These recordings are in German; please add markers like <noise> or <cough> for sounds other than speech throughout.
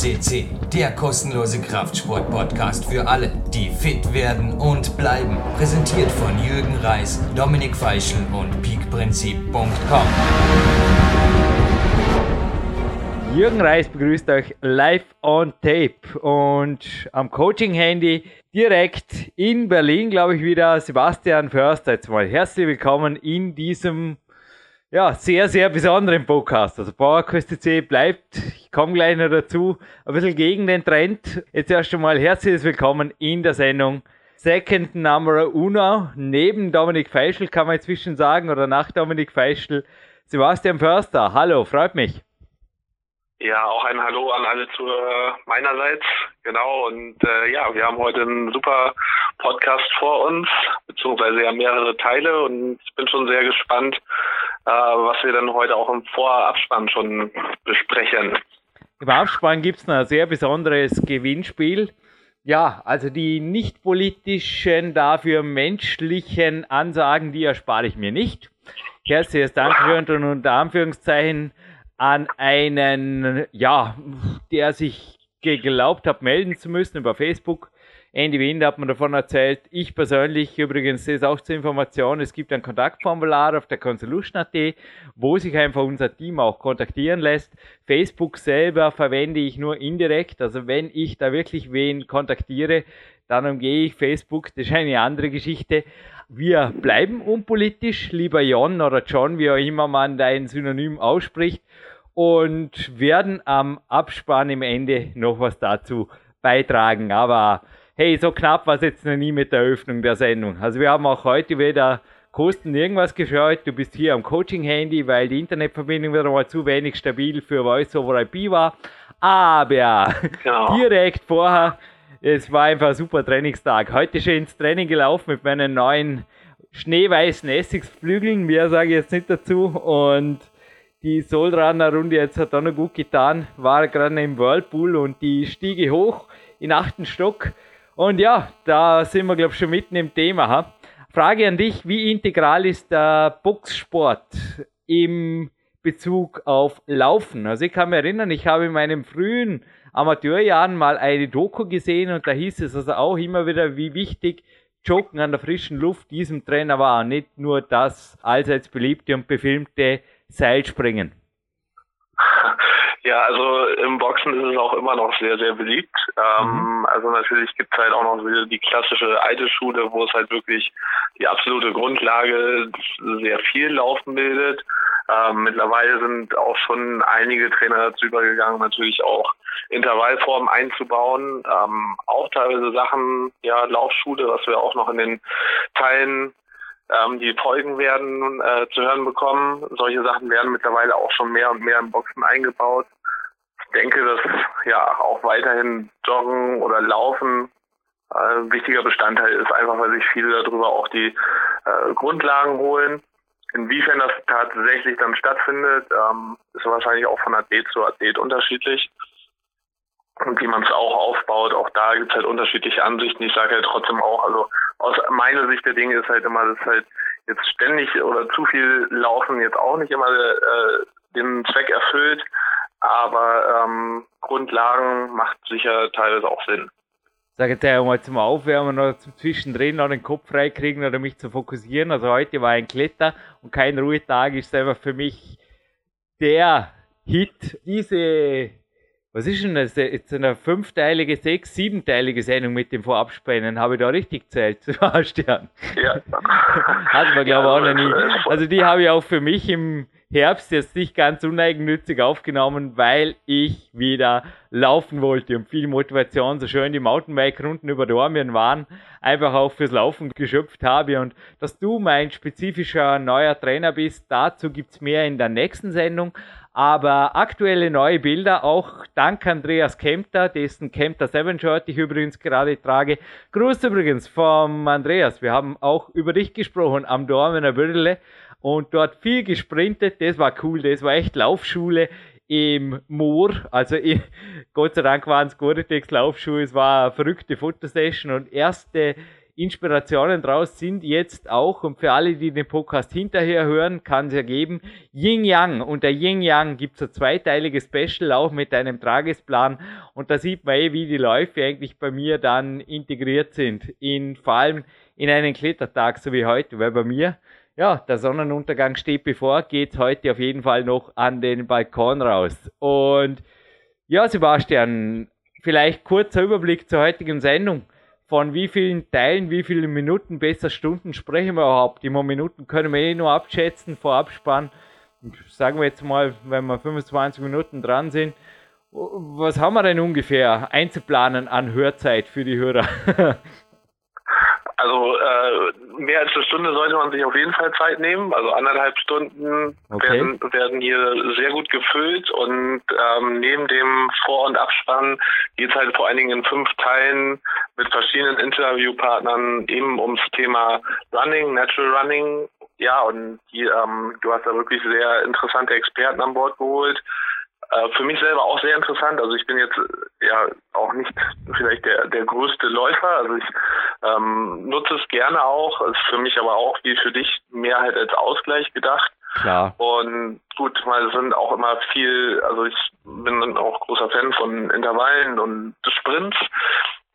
CC, der kostenlose Kraftsport-Podcast für alle, die fit werden und bleiben. Präsentiert von Jürgen Reis, Dominik Feischl und peakprinzip.com. Jürgen Reis begrüßt euch live on tape und am Coaching-Handy direkt in Berlin, glaube ich, wieder Sebastian Förster. Jetzt mal herzlich willkommen in diesem ja, sehr, sehr besonderen Podcast. Also PowerQuest C bleibt, ich komme gleich noch dazu, ein bisschen gegen den Trend. Jetzt erst einmal herzlich willkommen in der Sendung Second Number Uno. Neben Dominik Feischl kann man inzwischen sagen, oder nach Dominik Feischl, Sebastian Förster. Hallo, freut mich. Ja, auch ein Hallo an alle zu meinerseits. Genau, und äh, ja, wir haben heute einen super Podcast vor uns, beziehungsweise ja mehrere Teile und ich bin schon sehr gespannt, äh, was wir dann heute auch im Vorabspann schon besprechen. Im Abspann gibt es ein sehr besonderes Gewinnspiel. Ja, also die nicht politischen, dafür menschlichen Ansagen, die erspare ich mir nicht. Herzliches Dankeschön und unter Anführungszeichen an einen, ja, der sich geglaubt hat, melden zu müssen über Facebook. Andy Wind hat mir davon erzählt. Ich persönlich übrigens, das ist auch zur Information, es gibt ein Kontaktformular auf der Consolution.at, wo sich einfach unser Team auch kontaktieren lässt. Facebook selber verwende ich nur indirekt. Also wenn ich da wirklich wen kontaktiere, dann umgehe ich Facebook. Das ist eine andere Geschichte. Wir bleiben unpolitisch, lieber Jon oder John, wie auch immer man dein Synonym ausspricht und werden am Abspann im Ende noch was dazu beitragen. Aber hey, so knapp war es jetzt noch nie mit der Eröffnung der Sendung. Also wir haben auch heute wieder Kosten irgendwas geschaut. Du bist hier am Coaching-Handy, weil die Internetverbindung wieder mal zu wenig stabil für Voice over IP war. Aber genau. direkt vorher, es war einfach ein super Trainingstag. Heute schon ins Training gelaufen mit meinen neuen schneeweißen Essigsflügeln. Mehr sage ich jetzt nicht dazu. Und die Solrunner-Runde jetzt hat auch noch gut getan, war gerade im Whirlpool und die Stiege hoch in achten Stock. Und ja, da sind wir, glaube ich, schon mitten im Thema. Ha? Frage an dich, wie integral ist der Boxsport im Bezug auf Laufen? Also ich kann mich erinnern, ich habe in meinen frühen Amateurjahren mal eine Doku gesehen und da hieß es also auch immer wieder, wie wichtig Joggen an der frischen Luft diesem Trainer war. Nicht nur das allseits beliebte und befilmte Seilspringen? <laughs> Ja, also im Boxen ist es auch immer noch sehr, sehr beliebt. Ähm, mhm. Also natürlich gibt es halt auch noch die klassische alte Schule, wo es halt wirklich die absolute Grundlage sehr viel Laufen bildet. Ähm, mittlerweile sind auch schon einige Trainer dazu übergegangen, natürlich auch Intervallformen einzubauen. Ähm, auch teilweise Sachen, ja, Laufschule, was wir auch noch in den Teilen ähm, die Folgen werden äh, zu hören bekommen. Solche Sachen werden mittlerweile auch schon mehr und mehr im Boxen eingebaut. Ich denke, dass ja auch weiterhin Joggen oder Laufen äh, ein wichtiger Bestandteil ist, einfach weil sich viele darüber auch die äh, Grundlagen holen. Inwiefern das tatsächlich dann stattfindet, ähm, ist wahrscheinlich auch von Athlet zu Athlet unterschiedlich. Und wie man es auch aufbaut, auch da gibt es halt unterschiedliche Ansichten. Ich sage ja trotzdem auch, also aus meiner Sicht der Dinge ist halt immer, dass halt jetzt ständig oder zu viel Laufen jetzt auch nicht immer äh, den Zweck erfüllt, aber ähm, Grundlagen macht sicher teilweise auch Sinn. Sag jetzt einmal zum Aufwärmen oder zum Zwischendrin noch den Kopf freikriegen oder mich zu fokussieren. Also heute war ein Kletter und kein Ruhetag ist einfach für mich der Hit. Diese was ist denn das? Jetzt eine fünfteilige, sechs, siebenteilige Sendung mit dem Vorabspannen. Habe ich da richtig gezählt, <laughs> Sebastian? Ja. <laughs> Hat man, glaube ich, ja, auch noch nie. Also die habe ich auch für mich im Herbst jetzt nicht ganz uneigennützig aufgenommen, weil ich wieder laufen wollte und viel Motivation, so schön die Mountainbike-Runden über Dormien waren, einfach auch fürs Laufen geschöpft habe. Und dass du mein spezifischer neuer Trainer bist, dazu gibt's mehr in der nächsten Sendung. Aber aktuelle neue Bilder, auch dank Andreas Kempter, dessen Kempter 7 Shirt ich übrigens gerade trage. Gruß übrigens vom Andreas. Wir haben auch über dich gesprochen am Dormener Würdele und dort viel gesprintet. Das war cool, das war echt Laufschule im Moor. Also ich, <laughs> Gott sei Dank waren es Gore-Tex Laufschuhe. Es war eine verrückte Fotosession und erste Inspirationen draus sind jetzt auch, und für alle, die den Podcast hinterher hören, kann es ergeben, Yin Yang. Und der Yin Yang gibt so zweiteiliges Special auch mit einem Tragesplan. Und da sieht man eh, wie die Läufe eigentlich bei mir dann integriert sind. In, vor allem in einen Klettertag, so wie heute, weil bei mir, ja, der Sonnenuntergang steht bevor, geht's heute auf jeden Fall noch an den Balkon raus. Und ja, Sebastian, vielleicht kurzer Überblick zur heutigen Sendung von wie vielen Teilen, wie viele Minuten, besser Stunden sprechen wir überhaupt? Immer Minuten können wir eh nur abschätzen, vorab spannen. Sagen wir jetzt mal, wenn wir 25 Minuten dran sind, was haben wir denn ungefähr einzuplanen an Hörzeit für die Hörer? <laughs> Also äh, mehr als eine Stunde sollte man sich auf jeden Fall Zeit nehmen. Also anderthalb Stunden okay. werden, werden hier sehr gut gefüllt und ähm, neben dem Vor- und Abspann geht es halt vor allen Dingen in fünf Teilen mit verschiedenen Interviewpartnern eben ums Thema Running, Natural Running. Ja, und die, ähm, du hast da wirklich sehr interessante Experten an Bord geholt. Äh, für mich selber auch sehr interessant. Also ich bin jetzt äh, ja auch nicht vielleicht der, der größte Läufer. Also ich ähm, nutze es gerne auch. Ist für mich aber auch wie für dich mehr halt als Ausgleich gedacht. Klar. Und gut, weil sind auch immer viel, also ich bin auch großer Fan von Intervallen und des Sprints.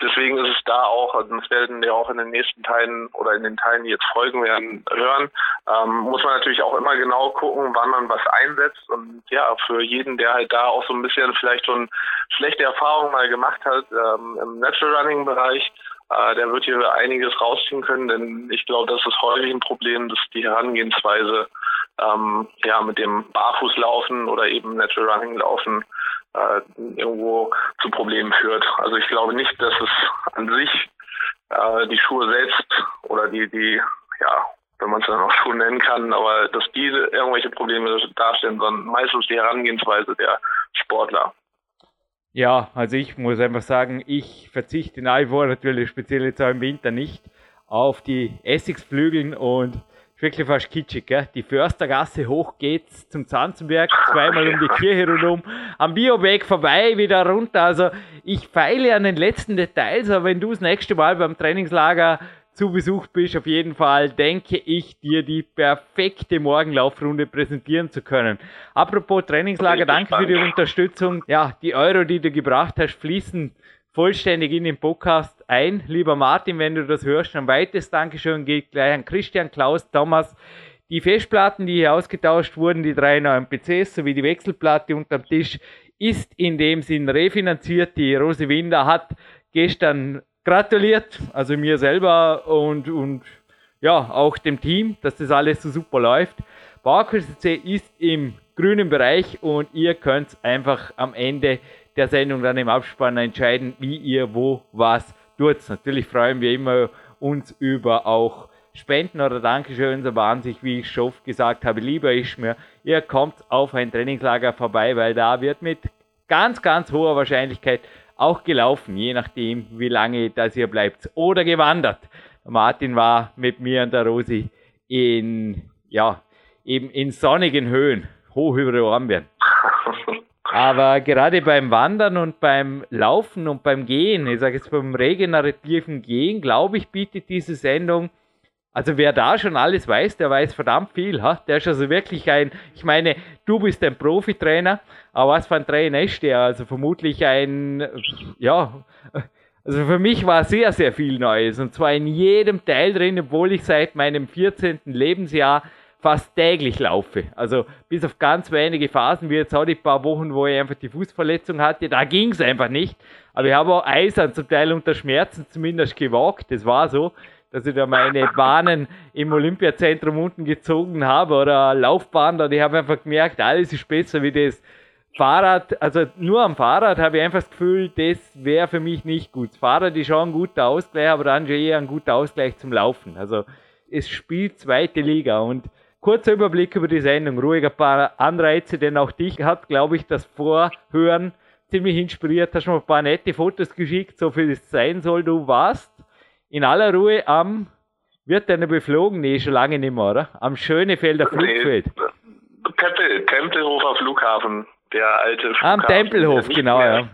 Deswegen ist es da auch, also das werden wir auch in den nächsten Teilen oder in den Teilen, die jetzt folgen werden, hören, ähm, muss man natürlich auch immer genau gucken, wann man was einsetzt. Und ja, für jeden, der halt da auch so ein bisschen vielleicht schon schlechte Erfahrungen mal gemacht hat ähm, im Natural Running Bereich, äh, der wird hier einiges rausziehen können, denn ich glaube, das ist häufig ein Problem, dass die Herangehensweise ähm, ja mit dem Barfußlaufen oder eben Natural Running Laufen äh, irgendwo zu Problemen führt. Also ich glaube nicht, dass es an sich äh, die Schuhe selbst oder die, die, ja, wenn man es dann auch Schuhe nennen kann, aber dass diese irgendwelche Probleme darstellen, sondern meistens die Herangehensweise der Sportler. Ja, also ich muss einfach sagen, ich verzichte nach wie vor natürlich speziell jetzt auch im Winter nicht auf die Essigsflügeln und wirklich fast kitschig, gell? Die Förstergasse hoch geht's zum Zanzenberg, zweimal um die Kirche rundum, am Bioweg vorbei, wieder runter. Also ich feile an den letzten Details, aber wenn du das nächste Mal beim Trainingslager zu Besuch bist, auf jeden Fall denke ich, dir die perfekte Morgenlaufrunde präsentieren zu können. Apropos Trainingslager, danke für die Unterstützung. Ja, die Euro, die du gebracht hast, fließen vollständig in den Podcast ein. Lieber Martin, wenn du das hörst, ein weiteres Dankeschön geht gleich an Christian, Klaus, Thomas. Die Festplatten, die hier ausgetauscht wurden, die drei neuen PCs sowie die Wechselplatte unterm Tisch, ist in dem Sinn refinanziert. Die Rose Winder hat gestern gratuliert, also mir selber und, und ja, auch dem Team, dass das alles so super läuft. Bauerkurs ist im grünen Bereich und ihr könnt einfach am Ende der Sendung dann im Abspann entscheiden, wie ihr wo was tut. Natürlich freuen wir immer uns über auch Spenden oder Dankeschön, an sich, wie ich schon oft gesagt habe, lieber ist mir, ihr kommt auf ein Trainingslager vorbei, weil da wird mit ganz, ganz hoher Wahrscheinlichkeit auch gelaufen, je nachdem, wie lange das ihr bleibt. Oder gewandert. Martin war mit mir und der Rosi in, ja, eben in sonnigen Höhen, hoch über der Ornbirn. <laughs> Aber gerade beim Wandern und beim Laufen und beim Gehen, ich sage jetzt beim regenerativen Gehen, glaube ich, bietet diese Sendung, also wer da schon alles weiß, der weiß verdammt viel. Ha? Der ist also wirklich ein, ich meine, du bist ein Profitrainer, aber was für ein Trainer ist der? Also vermutlich ein, ja, also für mich war sehr, sehr viel Neues und zwar in jedem Teil drin, obwohl ich seit meinem 14. Lebensjahr fast täglich laufe. Also bis auf ganz wenige Phasen, wie jetzt auch die paar Wochen, wo ich einfach die Fußverletzung hatte, da ging es einfach nicht. Aber ich habe auch eisern zum Teil unter Schmerzen zumindest gewagt. Das war so, dass ich da meine <laughs> Bahnen im Olympiazentrum unten gezogen habe oder Laufbahn. Und ich habe einfach gemerkt, alles ist besser wie das. Fahrrad, also nur am Fahrrad habe ich einfach das Gefühl, das wäre für mich nicht gut. Das Fahrrad ist schon ein guter Ausgleich, aber dann schon eher ein guter Ausgleich zum Laufen. Also es spielt zweite Liga und Kurzer Überblick über die Sendung, ruhig ein paar Anreize, denn auch dich hat, glaube ich, das Vorhören ziemlich inspiriert. Hast mir ein paar nette Fotos geschickt, so viel es sein soll. Du warst in aller Ruhe am, wird deine beflogen? Nee, schon lange nicht mehr, oder? Am Schönefelder Flugfeld. Nee, Tempel, Tempelhofer Flughafen, der alte Flughafen. Am Tempelhof, genau, mehr, ja.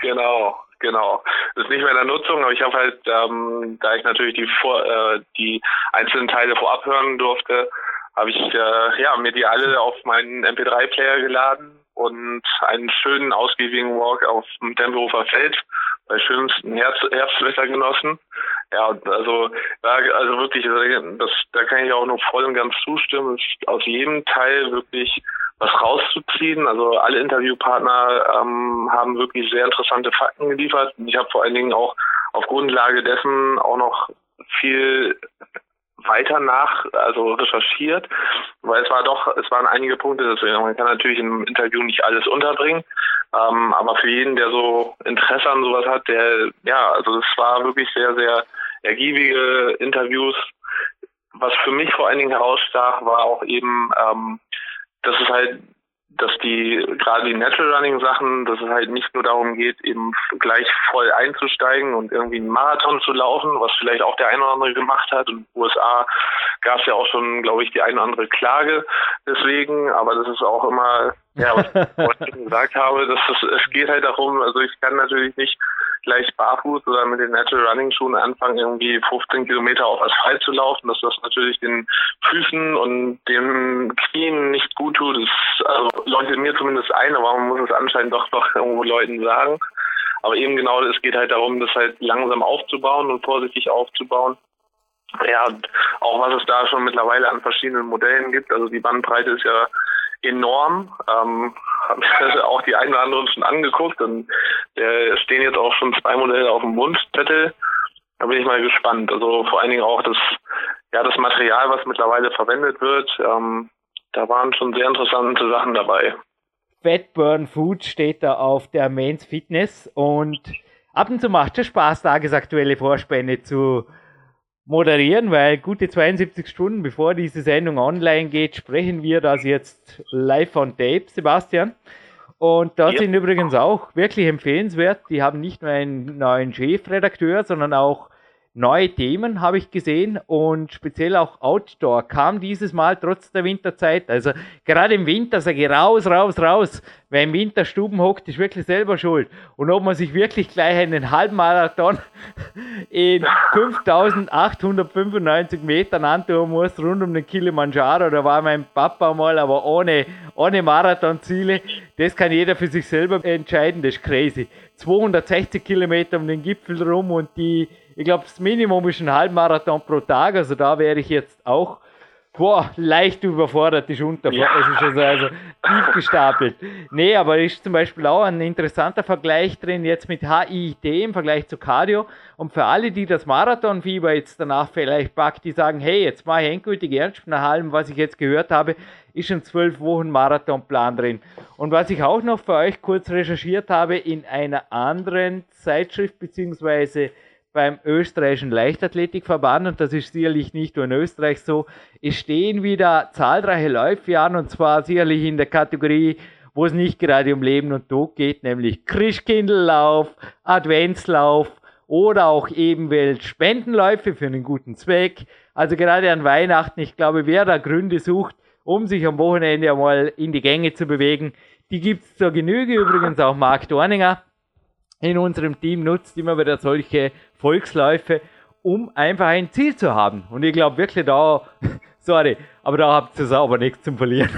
Genau, Genau. Das ist nicht mehr in der Nutzung, aber ich habe halt, ähm, da ich natürlich die vor, äh, die einzelnen Teile vorab hören durfte, habe ich äh, ja mir die alle auf meinen MP3-Player geladen und einen schönen ausgiebigen Walk auf dem Tempelhofer Feld bei schönstem Herz, Herbstwetter genossen. Ja, also, ja, also wirklich, das, da kann ich auch nur voll und ganz zustimmen. aus jedem Teil wirklich was rauszuziehen. Also alle Interviewpartner ähm, haben wirklich sehr interessante Fakten geliefert. Ich habe vor allen Dingen auch auf Grundlage dessen auch noch viel weiter nach, also recherchiert, weil es war doch, es waren einige Punkte, deswegen man kann natürlich im Interview nicht alles unterbringen, ähm, aber für jeden, der so Interesse an sowas hat, der, ja, also es war wirklich sehr, sehr ergiebige Interviews. Was für mich vor allen Dingen herausstach, war auch eben, ähm, dass es halt dass die gerade die Natural Running Sachen, dass es halt nicht nur darum geht, eben gleich voll einzusteigen und irgendwie einen Marathon zu laufen, was vielleicht auch der eine oder andere gemacht hat. Und in den USA gab es ja auch schon, glaube ich, die eine oder andere Klage deswegen, aber das ist auch immer, ja, was ich <laughs> gesagt habe, dass es, es geht halt darum, also ich kann natürlich nicht gleich barfuß oder mit den Natural Running Schuhen anfangen, irgendwie 15 Kilometer auf Asphalt zu laufen, dass das natürlich den Füßen und den Knien nicht gut tut. Das also, leuchtet mir zumindest ein, aber man muss es anscheinend doch noch <laughs> irgendwo Leuten sagen. Aber eben genau, es geht halt darum, das halt langsam aufzubauen und vorsichtig aufzubauen. Ja, auch was es da schon mittlerweile an verschiedenen Modellen gibt. Also die Bandbreite ist ja enorm. Ähm, <laughs> habe auch die einen oder anderen schon angeguckt und da stehen jetzt auch schon zwei Modelle auf dem Wunschzettel. Da bin ich mal gespannt. Also vor allen Dingen auch das, ja, das Material, was mittlerweile verwendet wird. Ähm, da waren schon sehr interessante Sachen dabei. Fatburn Food steht da auf der Mains Fitness und ab und zu macht es Spaß, tagesaktuelle Vorspende zu moderieren, weil gute 72 Stunden bevor diese Sendung online geht, sprechen wir das jetzt live on tape, Sebastian. Und da ja. sind übrigens auch wirklich empfehlenswert. Die haben nicht nur einen neuen Chefredakteur, sondern auch neue Themen habe ich gesehen und speziell auch Outdoor kam dieses Mal trotz der Winterzeit. Also gerade im Winter sage ich raus, raus, raus. Wer im Winter Stuben hockt, ist wirklich selber schuld. Und ob man sich wirklich gleich einen Halbmarathon <laughs> in 5895 Metern antun muss, rund um den Kilimanjaro, da war mein Papa mal, aber ohne, ohne Marathonziele, das kann jeder für sich selber entscheiden, das ist crazy. 260 Kilometer um den Gipfel rum und die ich glaube, das Minimum ist ein Halbmarathon pro Tag. Also da wäre ich jetzt auch boah, leicht überfordert, ist unter, ja. ist also, also tief gestapelt. Nee, aber ist zum Beispiel auch ein interessanter Vergleich drin jetzt mit HIIT im Vergleich zu Cardio. Und für alle, die das Marathonfieber jetzt danach vielleicht packt, die sagen, hey, jetzt mache ich endgültig ernst nach allem, was ich jetzt gehört habe, ist ein zwölf Wochen Marathonplan drin. Und was ich auch noch für euch kurz recherchiert habe in einer anderen Zeitschrift beziehungsweise beim österreichischen Leichtathletikverband, und das ist sicherlich nicht nur in Österreich so, es stehen wieder zahlreiche Läufe an, und zwar sicherlich in der Kategorie, wo es nicht gerade um Leben und Tod geht, nämlich Christkindllauf, Adventslauf oder auch eben Spendenläufe für einen guten Zweck. Also gerade an Weihnachten, ich glaube, wer da Gründe sucht, um sich am Wochenende einmal in die Gänge zu bewegen, die gibt es zur Genüge. Übrigens auch Marc Dorninger in unserem Team nutzt immer wieder solche Volksläufe, um einfach ein Ziel zu haben. Und ich glaube wirklich da, <laughs> sorry, aber da habt ihr sauber nichts zum Verlieren.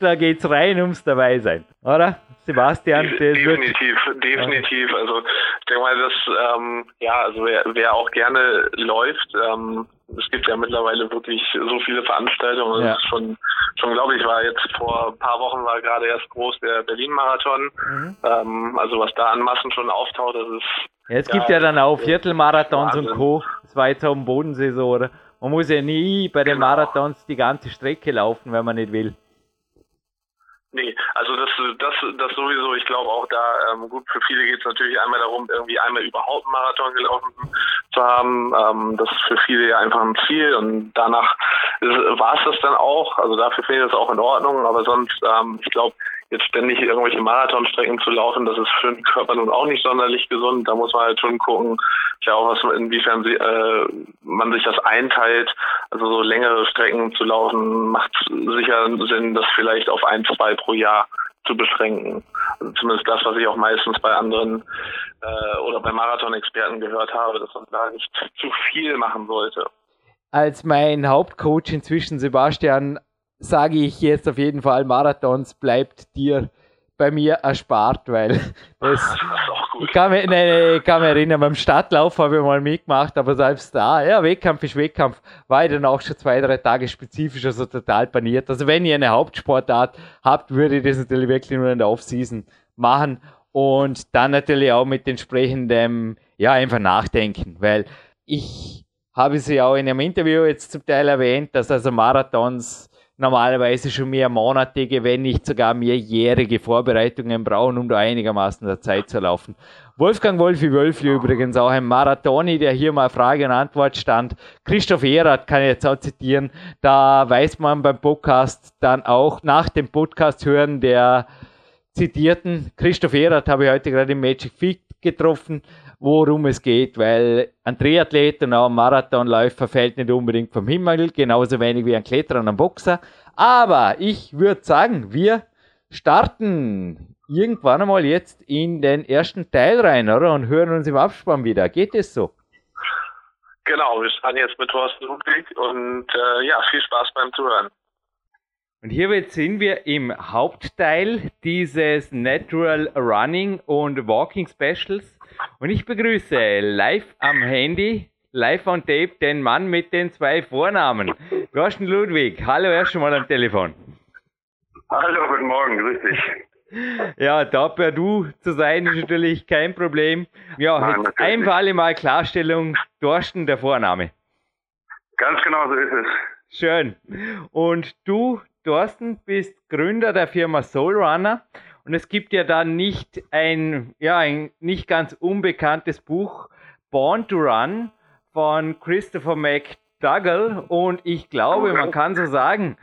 da geht es rein ums dabei sein, oder? Sebastian, De definitiv, definitiv. Also ich denke mal, dass ähm, ja, also wer, wer auch gerne läuft, ähm, es gibt ja mittlerweile wirklich so viele Veranstaltungen. Ja. schon, schon glaube ich, war jetzt vor ein paar Wochen war gerade erst groß der Berlin-Marathon. Mhm. Ähm, also was da an Massen schon auftaucht, das ist. Ja, es ja, gibt ja dann auch Viertelmarathons und Co. Das war jetzt auf dem Bodensee so, oder? Man muss ja nie bei den genau. Marathons die ganze Strecke laufen, wenn man nicht will. Nee, also das, das, das sowieso. Ich glaube auch da, ähm, gut, für viele geht es natürlich einmal darum, irgendwie einmal überhaupt einen Marathon gelaufen zu haben. Ähm, das ist für viele ja einfach ein Ziel und danach war es das dann auch. Also dafür finde ich das auch in Ordnung, aber sonst, ähm, ich glaube, jetzt ständig irgendwelche Marathonstrecken zu laufen, das ist für den Körper nun auch nicht sonderlich gesund. Da muss man halt schon gucken, ja auch was, inwiefern sie, äh, man sich das einteilt. Also so längere Strecken zu laufen macht sicher Sinn, das vielleicht auf ein, zwei pro Jahr zu beschränken. Also zumindest das, was ich auch meistens bei anderen äh, oder bei Marathon-Experten gehört habe, dass man da nicht zu viel machen sollte. Als mein Hauptcoach inzwischen Sebastian sage ich jetzt auf jeden Fall, Marathons bleibt dir bei mir erspart, weil <laughs> das, ich kann mich, nee, ich kann mich erinnern, beim Stadtlauf habe ich mal mitgemacht, aber selbst da, ja, Wettkampf ist Wettkampf, war ich dann auch schon zwei, drei Tage spezifisch, also total paniert. Also wenn ihr eine Hauptsportart habt, würde ich das natürlich wirklich nur in der Offseason machen und dann natürlich auch mit entsprechendem, ja, einfach nachdenken, weil ich habe sie auch in einem Interview jetzt zum Teil erwähnt, dass also Marathons normalerweise schon mehr monatige, wenn nicht sogar mehrjährige Vorbereitungen brauchen, um da einigermaßen der Zeit zu laufen. Wolfgang Wolfi Wölfli übrigens auch ein Marathoni, der hier mal Frage und Antwort stand. Christoph Erath kann ich jetzt auch zitieren. Da weiß man beim Podcast dann auch nach dem Podcast hören der zitierten Christoph Erath habe ich heute gerade im Magic Feet getroffen worum es geht, weil ein Triathlet und auch ein Marathonläufer fällt nicht unbedingt vom Himmel, genauso wenig wie ein Kletterer und ein Boxer. Aber ich würde sagen, wir starten irgendwann einmal jetzt in den ersten Teil rein, oder? Und hören uns im Abspann wieder. Geht es so? Genau, wir starten jetzt mit Thorsten Ludwig und äh, ja, viel Spaß beim Zuhören. Und hiermit sind wir im Hauptteil dieses Natural Running und Walking Specials. Und ich begrüße live am Handy, live on tape, den Mann mit den zwei Vornamen. Thorsten Ludwig, hallo erst schon mal am Telefon. Hallo, guten Morgen, grüß dich. Ja, da per Du zu sein ist natürlich kein Problem. Ja, Nein, jetzt einfach alle mal Klarstellung, Thorsten der Vorname. Ganz genau so ist es. Schön. Und du, Thorsten, bist Gründer der Firma Soul Runner und es gibt ja da nicht ein, ja, ein nicht ganz unbekanntes Buch, Born to Run von Christopher McDougall. Und ich glaube, man kann so sagen,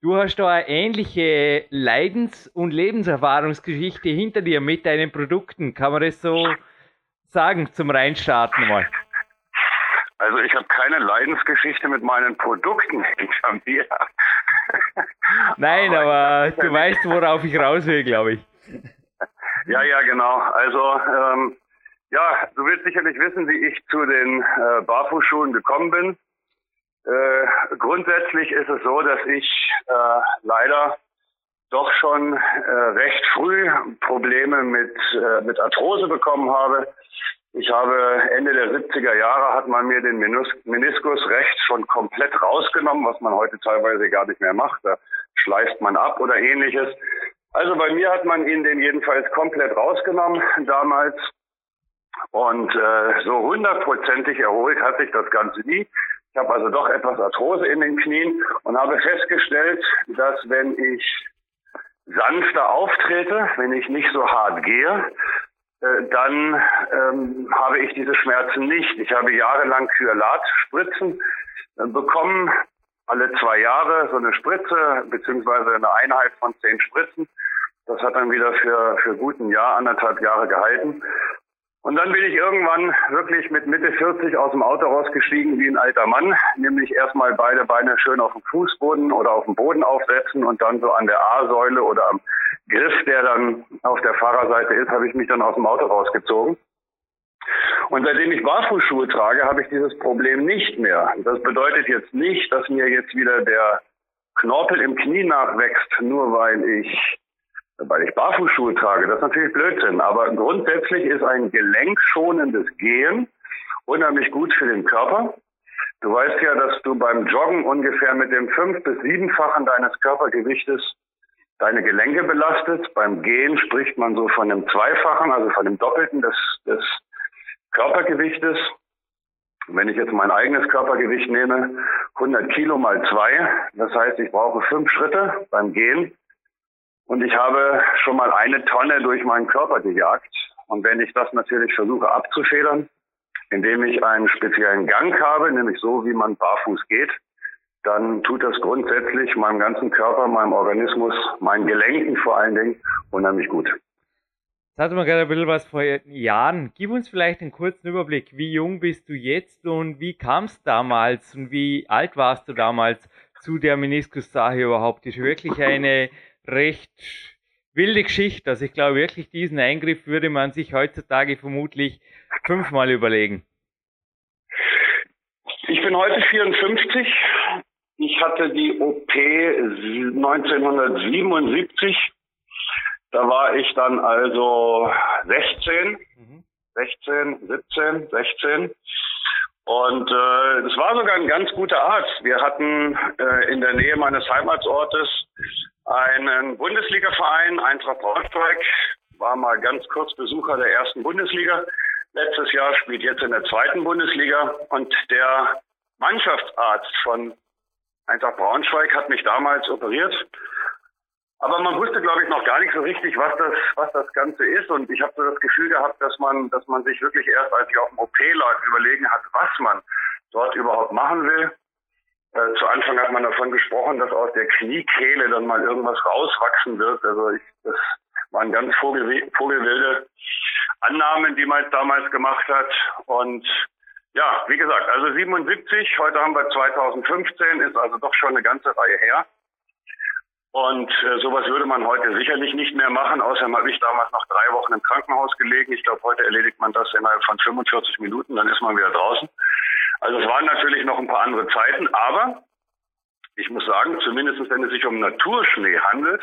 du hast da eine ähnliche Leidens- und Lebenserfahrungsgeschichte hinter dir mit deinen Produkten. Kann man das so sagen zum Reinstarten mal? Also ich habe keine Leidensgeschichte mit meinen Produkten <laughs> hinter mir. Nein, aber, aber du weißt, worauf ich raus will, glaube ich. Ja, ja, genau. Also ähm, ja, du willst sicherlich wissen, wie ich zu den äh, Barfußschuhen gekommen bin. Äh, grundsätzlich ist es so, dass ich äh, leider doch schon äh, recht früh Probleme mit, äh, mit Arthrose bekommen habe. Ich habe Ende der 70er Jahre hat man mir den Meniskus rechts schon komplett rausgenommen, was man heute teilweise gar nicht mehr macht. Da schleift man ab oder ähnliches. Also bei mir hat man ihn den jedenfalls komplett rausgenommen damals. Und äh, so hundertprozentig erholt hat sich das Ganze nie. Ich habe also doch etwas Arthrose in den Knien und habe festgestellt, dass wenn ich sanfter auftrete, wenn ich nicht so hart gehe, äh, dann ähm, habe ich diese Schmerzen nicht. Ich habe jahrelang Kyalat-Spritzen äh, bekommen, alle zwei Jahre so eine Spritze beziehungsweise eine Einheit von zehn Spritzen. Das hat dann wieder für, für guten Jahr, anderthalb Jahre gehalten. Und dann bin ich irgendwann wirklich mit Mitte 40 aus dem Auto rausgestiegen wie ein alter Mann, nämlich erstmal beide Beine schön auf dem Fußboden oder auf dem Boden aufsetzen und dann so an der A-Säule oder am Griff, der dann auf der Fahrerseite ist, habe ich mich dann aus dem Auto rausgezogen. Und seitdem ich Barfußschuhe trage, habe ich dieses Problem nicht mehr. Das bedeutet jetzt nicht, dass mir jetzt wieder der Knorpel im Knie nachwächst, nur weil ich weil ich Barfußschuhe trage. Das ist natürlich Blödsinn. Aber grundsätzlich ist ein gelenkschonendes Gehen unheimlich gut für den Körper. Du weißt ja, dass du beim Joggen ungefähr mit dem fünf- bis siebenfachen deines Körpergewichtes deine Gelenke belastest. Beim Gehen spricht man so von einem Zweifachen, also von dem Doppelten des, des Körpergewichtes. Wenn ich jetzt mein eigenes Körpergewicht nehme, 100 Kilo mal zwei, das heißt, ich brauche fünf Schritte beim Gehen. Und ich habe schon mal eine Tonne durch meinen Körper gejagt. Und wenn ich das natürlich versuche abzufedern, indem ich einen speziellen Gang habe, nämlich so, wie man barfuß geht, dann tut das grundsätzlich meinem ganzen Körper, meinem Organismus, meinen Gelenken vor allen Dingen unheimlich gut. Jetzt hatten wir gerade ein bisschen was vor Jahren. Gib uns vielleicht einen kurzen Überblick. Wie jung bist du jetzt und wie kam es damals und wie alt warst du damals zu der Meniskus-Sache überhaupt? Ist wirklich eine recht wilde Geschichte. Also ich glaube wirklich, diesen Eingriff würde man sich heutzutage vermutlich fünfmal überlegen. Ich bin heute 54. Ich hatte die OP 1977. Da war ich dann also 16, 16, 17, 16. Und äh, das war sogar ein ganz guter Arzt. Wir hatten äh, in der Nähe meines Heimatsortes einen Bundesligaverein, Eintracht Braunschweig, war mal ganz kurz Besucher der ersten Bundesliga. Letztes Jahr spielt jetzt in der zweiten Bundesliga und der Mannschaftsarzt von Eintracht Braunschweig hat mich damals operiert. Aber man wusste, glaube ich, noch gar nicht so richtig, was das, was das Ganze ist. Und ich habe so das Gefühl gehabt, dass man, dass man sich wirklich erst, als ich auf dem OP lag, überlegen hat, was man dort überhaupt machen will. Äh, zu Anfang hat man davon gesprochen, dass aus der Kniekehle dann mal irgendwas rauswachsen wird. Also ich, das waren ganz vogelwilde Annahmen, die man damals gemacht hat. Und ja, wie gesagt, also 77, heute haben wir 2015, ist also doch schon eine ganze Reihe her. Und äh, sowas würde man heute sicherlich nicht mehr machen. Außerdem habe ich damals noch drei Wochen im Krankenhaus gelegen. Ich glaube, heute erledigt man das innerhalb von 45 Minuten, dann ist man wieder draußen. Also es waren natürlich noch ein paar andere Zeiten, aber ich muss sagen, zumindest wenn es sich um Naturschnee handelt,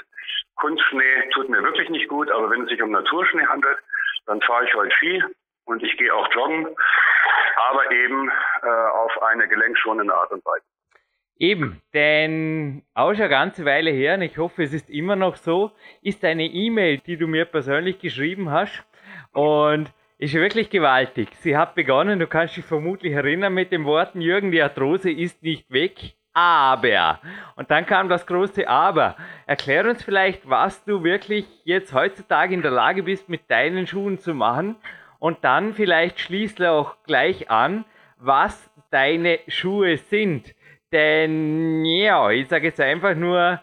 Kunstschnee tut mir wirklich nicht gut, aber wenn es sich um Naturschnee handelt, dann fahre ich heute Ski und ich gehe auch joggen, aber eben äh, auf eine gelenkschonende Art und Weise. Eben, denn auch schon eine ganze Weile her, und ich hoffe, es ist immer noch so, ist eine E-Mail, die du mir persönlich geschrieben hast. Und ist wirklich gewaltig. Sie hat begonnen, du kannst dich vermutlich erinnern, mit den Worten, Jürgen, die Arthrose ist nicht weg, aber. Und dann kam das große Aber. Erklär uns vielleicht, was du wirklich jetzt heutzutage in der Lage bist, mit deinen Schuhen zu machen. Und dann vielleicht schließlich auch gleich an, was deine Schuhe sind. Denn ja, ich sage jetzt einfach nur,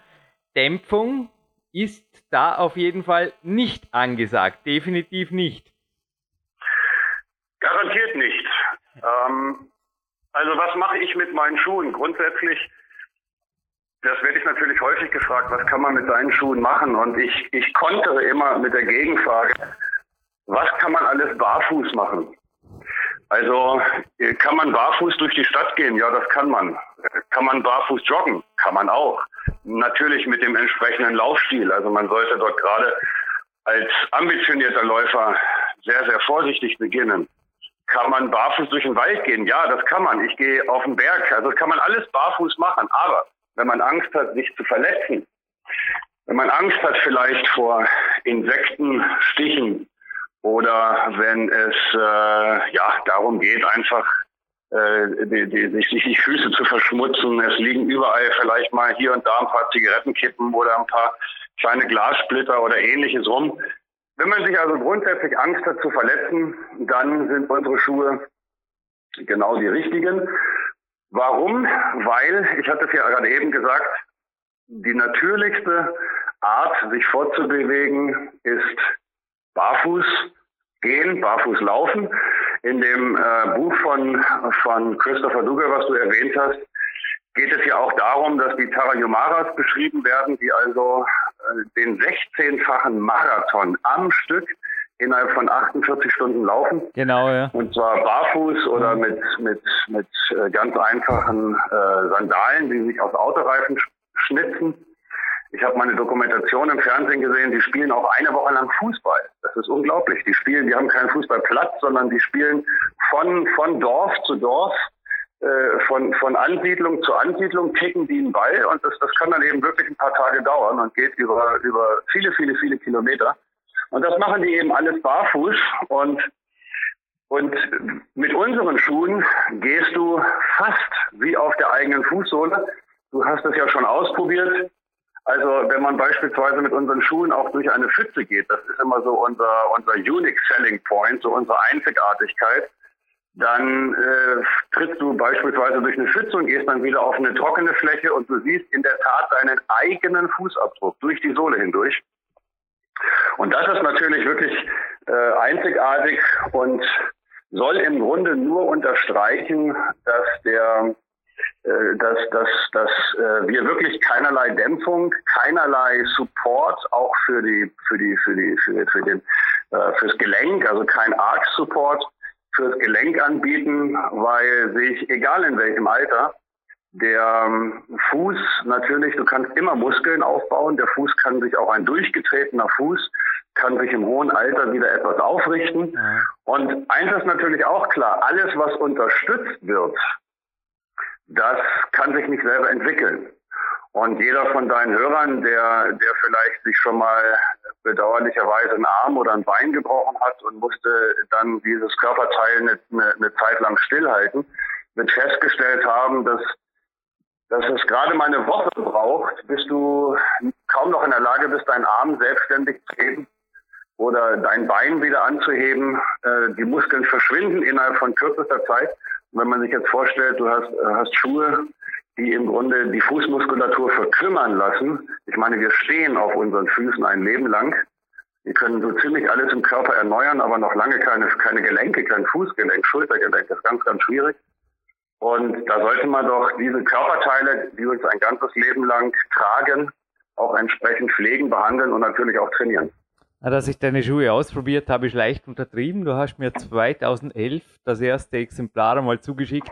Dämpfung ist da auf jeden Fall nicht angesagt. Definitiv nicht. Garantiert nicht. Ähm, also was mache ich mit meinen Schuhen? Grundsätzlich, das werde ich natürlich häufig gefragt, was kann man mit seinen Schuhen machen? Und ich, ich kontere immer mit der Gegenfrage, was kann man alles barfuß machen? Also kann man barfuß durch die Stadt gehen? Ja, das kann man. Kann man barfuß joggen? Kann man auch. Natürlich mit dem entsprechenden Laufstil. Also man sollte dort gerade als ambitionierter Läufer sehr, sehr vorsichtig beginnen. Kann man barfuß durch den Wald gehen? Ja, das kann man. Ich gehe auf den Berg. Also kann man alles barfuß machen. Aber wenn man Angst hat, sich zu verletzen, wenn man Angst hat vielleicht vor Insektenstichen, oder wenn es äh, ja darum geht, einfach äh, die, die, sich, die Füße zu verschmutzen. Es liegen überall vielleicht mal hier und da ein paar Zigarettenkippen oder ein paar kleine Glassplitter oder ähnliches rum. Wenn man sich also grundsätzlich Angst hat zu verletzen, dann sind unsere Schuhe genau die richtigen. Warum? Weil, ich hatte es ja gerade eben gesagt, die natürlichste Art, sich fortzubewegen, ist barfuß gehen, barfuß laufen. In dem äh, Buch von, von Christopher Duger, was du erwähnt hast, geht es ja auch darum, dass die Tarahumaras beschrieben werden, die also äh, den 16-fachen Marathon am Stück innerhalb von 48 Stunden laufen. Genau, ja. Und zwar barfuß oder mhm. mit, mit, mit äh, ganz einfachen äh, Sandalen, die sich aus Autoreifen schnitzen. Ich habe meine Dokumentation im Fernsehen gesehen, die spielen auch eine Woche lang Fußball. Das ist unglaublich. Die spielen, die haben keinen Fußballplatz, sondern die spielen von, von Dorf zu Dorf, äh, von, von Ansiedlung zu Ansiedlung, kicken die einen Ball und das, das kann dann eben wirklich ein paar Tage dauern und geht über, über viele, viele, viele Kilometer. Und das machen die eben alles barfuß und und mit unseren Schuhen gehst du fast wie auf der eigenen Fußsohle. Du hast es ja schon ausprobiert. Also wenn man beispielsweise mit unseren Schuhen auch durch eine Pfütze geht, das ist immer so unser, unser Unique Selling Point, so unsere Einzigartigkeit, dann äh, trittst du beispielsweise durch eine Pfütze und gehst dann wieder auf eine trockene Fläche und du siehst in der Tat deinen eigenen Fußabdruck durch die Sohle hindurch. Und das ist natürlich wirklich äh, einzigartig und soll im Grunde nur unterstreichen, dass der dass, dass, dass äh, wir wirklich keinerlei Dämpfung, keinerlei Support auch für die für die für die für, für den äh, fürs Gelenk, also kein Arc Support fürs Gelenk anbieten, weil sich egal in welchem Alter der ähm, Fuß natürlich, du kannst immer Muskeln aufbauen. Der Fuß kann sich auch ein durchgetretener Fuß kann sich im hohen Alter wieder etwas aufrichten. Und eins ist natürlich auch klar, alles, was unterstützt wird, das kann sich nicht selber entwickeln. Und jeder von deinen Hörern, der, der vielleicht sich schon mal bedauerlicherweise einen Arm oder ein Bein gebrochen hat und musste dann dieses Körperteil eine, eine, eine Zeit lang stillhalten, wird festgestellt haben, dass, dass es gerade mal eine Woche braucht, bis du kaum noch in der Lage bist, deinen Arm selbstständig zu heben oder dein Bein wieder anzuheben. Äh, die Muskeln verschwinden innerhalb von kürzester Zeit. Wenn man sich jetzt vorstellt, du hast, äh, hast Schuhe, die im Grunde die Fußmuskulatur verkümmern lassen. Ich meine, wir stehen auf unseren Füßen ein Leben lang. Wir können so ziemlich alles im Körper erneuern, aber noch lange keine, keine Gelenke, kein Fußgelenk, Schultergelenk. Das ist ganz, ganz schwierig. Und da sollte man doch diese Körperteile, die uns ein ganzes Leben lang tragen, auch entsprechend pflegen, behandeln und natürlich auch trainieren. Dass ich deine Schuhe ausprobiert habe, ist leicht untertrieben. Du hast mir 2011 das erste Exemplar einmal zugeschickt.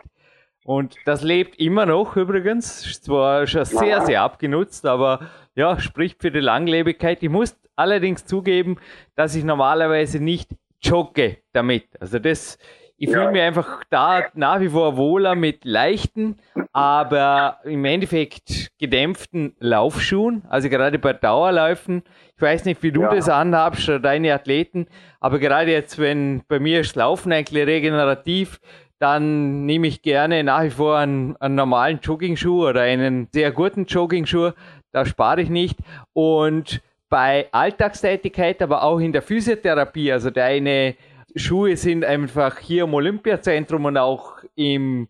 Und das lebt immer noch übrigens. Zwar schon sehr, sehr abgenutzt, aber ja, spricht für die Langlebigkeit. Ich muss allerdings zugeben, dass ich normalerweise nicht jogge damit. Also das, ich fühle mich einfach da nach wie vor wohler mit leichten, aber im Endeffekt gedämpften Laufschuhen. Also gerade bei Dauerläufen. Ich weiß nicht, wie du ja. das anhabst oder deine Athleten, aber gerade jetzt, wenn bei mir ist Laufen eigentlich regenerativ, dann nehme ich gerne nach wie vor einen, einen normalen Jogging-Schuh oder einen sehr guten Jogging-Schuh. Da spare ich nicht. Und bei Alltagstätigkeit, aber auch in der Physiotherapie, also deine Schuhe sind einfach hier im Olympiazentrum und auch im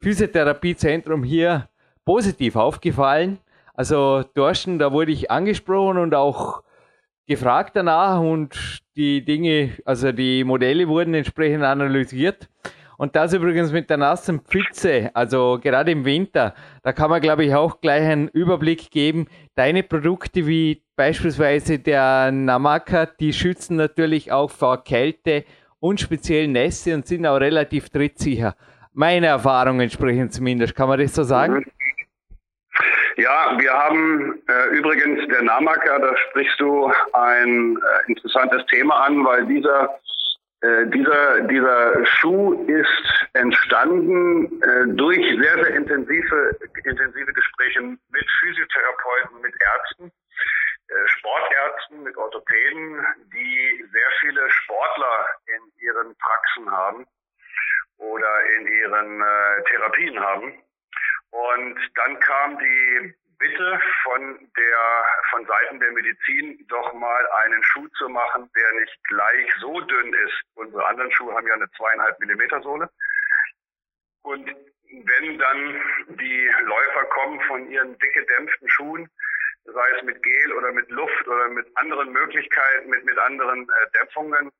Physiotherapiezentrum hier positiv aufgefallen. Also Dorsten, da wurde ich angesprochen und auch gefragt danach und die Dinge, also die Modelle wurden entsprechend analysiert. Und das übrigens mit der nassen Pfütze, also gerade im Winter, da kann man, glaube ich, auch gleich einen Überblick geben. Deine Produkte wie beispielsweise der Namaka, die schützen natürlich auch vor Kälte und speziell Nässe und sind auch relativ trittsicher. Meine Erfahrungen sprechen zumindest, kann man das so sagen? Ja, wir haben äh, übrigens der Namaka, da sprichst du ein äh, interessantes Thema an, weil dieser äh, dieser, dieser Schuh ist entstanden äh, durch sehr, sehr intensive, intensive Gespräche mit Physiotherapeuten, mit Ärzten, Sportärzten, mit Orthopäden, die sehr viele Sportler in ihren Praxen haben oder in ihren äh, Therapien haben. Und dann kam die Bitte von der, von Seiten der Medizin doch mal einen Schuh zu machen, der nicht gleich so dünn ist. Unsere anderen Schuhe haben ja eine zweieinhalb Millimeter Sohle. Und wenn dann die Läufer kommen von ihren dick gedämpften Schuhen, sei es mit Gel oder mit Luft oder mit anderen Möglichkeiten, mit, mit anderen äh, Dämpfungen,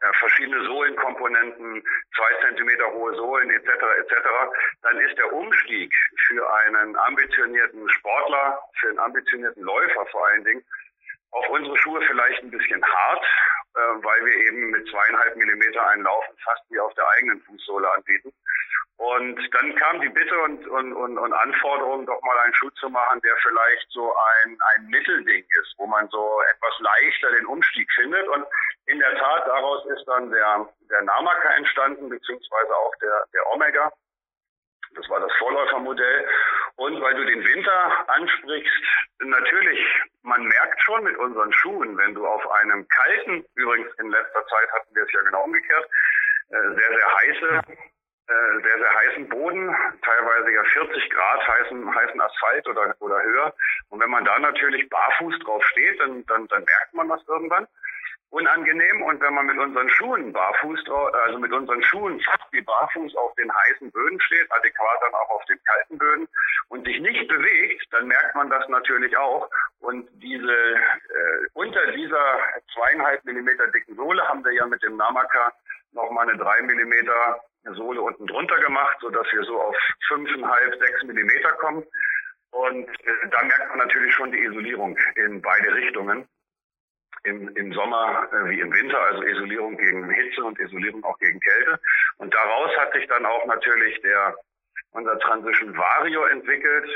äh, verschiedene Sohlenkomponenten, zwei Zentimeter hohe Sohlen etc. etc., dann ist der Umstieg für einen ambitionierten Sportler, für einen ambitionierten Läufer vor allen Dingen, auf unsere Schuhe vielleicht ein bisschen hart, weil wir eben mit zweieinhalb Millimeter einen Laufen fast wie auf der eigenen Fußsohle anbieten. Und dann kam die Bitte und, und, und, und Anforderung, doch mal einen Schuh zu machen, der vielleicht so ein, ein Mittelding ist, wo man so etwas leichter den Umstieg findet. Und in der Tat, daraus ist dann der, der Namaka entstanden, beziehungsweise auch der, der Omega. Das war das Vorläufermodell. Und weil du den Winter ansprichst, natürlich, man merkt schon mit unseren Schuhen, wenn du auf einem kalten, übrigens in letzter Zeit hatten wir es ja genau umgekehrt, äh, sehr, sehr heiße äh, sehr, sehr heißen Boden, teilweise ja 40 Grad heißen, heißen Asphalt oder, oder höher. Und wenn man da natürlich barfuß drauf steht, dann, dann, dann merkt man das irgendwann unangenehm. Und wenn man mit unseren Schuhen barfuß, also mit unseren Schuhen fast wie barfuß auf den heißen Böden steht, adäquat dann auch auf den kalten Böden und sich nicht bewegt, dann merkt man das natürlich auch. Und diese äh, unter dieser zweieinhalb Millimeter dicken Sohle haben wir ja mit dem Namaka nochmal eine drei Millimeter Sohle unten drunter gemacht, sodass wir so auf 5,5, 6 Millimeter kommen. Und äh, da merkt man natürlich schon die Isolierung in beide Richtungen. Im, im Sommer äh, wie im Winter, also Isolierung gegen Hitze und Isolierung auch gegen Kälte. Und daraus hat sich dann auch natürlich der unser Transition Vario entwickelt.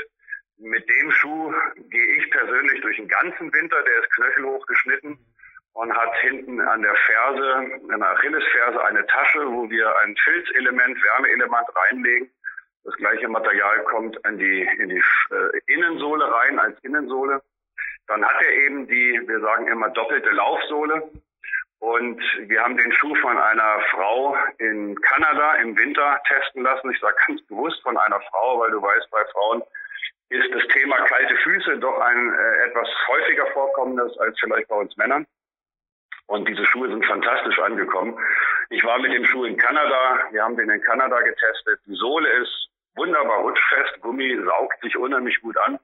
Mit dem Schuh gehe ich persönlich durch den ganzen Winter, der ist knöchelhoch geschnitten und hat hinten an der Ferse, an der Achillesferse eine Tasche, wo wir ein Filzelement, Wärmeelement reinlegen. Das gleiche Material kommt in die, in die äh, Innensohle rein als Innensohle. Dann hat er eben die, wir sagen immer doppelte Laufsohle. Und wir haben den Schuh von einer Frau in Kanada im Winter testen lassen. Ich sage ganz bewusst von einer Frau, weil du weißt, bei Frauen ist das Thema kalte Füße doch ein äh, etwas häufiger vorkommendes als vielleicht bei uns Männern. Und diese Schuhe sind fantastisch angekommen. Ich war mit dem Schuh in Kanada. Wir haben den in Kanada getestet. Die Sohle ist wunderbar rutschfest. Gummi saugt sich unheimlich gut an.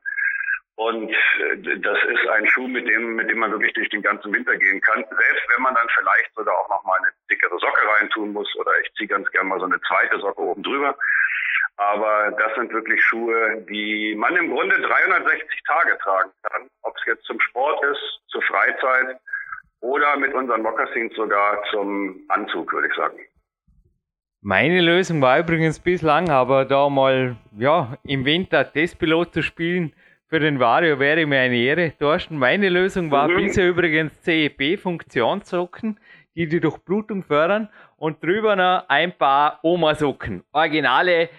Und äh, das ist ein Schuh, mit dem, mit dem man wirklich durch den ganzen Winter gehen kann. Selbst wenn man dann vielleicht sogar auch noch mal eine dickere Socke reintun muss oder ich ziehe ganz gerne mal so eine zweite Socke oben drüber. Aber das sind wirklich Schuhe, die man im Grunde 360 Tage tragen kann. Ob es jetzt zum Sport ist, zur Freizeit oder mit unseren Mokassins sogar zum Anzug, würde ich sagen. Meine Lösung war übrigens bislang, aber da mal ja, im Winter Testpilot zu spielen für den Vario wäre mir eine Ehre. Thorsten, meine Lösung war mhm. bisher übrigens CEP-Funktionssocken, die die Durchblutung fördern und drüber noch ein paar Oma-Socken. Originale,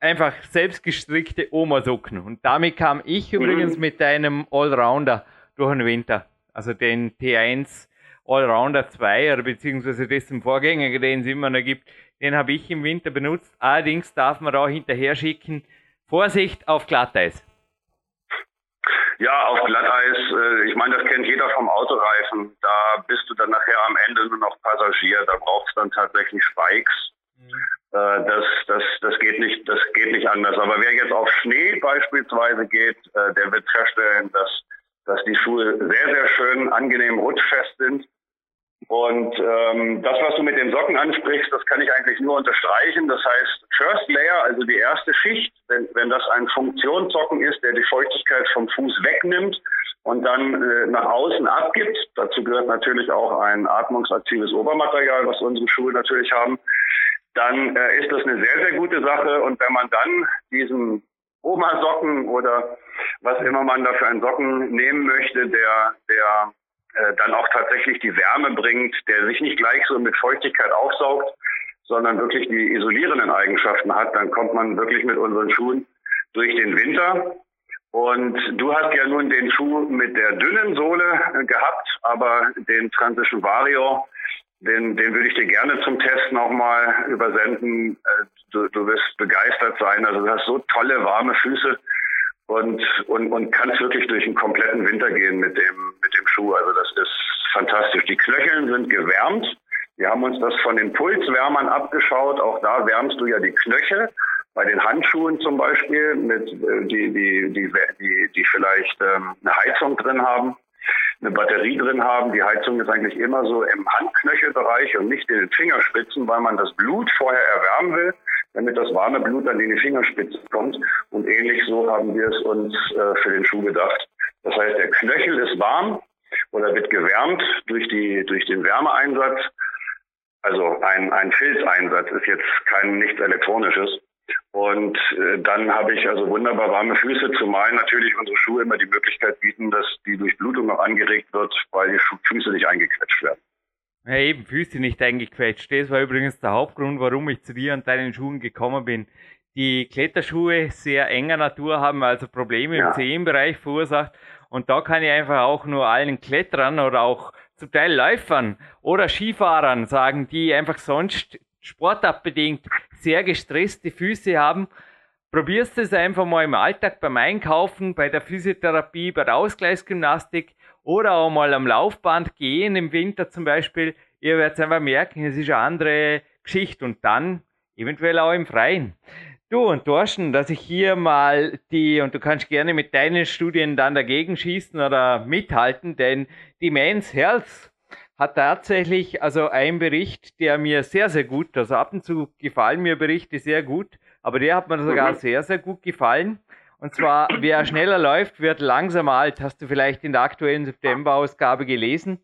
einfach selbstgestrickte Oma-Socken. Und damit kam ich mhm. übrigens mit einem Allrounder durch den Winter also den T1 Allrounder 2 oder beziehungsweise dessen Vorgänger, den es immer noch gibt, den habe ich im Winter benutzt. Allerdings darf man da hinterher schicken, Vorsicht auf Glatteis. Ja, auf Glatteis, äh, ich meine, das kennt jeder vom Autoreifen. Da bist du dann nachher am Ende nur noch Passagier. Da brauchst du dann tatsächlich Spikes. Mhm. Äh, das, das, das geht nicht, das geht nicht anders. Aber wer jetzt auf Schnee beispielsweise geht, äh, der wird feststellen, dass dass die Schuhe sehr, sehr schön, angenehm rutschfest sind. Und ähm, das, was du mit den Socken ansprichst, das kann ich eigentlich nur unterstreichen. Das heißt, First Layer, also die erste Schicht, wenn, wenn das ein Funktionssocken ist, der die Feuchtigkeit vom Fuß wegnimmt und dann äh, nach außen abgibt, dazu gehört natürlich auch ein atmungsaktives Obermaterial, was unsere Schuhe natürlich haben, dann äh, ist das eine sehr, sehr gute Sache. Und wenn man dann diesen Oma-Socken oder was immer man da für einen Socken nehmen möchte, der, der äh, dann auch tatsächlich die Wärme bringt, der sich nicht gleich so mit Feuchtigkeit aufsaugt, sondern wirklich die isolierenden Eigenschaften hat, dann kommt man wirklich mit unseren Schuhen durch den Winter. Und du hast ja nun den Schuh mit der dünnen Sohle äh, gehabt, aber den Transition Vario, den, den würde ich dir gerne zum Test nochmal übersenden. Äh, du, du wirst begeistert sein. Also du hast so tolle, warme Füße und, und, und kannst wirklich durch den kompletten Winter gehen mit dem, mit dem Schuh. Also das ist fantastisch. Die Knöcheln sind gewärmt. Wir haben uns das von den Pulswärmern abgeschaut. Auch da wärmst du ja die Knöchel. Bei den Handschuhen zum Beispiel, mit, äh, die, die, die, die, die vielleicht ähm, eine Heizung drin haben eine Batterie drin haben. Die Heizung ist eigentlich immer so im Handknöchelbereich und nicht in den Fingerspitzen, weil man das Blut vorher erwärmen will, damit das warme Blut dann in die Fingerspitzen kommt. Und ähnlich so haben wir es uns äh, für den Schuh gedacht. Das heißt, der Knöchel ist warm oder wird gewärmt durch, die, durch den Wärmeeinsatz. Also ein, ein Filzeinsatz ist jetzt kein nichts Elektronisches. Und äh, dann habe ich also wunderbar warme Füße, zumal natürlich unsere Schuhe immer die Möglichkeit bieten, dass die Durchblutung noch angeregt wird, weil die Füße nicht eingequetscht werden. Ja, eben, Füße nicht eingequetscht. Das war übrigens der Hauptgrund, warum ich zu dir und deinen Schuhen gekommen bin. Die Kletterschuhe sehr enger Natur haben also Probleme ja. im Zehenbereich verursacht. Und da kann ich einfach auch nur allen Kletterern oder auch zum Teil Läufern oder Skifahrern sagen, die einfach sonst sportartbedingt sehr gestresste Füße haben, probierst es einfach mal im Alltag beim Einkaufen, bei der Physiotherapie, bei der Ausgleichsgymnastik oder auch mal am Laufband gehen im Winter zum Beispiel. Ihr werdet einfach merken, es ist eine andere Geschichte und dann eventuell auch im Freien. Du und Thorsten, dass ich hier mal die, und du kannst gerne mit deinen Studien dann dagegen schießen oder mithalten, denn die Men's Health hat tatsächlich also ein Bericht, der mir sehr, sehr gut, also ab und zu gefallen mir Berichte sehr gut, aber der hat mir sogar mhm. sehr, sehr gut gefallen. Und zwar, wer schneller läuft, wird langsamer alt. Hast du vielleicht in der aktuellen September-Ausgabe gelesen.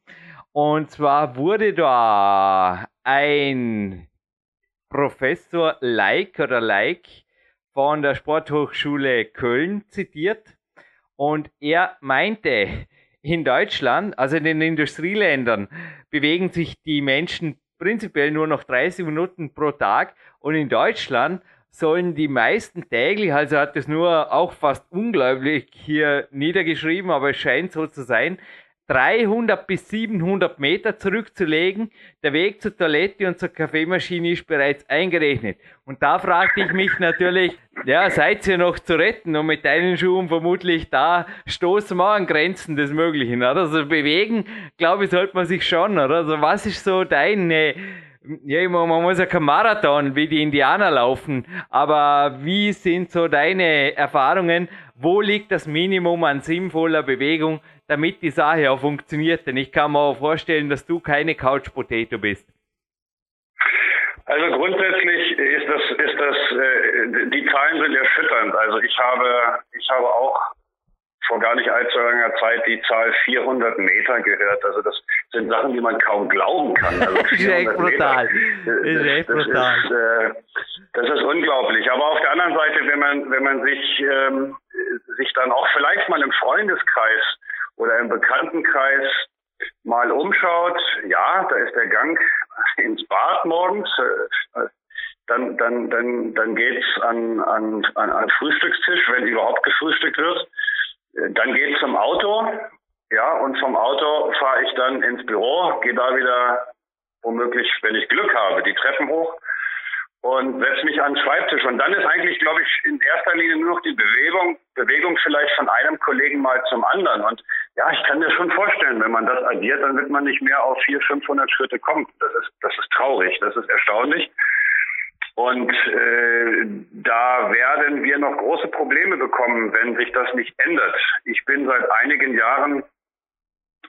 Und zwar wurde da ein Professor Like oder Like von der Sporthochschule Köln zitiert. Und er meinte, in Deutschland, also in den Industrieländern, bewegen sich die Menschen prinzipiell nur noch 30 Minuten pro Tag. Und in Deutschland sollen die meisten täglich, also hat es nur auch fast unglaublich hier niedergeschrieben, aber es scheint so zu sein, 300 bis 700 Meter zurückzulegen. Der Weg zur Toilette und zur Kaffeemaschine ist bereits eingerechnet. Und da fragte ich mich natürlich, ja, seid ihr noch zu retten? Und mit deinen Schuhen vermutlich, da stoßen wir an Grenzen des Möglichen, oder? Also bewegen, glaube ich, sollte man sich schon, oder? Also was ist so deine, ja, man muss ja kein Marathon wie die Indianer laufen, aber wie sind so deine Erfahrungen? Wo liegt das Minimum an sinnvoller Bewegung, damit die Sache auch funktioniert. Denn ich kann mir auch vorstellen, dass du keine Couch Potato bist. Also grundsätzlich ist das, ist das, äh, die Zahlen sind erschütternd. Also ich habe, ich habe auch vor gar nicht allzu langer Zeit die Zahl 400 Meter gehört. Also das sind Sachen, die man kaum glauben kann. <laughs> Also das ist echt brutal. Meter, das, ist echt brutal. Ist, äh, das ist unglaublich. Aber auf der anderen Seite, wenn man, wenn man sich, ähm, sich dann auch vielleicht mal im Freundeskreis oder im Bekanntenkreis mal umschaut, ja, da ist der Gang <laughs> ins Bad morgens, äh, dann, dann, dann, dann geht's an, an, an, an Frühstückstisch, wenn überhaupt gefrühstückt wird. Dann geht's zum Auto, ja, und vom Auto fahre ich dann ins Büro, gehe da wieder womöglich, wenn ich Glück habe, die Treppen hoch und setze mich an den Schreibtisch. Und dann ist eigentlich, glaube ich, in erster Linie nur noch die Bewegung, Bewegung vielleicht von einem Kollegen mal zum anderen. Und ja, ich kann mir schon vorstellen, wenn man das addiert, dann wird man nicht mehr auf 400, 500 Schritte kommen. Das ist, das ist traurig, das ist erstaunlich. Und äh, da werden wir noch große Probleme bekommen, wenn sich das nicht ändert. Ich bin seit einigen Jahren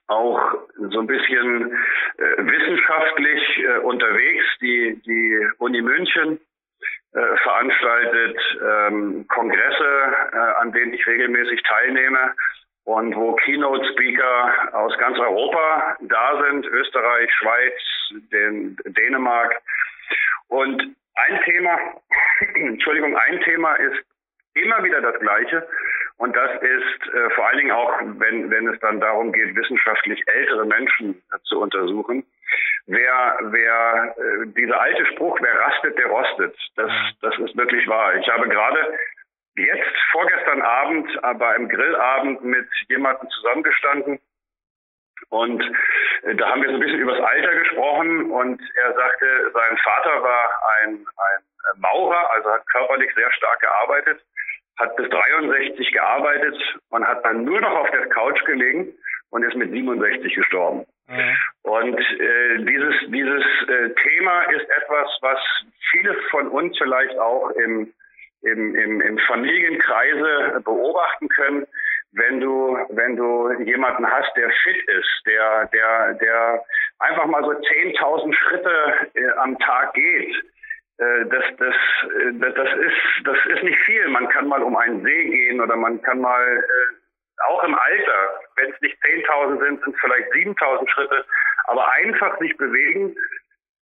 auch so ein bisschen äh, wissenschaftlich äh, unterwegs. Die, die Uni München äh, veranstaltet ähm, Kongresse, äh, an denen ich regelmäßig teilnehme und wo Keynote-Speaker aus ganz Europa da sind, Österreich, Schweiz, den, Dänemark. Und ein Thema, <clears throat> Entschuldigung, ein Thema ist immer wieder das gleiche. Und das ist äh, vor allen Dingen auch, wenn, wenn es dann darum geht, wissenschaftlich ältere Menschen äh, zu untersuchen. Wer, wer äh, dieser alte Spruch, wer rastet, der rostet, das, das ist wirklich wahr. Ich habe gerade jetzt vorgestern Abend äh, bei einem Grillabend mit jemandem zusammengestanden und äh, da haben wir so ein bisschen übers Alter gesprochen und er sagte, sein Vater war ein, ein Maurer, also hat körperlich sehr stark gearbeitet hat bis 63 gearbeitet und hat dann nur noch auf der Couch gelegen und ist mit 67 gestorben. Mhm. Und äh, dieses, dieses äh, Thema ist etwas, was viele von uns vielleicht auch im, im, im, im Familienkreise beobachten können. Wenn du, wenn du jemanden hast, der fit ist, der, der, der einfach mal so 10.000 Schritte äh, am Tag geht, das, das, äh, das, ist, das ist nicht viel. Man kann mal um einen See gehen oder man kann mal, äh, auch im Alter, wenn es nicht 10.000 sind, sind es vielleicht 7.000 Schritte, aber einfach sich bewegen,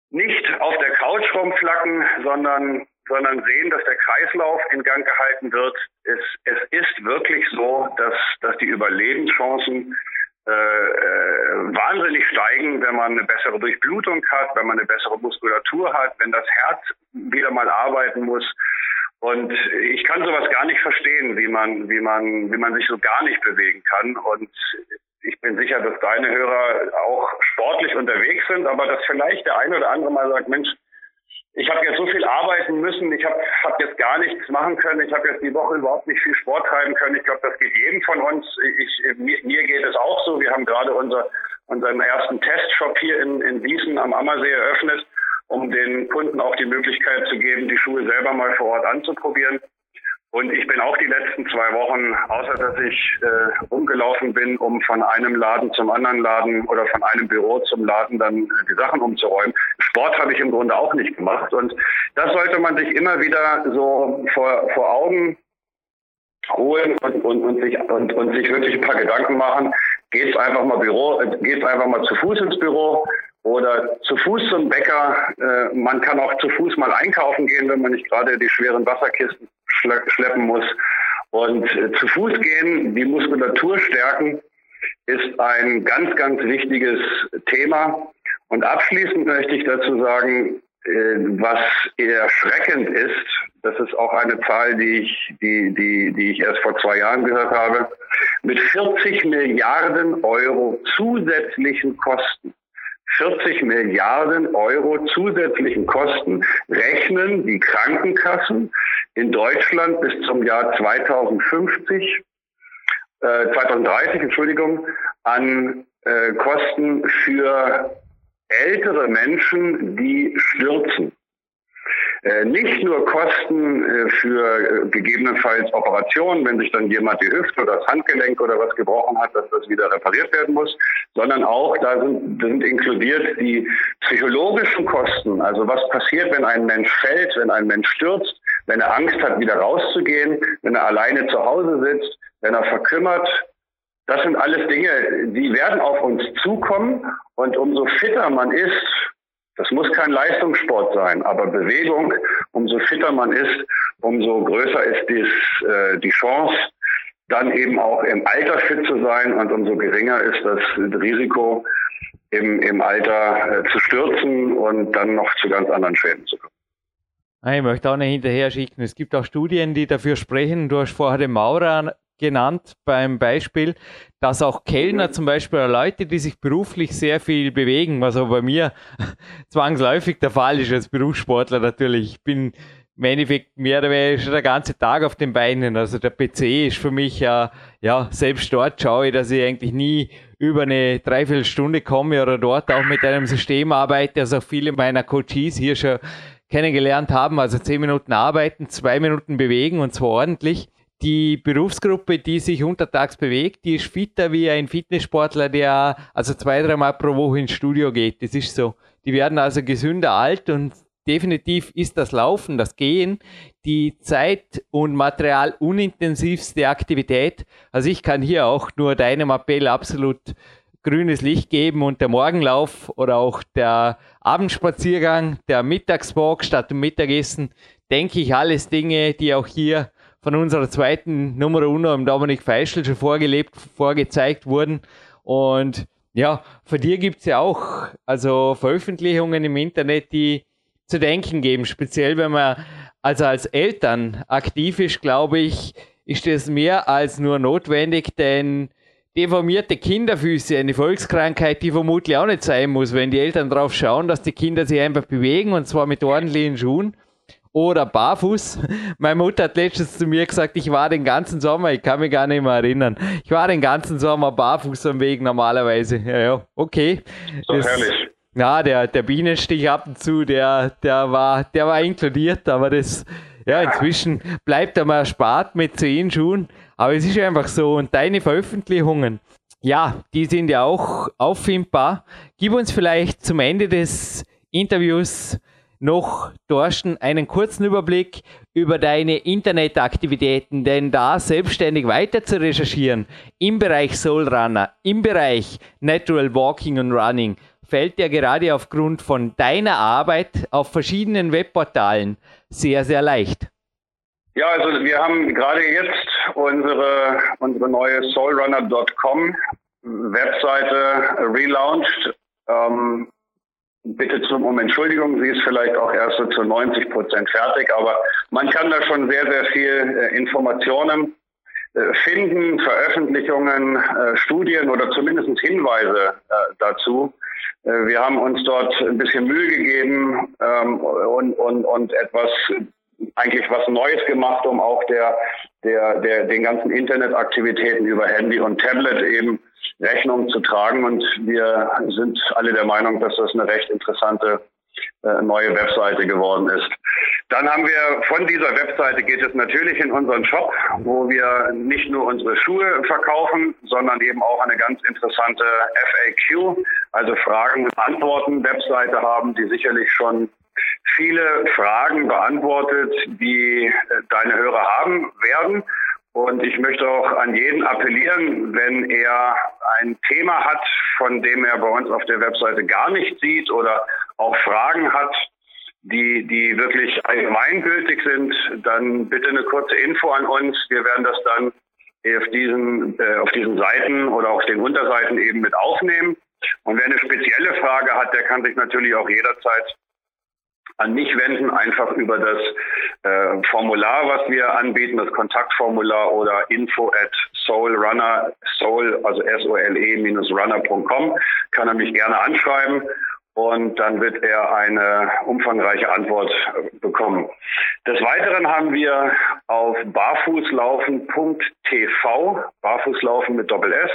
nicht auf der Couch rumflacken, sondern, sondern sehen, dass der Kreislauf in Gang gehalten wird. Es, es ist wirklich so, dass, dass die Überlebenschancen äh, äh, wahnsinnig steigen, wenn man eine bessere Durchblutung hat, wenn man eine bessere Muskulatur hat, wenn das Herz wieder mal arbeiten muss. Und ich kann sowas gar nicht verstehen, wie man, wie man, wie man sich so gar nicht bewegen kann. Und ich bin sicher, dass deine Hörer auch sportlich unterwegs sind, aber dass vielleicht der eine oder andere mal sagt, Mensch, ich habe jetzt so viel arbeiten müssen, ich habe hab jetzt gar nichts machen können, ich habe jetzt die Woche überhaupt nicht viel Sport treiben können. Ich glaube, das geht jedem von uns. Ich, mir, mir geht es auch so. Wir haben gerade unser, unseren ersten Testshop hier in, in Wiesen am Ammersee eröffnet, um den Kunden auch die Möglichkeit zu geben, die Schuhe selber mal vor Ort anzuprobieren. Und ich bin auch die letzten zwei Wochen, außer dass ich äh, rumgelaufen bin, um von einem Laden zum anderen Laden oder von einem Büro zum Laden dann äh, die Sachen umzuräumen. Sport habe ich im Grunde auch nicht gemacht. Und das sollte man sich immer wieder so vor, vor Augen holen und, und, und, sich, und, und sich wirklich ein paar Gedanken machen. Geht's einfach mal Büro, geht's einfach mal zu Fuß ins Büro oder zu Fuß zum Bäcker. Äh, man kann auch zu Fuß mal einkaufen gehen, wenn man nicht gerade die schweren Wasserkisten schleppen muss. Und äh, zu Fuß gehen, die Muskulatur stärken, ist ein ganz, ganz wichtiges Thema. Und abschließend möchte ich dazu sagen, was erschreckend ist, das ist auch eine Zahl, die ich, die, die, die ich erst vor zwei Jahren gehört habe, mit 40 Milliarden Euro zusätzlichen Kosten 40 Milliarden Euro zusätzlichen Kosten rechnen die Krankenkassen in Deutschland bis zum Jahr 2050, äh, 2030, Entschuldigung, an äh, Kosten für ältere Menschen, die stürzen. Äh, nicht nur Kosten äh, für äh, gegebenenfalls Operationen, wenn sich dann jemand die Hüfte oder das Handgelenk oder was gebrochen hat, dass das wieder repariert werden muss, sondern auch, da sind, sind inkludiert die psychologischen Kosten. Also was passiert, wenn ein Mensch fällt, wenn ein Mensch stürzt, wenn er Angst hat, wieder rauszugehen, wenn er alleine zu Hause sitzt, wenn er verkümmert, das sind alles Dinge, die werden auf uns zukommen. Und umso fitter man ist, das muss kein Leistungssport sein, aber Bewegung, umso fitter man ist, umso größer ist dies, äh, die Chance, dann eben auch im Alter fit zu sein und umso geringer ist das Risiko, im, im Alter äh, zu stürzen und dann noch zu ganz anderen Schäden zu kommen. Ich möchte auch nicht hinterher schicken. Es gibt auch Studien, die dafür sprechen. Du hast vorher den Maurer genannt beim Beispiel, dass auch Kellner zum Beispiel Leute, die sich beruflich sehr viel bewegen, was auch bei mir <laughs> zwangsläufig der Fall ist als Berufssportler natürlich. Ich bin im Endeffekt mehr oder weniger schon der ganze Tag auf den Beinen. Also der PC ist für mich ja, ja, selbst dort schaue ich, dass ich eigentlich nie über eine Dreiviertelstunde komme oder dort auch mit einem System arbeite, das auch viele meiner Coaches hier schon kennengelernt haben. Also zehn Minuten arbeiten, zwei Minuten bewegen und zwar ordentlich die Berufsgruppe, die sich untertags bewegt, die ist fitter wie ein Fitnesssportler, der also zwei, dreimal pro Woche ins Studio geht. Das ist so. Die werden also gesünder alt und definitiv ist das Laufen, das Gehen die zeit- und materialunintensivste Aktivität. Also ich kann hier auch nur deinem Appell absolut grünes Licht geben und der Morgenlauf oder auch der Abendspaziergang, der Mittagswalk statt dem Mittagessen, denke ich alles Dinge, die auch hier von unserer zweiten Nummer Uno, im Dominik Feischl, schon vorgelebt, vorgezeigt wurden. Und ja, von dir gibt es ja auch also Veröffentlichungen im Internet, die zu denken geben. Speziell wenn man also als Eltern aktiv ist, glaube ich, ist das mehr als nur notwendig, denn deformierte Kinderfüße, eine Volkskrankheit, die vermutlich auch nicht sein muss, wenn die Eltern darauf schauen, dass die Kinder sich einfach bewegen und zwar mit ordentlichen Schuhen oder barfuß. <laughs> Meine Mutter hat letztens zu mir gesagt, ich war den ganzen Sommer, ich kann mich gar nicht mehr erinnern, ich war den ganzen Sommer barfuß am Weg normalerweise. Ja, ja, okay. So das, herrlich. Ja, der, der Bienenstich ab und zu, der, der, war, der war inkludiert, aber das, ja, inzwischen bleibt er mal erspart mit zehn Schuhen. Aber es ist einfach so. Und deine Veröffentlichungen, ja, die sind ja auch auffindbar. Gib uns vielleicht zum Ende des Interviews noch, Thorsten, einen kurzen Überblick über deine Internetaktivitäten, denn da selbstständig weiter zu recherchieren im Bereich Soul Runner, im Bereich Natural Walking und Running, fällt dir gerade aufgrund von deiner Arbeit auf verschiedenen Webportalen sehr, sehr leicht. Ja, also wir haben gerade jetzt unsere, unsere neue soulrunner.com Webseite relaunched. Ähm, bitte zum, um Entschuldigung, sie ist vielleicht auch erst so zu 90 Prozent fertig, aber man kann da schon sehr, sehr viel äh, Informationen äh, finden, Veröffentlichungen, äh, Studien oder zumindest Hinweise äh, dazu. Wir haben uns dort ein bisschen Mühe gegeben ähm, und, und, und etwas eigentlich was Neues gemacht, um auch der, der, der, den ganzen Internetaktivitäten über Handy und Tablet eben Rechnung zu tragen. Und wir sind alle der Meinung, dass das eine recht interessante äh, neue Webseite geworden ist. Dann haben wir von dieser Webseite geht es natürlich in unseren Shop, wo wir nicht nur unsere Schuhe verkaufen, sondern eben auch eine ganz interessante FAQ, also Fragen und Antworten Webseite haben, die sicherlich schon viele Fragen beantwortet, die äh, deine Hörer haben werden. Und ich möchte auch an jeden appellieren, wenn er ein Thema hat, von dem er bei uns auf der Webseite gar nicht sieht oder auch Fragen hat, die, die wirklich allgemeingültig sind, dann bitte eine kurze Info an uns. Wir werden das dann auf diesen, äh, auf diesen Seiten oder auf den Unterseiten eben mit aufnehmen. Und wer eine spezielle Frage hat, der kann sich natürlich auch jederzeit an mich wenden, einfach über das äh, Formular, was wir anbieten, das Kontaktformular oder info at soulrunner, soul, also S-O-L-E-runner.com, kann er mich gerne anschreiben und dann wird er eine umfangreiche Antwort äh, bekommen. Des Weiteren haben wir auf barfußlaufen.tv, barfußlaufen mit Doppel S,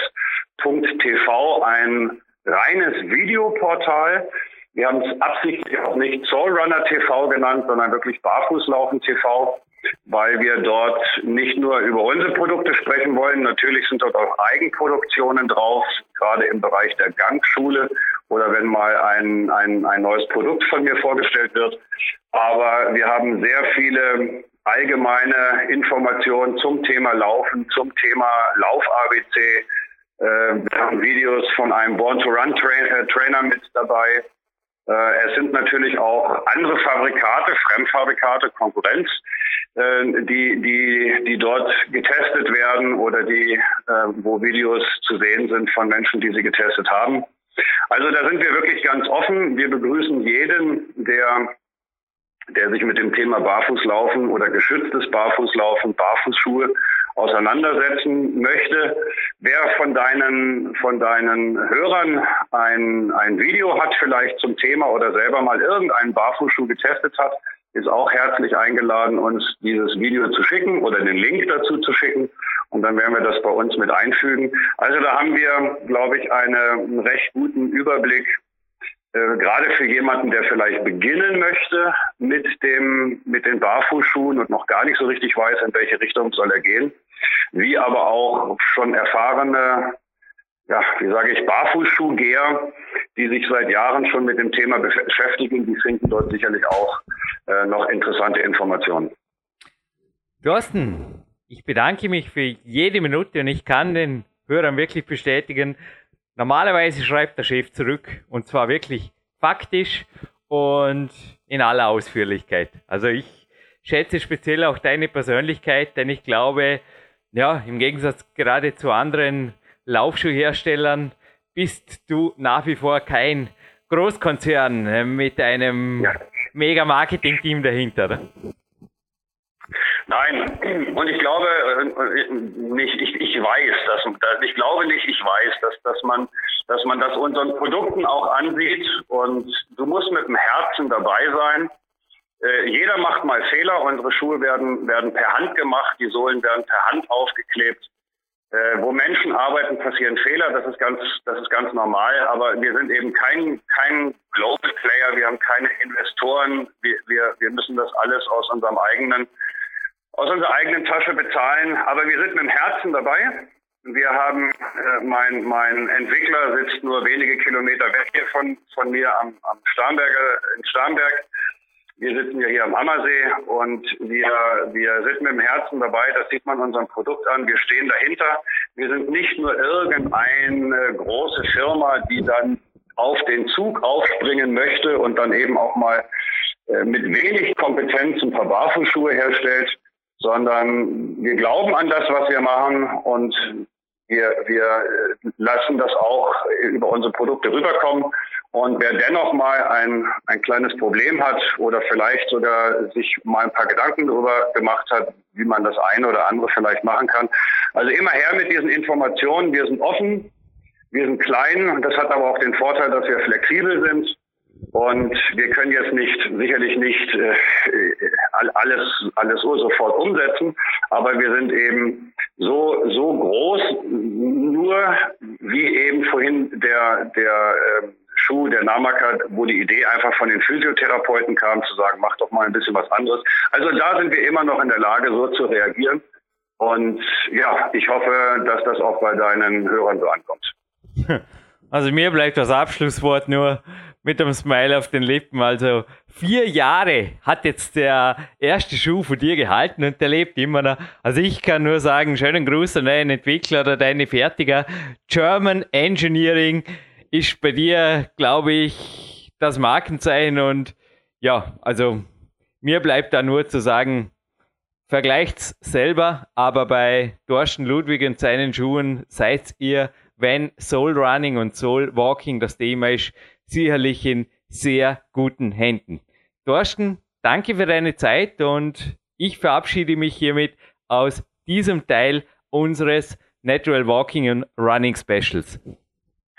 .tv ein reines Videoportal, wir haben es absichtlich auch nicht Soulrunner TV genannt, sondern wirklich Barfußlaufen TV, weil wir dort nicht nur über unsere Produkte sprechen wollen. Natürlich sind dort auch Eigenproduktionen drauf, gerade im Bereich der Gangschule oder wenn mal ein, ein, ein neues Produkt von mir vorgestellt wird. Aber wir haben sehr viele allgemeine Informationen zum Thema Laufen, zum Thema Lauf-ABC. Äh, wir haben Videos von einem Born-to-Run-Trainer mit dabei. Äh, es sind natürlich auch andere Fabrikate, Fremdfabrikate, Konkurrenz, äh, die, die, die dort getestet werden oder die, äh, wo Videos zu sehen sind von Menschen, die sie getestet haben. Also da sind wir wirklich ganz offen. Wir begrüßen jeden, der der sich mit dem Thema Barfußlaufen oder geschütztes Barfußlaufen, Barfußschuhe auseinandersetzen möchte. Wer von deinen, von deinen Hörern ein, ein Video hat vielleicht zum Thema oder selber mal irgendeinen Barfußschuh getestet hat, ist auch herzlich eingeladen, uns dieses Video zu schicken oder den Link dazu zu schicken. Und dann werden wir das bei uns mit einfügen. Also da haben wir, glaube ich, eine, einen recht guten Überblick äh, gerade für jemanden, der vielleicht beginnen möchte mit dem, mit den Barfußschuhen und noch gar nicht so richtig weiß, in welche Richtung soll er gehen, wie aber auch schon erfahrene, ja, wie sage ich, Barfußschuhgeher, die sich seit Jahren schon mit dem Thema beschäftigen, die finden dort sicherlich auch äh, noch interessante Informationen. Thorsten, ich bedanke mich für jede Minute und ich kann den Hörern wirklich bestätigen, Normalerweise schreibt der Chef zurück und zwar wirklich faktisch und in aller Ausführlichkeit. Also ich schätze speziell auch deine Persönlichkeit, denn ich glaube, ja, im Gegensatz gerade zu anderen Laufschuhherstellern bist du nach wie vor kein Großkonzern äh, mit einem ja. mega Marketing-Team dahinter. Nein, und ich glaube äh, nicht, ich, ich weiß, dass, ich glaube nicht, ich weiß, dass, dass man, dass man das unseren Produkten auch ansieht. Und du musst mit dem Herzen dabei sein. Äh, jeder macht mal Fehler, unsere Schuhe werden, werden per Hand gemacht, die Sohlen werden per Hand aufgeklebt. Äh, wo Menschen arbeiten, passieren Fehler, das ist ganz, das ist ganz normal, aber wir sind eben kein, kein Global Player, wir haben keine Investoren, wir, wir, wir müssen das alles aus unserem eigenen aus unserer eigenen Tasche bezahlen. Aber wir sind mit dem Herzen dabei. Wir haben, äh, mein, mein Entwickler sitzt nur wenige Kilometer weg hier von, von mir am, am Starnberger, in Starnberg. Wir sitzen ja hier am Ammersee und wir, wir sind mit dem Herzen dabei. Das sieht man unserem Produkt an. Wir stehen dahinter. Wir sind nicht nur irgendeine große Firma, die dann auf den Zug aufspringen möchte und dann eben auch mal äh, mit wenig Kompetenz ein paar Barfußschuhe herstellt sondern wir glauben an das, was wir machen und wir, wir lassen das auch über unsere Produkte rüberkommen. Und wer dennoch mal ein, ein kleines Problem hat oder vielleicht sogar sich mal ein paar Gedanken darüber gemacht hat, wie man das eine oder andere vielleicht machen kann. Also immer her mit diesen Informationen. Wir sind offen, wir sind klein. Das hat aber auch den Vorteil, dass wir flexibel sind. Und wir können jetzt nicht, sicherlich nicht äh, alles, alles so sofort umsetzen, aber wir sind eben so, so groß, nur wie eben vorhin der, der äh, Schuh, der Namaka, wo die Idee einfach von den Physiotherapeuten kam, zu sagen, mach doch mal ein bisschen was anderes. Also da sind wir immer noch in der Lage, so zu reagieren. Und ja, ich hoffe, dass das auch bei deinen Hörern so ankommt. <laughs> Also mir bleibt das Abschlusswort nur mit einem Smile auf den Lippen. Also vier Jahre hat jetzt der erste Schuh von dir gehalten und der lebt immer noch. Also ich kann nur sagen, schönen Gruß an deinen Entwickler oder deine Fertiger. German Engineering ist bei dir, glaube ich, das Markenzeichen und ja, also mir bleibt da nur zu sagen, vergleicht's selber, aber bei Thorsten Ludwig und seinen Schuhen seid ihr, wenn Soul Running und Soul Walking das Thema ist, sicherlich in sehr guten Händen. Thorsten, danke für deine Zeit und ich verabschiede mich hiermit aus diesem Teil unseres Natural Walking and Running Specials.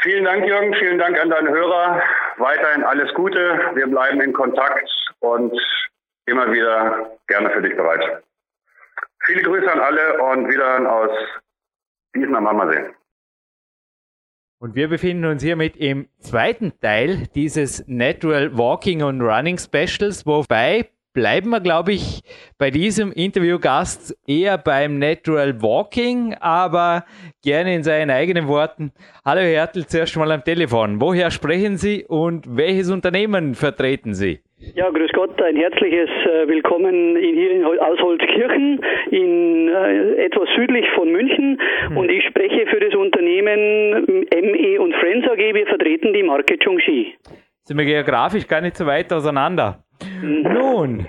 Vielen Dank, Jürgen. Vielen Dank an deine Hörer. Weiterhin alles Gute. Wir bleiben in Kontakt und immer wieder gerne für dich bereit. Viele Grüße an alle und wieder aus Gießen am Ammersee. Und wir befinden uns hiermit im zweiten Teil dieses Natural Walking und Running Specials, wobei bleiben wir, glaube ich, bei diesem Interviewgast eher beim Natural Walking, aber gerne in seinen eigenen Worten. Hallo Hertel, zuerst mal am Telefon. Woher sprechen Sie und welches Unternehmen vertreten Sie? Ja, grüß Gott, ein herzliches äh, Willkommen in, hier in Ausholzkirchen, in, äh, etwas südlich von München. Mhm. Und ich spreche für das Unternehmen ME und Friends AG. Wir vertreten die Marke Chongxi. Sind wir geografisch gar nicht so weit auseinander. Mhm. Nun,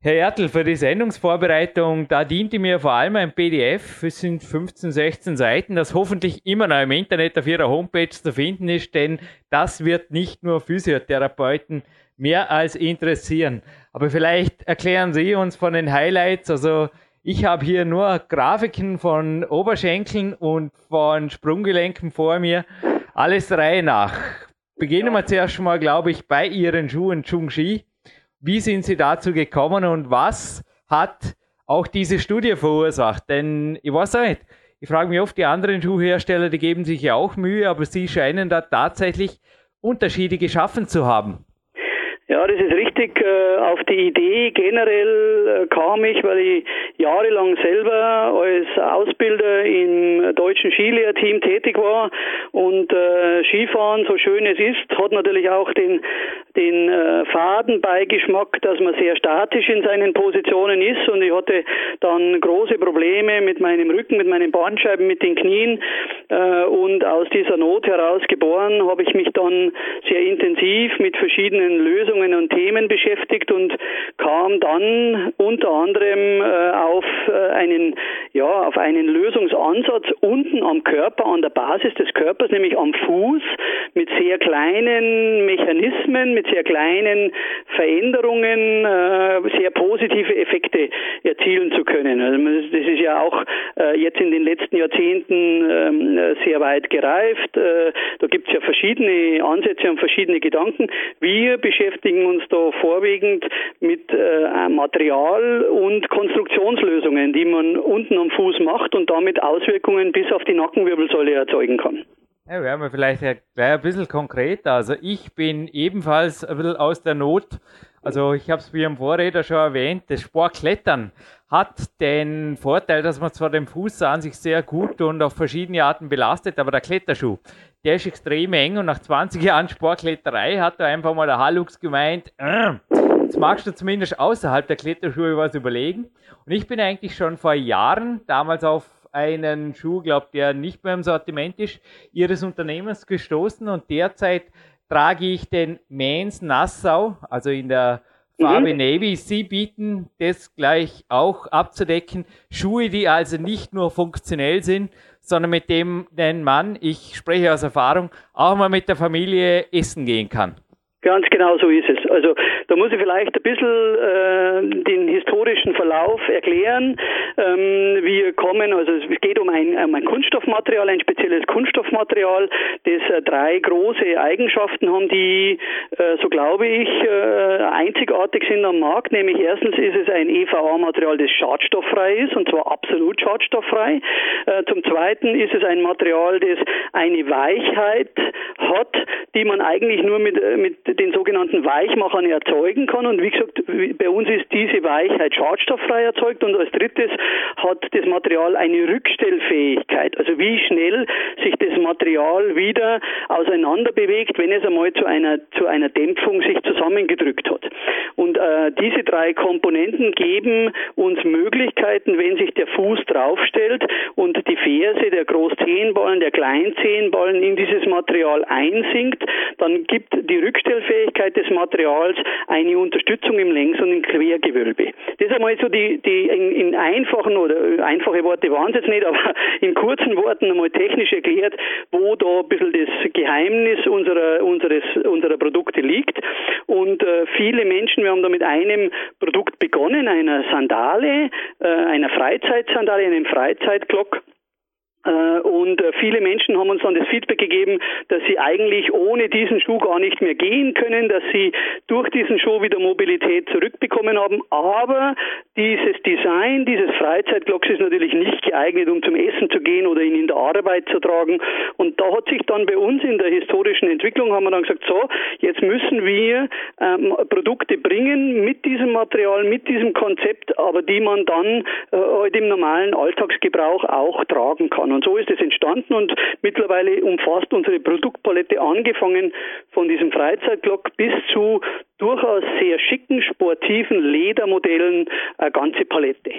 Herr Ertl, für die Sendungsvorbereitung, da diente mir vor allem ein PDF, es sind 15, 16 Seiten, das hoffentlich immer noch im Internet auf Ihrer Homepage zu finden ist, denn das wird nicht nur Physiotherapeuten mehr als interessieren. Aber vielleicht erklären Sie uns von den Highlights. Also ich habe hier nur Grafiken von Oberschenkeln und von Sprunggelenken vor mir. Alles Reihe nach. Beginnen wir zuerst mal, glaube ich, bei Ihren Schuhen Chungshi. Wie sind Sie dazu gekommen und was hat auch diese Studie verursacht? Denn ich weiß nicht, ich frage mich oft, die anderen Schuhhersteller, die geben sich ja auch Mühe, aber sie scheinen da tatsächlich Unterschiede geschaffen zu haben. Ja, das ist richtig. Äh, auf die Idee generell äh, kam ich, weil ich jahrelang selber als Ausbilder im deutschen Skilehrteam tätig war und äh, Skifahren, so schön es ist, hat natürlich auch den, den Fadenbeigeschmack, dass man sehr statisch in seinen Positionen ist und ich hatte dann große Probleme mit meinem Rücken, mit meinen Bandscheiben, mit den Knien und aus dieser Not heraus geboren habe ich mich dann sehr intensiv mit verschiedenen Lösungen und Themen beschäftigt und kam dann unter anderem äh, auf äh, einen ja auf einen Lösungsansatz unten am Körper an der Basis des Körpers nämlich am Fuß mit sehr kleinen Mechanismen mit sehr kleinen Veränderungen äh, sehr positive Effekte erzielen zu können. Also das ist ja auch äh, jetzt in den letzten Jahrzehnten ähm, sehr weit gereift. Äh, da gibt es ja verschiedene Ansätze und verschiedene Gedanken. Wir beschäftigen uns da vorwiegend mit äh, Material- und Konstruktionslösungen, die man unten am Fuß macht und damit Auswirkungen bis auf die Nackenwirbelsäule erzeugen kann. Ja, werden wir vielleicht gleich ein bisschen konkreter. Also ich bin ebenfalls ein bisschen aus der Not. Also ich habe es wie am Vorredner schon erwähnt, das Sportklettern hat den Vorteil, dass man zwar den Fuß an sich sehr gut und auf verschiedene Arten belastet, aber der Kletterschuh, der ist extrem eng und nach 20 Jahren Sportkletterei hat er einfach mal der Halux gemeint, äh, jetzt magst du zumindest außerhalb der Kletterschuhe was überlegen. Und ich bin eigentlich schon vor Jahren damals auf einen Schuh, glaube der nicht mehr im Sortiment ist, ihres Unternehmens gestoßen und derzeit trage ich den Mans Nassau, also in der Farbe mhm. Navy. Sie bieten das gleich auch abzudecken. Schuhe, die also nicht nur funktionell sind, sondern mit dem den Mann, ich spreche aus Erfahrung, auch mal mit der Familie essen gehen kann. Ganz genau so ist es. Also da muss ich vielleicht ein bisschen äh, den historischen Verlauf erklären. Ähm, wir kommen, also es geht um ein, um ein Kunststoffmaterial, ein spezielles Kunststoffmaterial, das äh, drei große Eigenschaften haben, die, äh, so glaube ich, äh, einzigartig sind am Markt. Nämlich erstens ist es ein EVA-Material, das schadstofffrei ist, und zwar absolut schadstofffrei. Äh, zum Zweiten ist es ein Material, das eine Weichheit hat, die man eigentlich nur mit, äh, mit den sogenannten Weichmachern erzeugen kann. Und wie gesagt, bei uns ist diese Weichheit schadstofffrei erzeugt. Und als drittes hat das Material eine Rückstellfähigkeit. Also wie schnell sich das Material wieder auseinander bewegt, wenn es einmal zu einer, zu einer Dämpfung sich zusammengedrückt hat. Und äh, diese drei Komponenten geben uns Möglichkeiten, wenn sich der Fuß draufstellt und die Ferse, der Großzehenballen, der Kleinzehenballen in dieses Material einsinkt, dann gibt die Rückstellfähigkeit des Materials eine Unterstützung im Längs- und im Quergewölbe. Das ist einmal so die, die in, in einfachen oder einfache Worte waren es jetzt nicht, <laughs> aber in kurzen Worten einmal technisch erklärt, wo da ein bisschen das Geheimnis unserer, unseres, unserer Produkte liegt. Und äh, viele Menschen, wir haben da mit einem Produkt begonnen, einer Sandale, äh, einer Freizeitsandale, einem Freizeitglock äh, und äh, viele Menschen haben uns dann das Feedback gegeben, dass sie eigentlich ohne diesen Schuh gar nicht mehr gehen können, dass sie durch diesen Schuh wieder Mobilität zurückbekommen haben. Aber dieses Design dieses Freizeitglocks ist natürlich nicht geeignet, um zum Essen zu gehen oder ihn in der Arbeit zu tragen. Und da hat sich dann bei uns in der historischen Entwicklung, haben wir dann gesagt, so, jetzt müssen wir ähm, Produkte bringen mit diesem Material, mit diesem Konzept, aber die man dann äh, halt im normalen Alltagsgebrauch auch tragen kann. Und so ist es entstanden und mittlerweile umfasst unsere Produktpalette angefangen von diesem Freizeitblock bis zu durchaus sehr schicken, sportiven Ledermodellen, eine ganze Palette.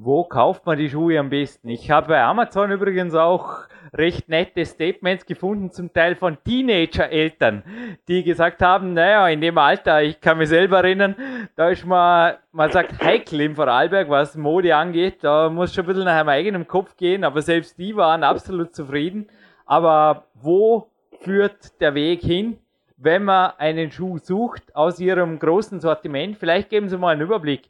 Wo kauft man die Schuhe am besten? Ich habe bei Amazon übrigens auch recht nette Statements gefunden, zum Teil von Teenager-Eltern, die gesagt haben, naja, in dem Alter, ich kann mich selber erinnern, da ist man, man sagt heikel im Vorarlberg, was Mode angeht, da muss schon ein bisschen nach einem eigenen Kopf gehen, aber selbst die waren absolut zufrieden. Aber wo führt der Weg hin, wenn man einen Schuh sucht aus ihrem großen Sortiment? Vielleicht geben Sie mal einen Überblick.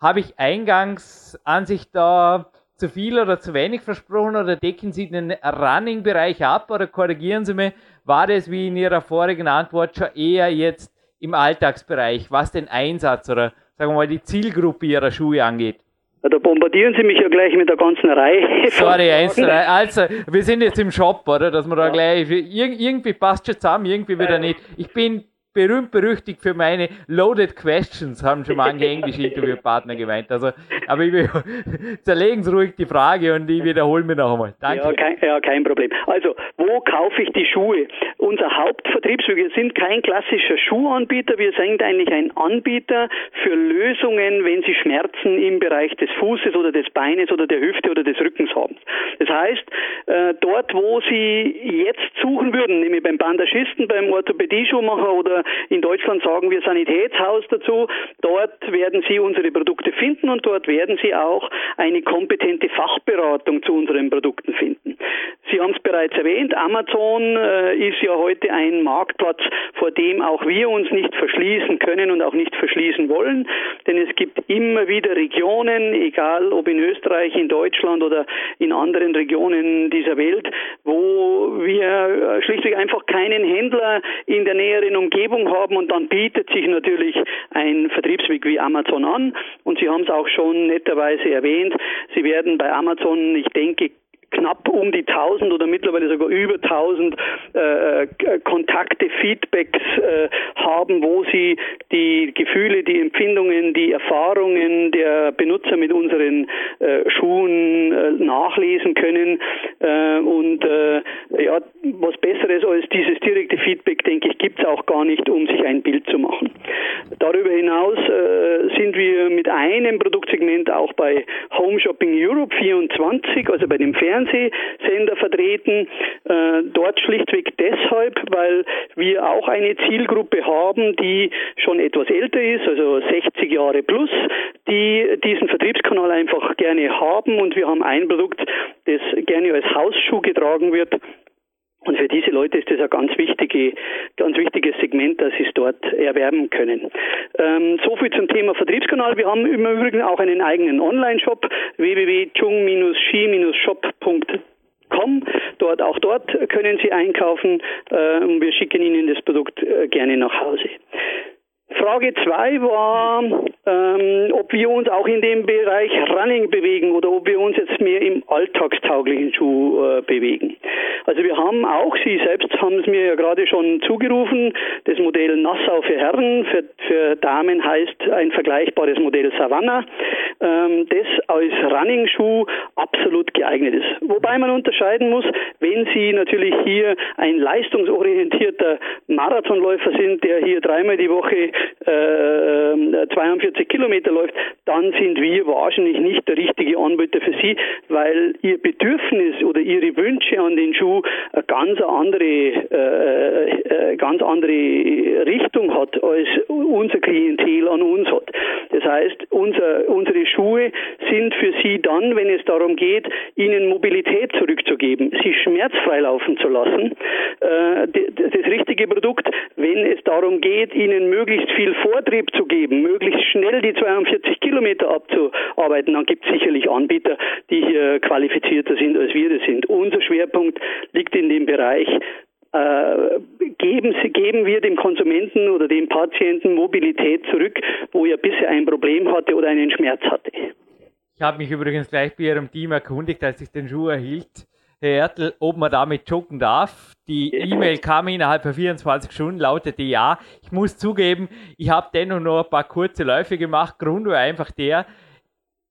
Habe ich eingangs an sich da zu viel oder zu wenig versprochen oder decken Sie den Running-Bereich ab oder korrigieren Sie mich, war das wie in Ihrer vorigen Antwort schon eher jetzt im Alltagsbereich, was den Einsatz oder sagen wir mal die Zielgruppe Ihrer Schuhe angeht? Da bombardieren Sie mich ja gleich mit der ganzen Reihe. Sorry, <laughs> eins, also wir sind jetzt im Shop, oder? Dass man da gleich irgendwie passt schon zusammen, irgendwie wieder nicht. Ich bin berühmt berüchtigt für meine loaded questions, haben schon manche <laughs> englische Interviewpartner gemeint. Also, aber ich will, <laughs> zerlegen Sie ruhig die Frage und ich wiederhole mich noch einmal. Danke. Ja kein, ja, kein Problem. Also, wo kaufe ich die Schuhe? Unser Hauptvertrieb, wir sind kein klassischer Schuhanbieter, wir sind eigentlich ein Anbieter für Lösungen, wenn Sie Schmerzen im Bereich des Fußes oder des Beines oder der Hüfte oder des Rückens haben. Das heißt, äh, dort, wo Sie jetzt suchen würden, nämlich beim Bandagisten, beim Orthopädie-Schuhmacher oder in Deutschland sagen wir Sanitätshaus dazu. Dort werden Sie unsere Produkte finden und dort werden Sie auch eine kompetente Fachberatung zu unseren Produkten finden. Sie haben es bereits erwähnt, Amazon äh, ist ja heute ein Marktplatz, vor dem auch wir uns nicht verschließen können und auch nicht verschließen wollen, denn es gibt immer wieder Regionen, egal ob in Österreich, in Deutschland oder in anderen Regionen dieser Welt, wo wir schlichtweg einfach keinen Händler in der näheren Umgebung haben und dann bietet sich natürlich ein Vertriebsweg wie Amazon an. Und Sie haben es auch schon netterweise erwähnt, Sie werden bei Amazon, ich denke, knapp um die 1000 oder mittlerweile sogar über 1000 äh, äh, Kontakte, Feedbacks äh, haben, wo sie die Gefühle, die Empfindungen, die Erfahrungen der Benutzer mit unseren äh, Schuhen äh, nachlesen können. Äh, und ja, was Besseres als dieses direkte Feedback, denke ich, gibt es auch gar nicht, um sich ein Bild zu machen. Darüber hinaus sind wir mit einem Produktsegment auch bei Home Shopping Europe 24, also bei dem Fernsehen Fernsehsender vertreten. Äh, dort schlichtweg deshalb, weil wir auch eine Zielgruppe haben, die schon etwas älter ist, also 60 Jahre plus, die diesen Vertriebskanal einfach gerne haben und wir haben ein Produkt, das gerne als Hausschuh getragen wird Und für diese Leute ist das ein ganz, wichtige, ganz wichtiges Segment, dass sie es dort erwerben können. Ähm, so viel zum Thema Vertriebskanal. Wir haben im Übrigen auch einen eigenen Online-Shop www.chung-ski-shop.com. Dort, auch dort können Sie einkaufen äh, und wir schicken Ihnen das Produkt äh, gerne nach Hause. Frage 2 war, ähm, ob wir uns auch in dem Bereich Running bewegen oder ob wir uns jetzt mehr im alltagstauglichen Schuh äh, bewegen. Also wir haben auch, Sie selbst haben es mir ja gerade schon zugerufen, das Modell Nassau für Herren, für, für Damen heißt ein vergleichbares Modell Savannah, ähm, das als Running-Schuh absolut geeignet ist. Wobei man unterscheiden muss, wenn Sie natürlich hier ein leistungsorientierter Marathonläufer sind, der hier dreimal die Woche äh, 42 Kilometer läuft, dann sind wir wahrscheinlich nicht der richtige Anbieter für Sie, weil Ihr Bedürfnis oder Ihre Wünsche an den Schuh eine ganz andere, äh, äh, ganz andere Richtung hat, als unser Klientel an uns hat. Das heißt, unser, unsere Schuhe sind für Sie dann, wenn es darum geht, Ihnen Mobilität zurückzugeben, Sie schmerzfrei laufen zu lassen, äh, das richtige Produkt, wenn es darum geht, Ihnen möglichst viel Vortrieb zu geben, möglichst schnell die 42 Kilometer abzuarbeiten, dann gibt es sicherlich Anbieter, die hier qualifizierter sind, als wir das sind. Unser Schwerpunkt liegt in dem Bereich, äh, geben, Sie, geben wir dem Konsumenten oder dem Patienten Mobilität zurück, wo er bisher ein Problem hatte oder einen Schmerz hatte. Ich habe mich übrigens gleich bei Ihrem Team erkundigt, als ich den Schuh erhielt. Herr Ertel, ob man damit joggen darf. Die E-Mail kam innerhalb von 24 Stunden, lautete ja. Ich muss zugeben, ich habe dennoch noch ein paar kurze Läufe gemacht. Grund war einfach der,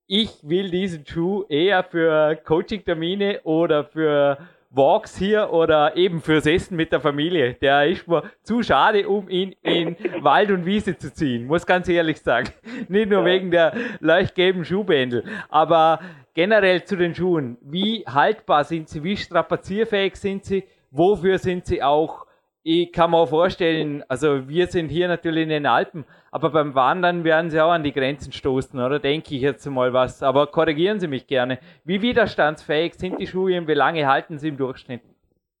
ich will diesen Schuh eher für Coaching-Termine oder für Walks hier oder eben fürs Essen mit der Familie. Der ist mir zu schade, um ihn in <laughs> Wald und Wiese zu ziehen, muss ganz ehrlich sagen. Nicht nur wegen der leuchtgelben Schuhbändel. Aber generell zu den Schuhen. Wie haltbar sind sie? Wie strapazierfähig sind sie? Wofür sind sie auch ich kann mir auch vorstellen, also wir sind hier natürlich in den Alpen, aber beim Wandern werden sie auch an die Grenzen stoßen, oder denke ich jetzt mal was. Aber korrigieren Sie mich gerne. Wie widerstandsfähig sind die Schuhe und wie lange halten sie im Durchschnitt?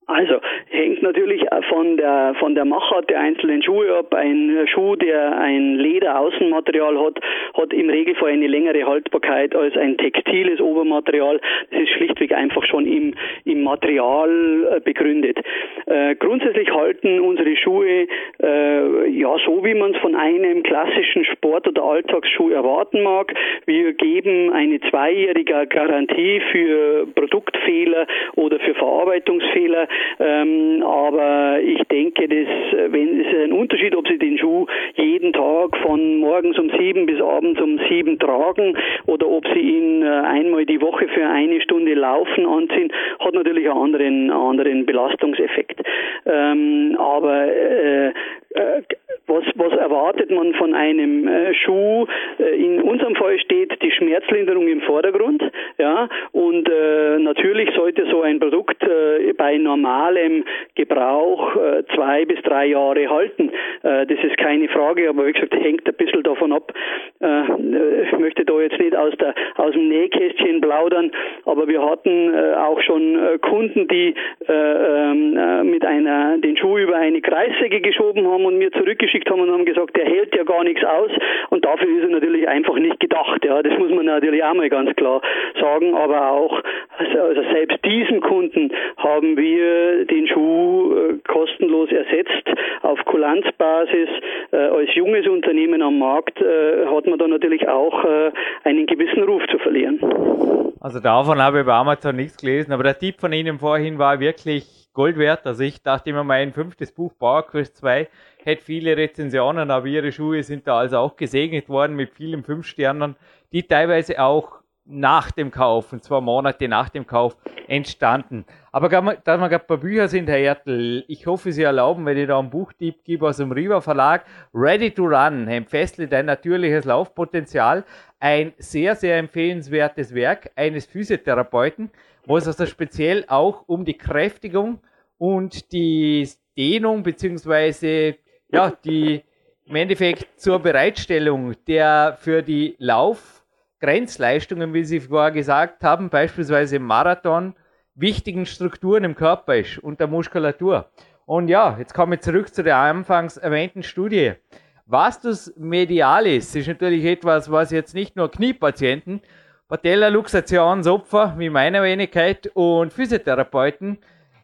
Also hängt natürlich von der von der Machart der einzelnen Schuhe ab. Ein Schuh, der ein Lederaußenmaterial hat, hat im Regelfall eine längere Haltbarkeit als ein textiles Obermaterial. Das ist schlichtweg einfach schon im, im Material äh, begründet. Äh, grundsätzlich halten unsere Schuhe äh, ja so, wie man es von einem klassischen Sport- oder Alltagsschuh erwarten mag. Wir geben eine zweijährige Garantie für Produktfehler oder für Verarbeitungsfehler. Ähm, aber ich denke, dass, wenn es ist ein Unterschied, ob Sie den Schuh jeden Tag von morgens um sieben bis abends um sieben tragen oder ob Sie ihn äh, einmal die Woche für eine Stunde laufen anziehen, hat natürlich einen anderen, anderen Belastungseffekt. Ähm, aber äh, äh, was, was erwartet man von einem äh, Schuh? Äh, in unserem Fall steht die Schmerzlinderung im Vordergrund, ja, und äh, natürlich sollte so ein Produkt äh, bei normalem Gebrauch äh, zwei bis drei Jahre halten. Äh, das ist keine Frage, aber wie gesagt, hängt ein bisschen davon ab. Äh, ich möchte da jetzt nicht aus, der, aus dem Nähkästchen plaudern, aber wir hatten äh, auch schon äh, Kunden, die äh, ähm, mit einer den Schuh über eine Kreissäge geschoben haben und mir zurückgeschickt haben und haben gesagt, der hält ja gar nichts aus und dafür ist er natürlich einfach nicht gedacht. Ja, das muss man natürlich auch mal ganz klar sagen, aber auch also, also selbst diesen Kunden haben wir den Schuh äh, kostenlos ersetzt auf Kulanzbasis. Äh, als junges Unternehmen am Markt äh, hat man da natürlich auch einen gewissen Ruf zu verlieren. Also davon habe ich bei Amazon nichts gelesen, aber der Tipp von Ihnen vorhin war wirklich Gold wert. Also ich dachte immer, mein fünftes Buch Power Quest 2 hätte viele Rezensionen, aber ihre Schuhe sind da also auch gesegnet worden mit vielen fünf Sternen, die teilweise auch nach dem Kauf, und zwar Monate nach dem Kauf, entstanden. Aber da wir gerade bei Bücher sind, Herr Ertel, ich hoffe, Sie erlauben, wenn ich da einen Buchtipp gebe aus dem Riva Verlag, Ready to Run, entfestle dein natürliches Laufpotenzial, ein sehr, sehr empfehlenswertes Werk eines Physiotherapeuten, wo es also speziell auch um die Kräftigung und die Dehnung beziehungsweise ja, die im Endeffekt zur Bereitstellung der für die Laufgrenzleistungen, wie Sie vorher gesagt haben, beispielsweise im Marathon, wichtigen Strukturen im Körper ist und der Muskulatur. Und ja, jetzt komme ich zurück zu der anfangs erwähnten Studie. Vastus medialis ist natürlich etwas, was jetzt nicht nur Kniepatienten, Patellaluxationsopfer wie meiner Wenigkeit und Physiotherapeuten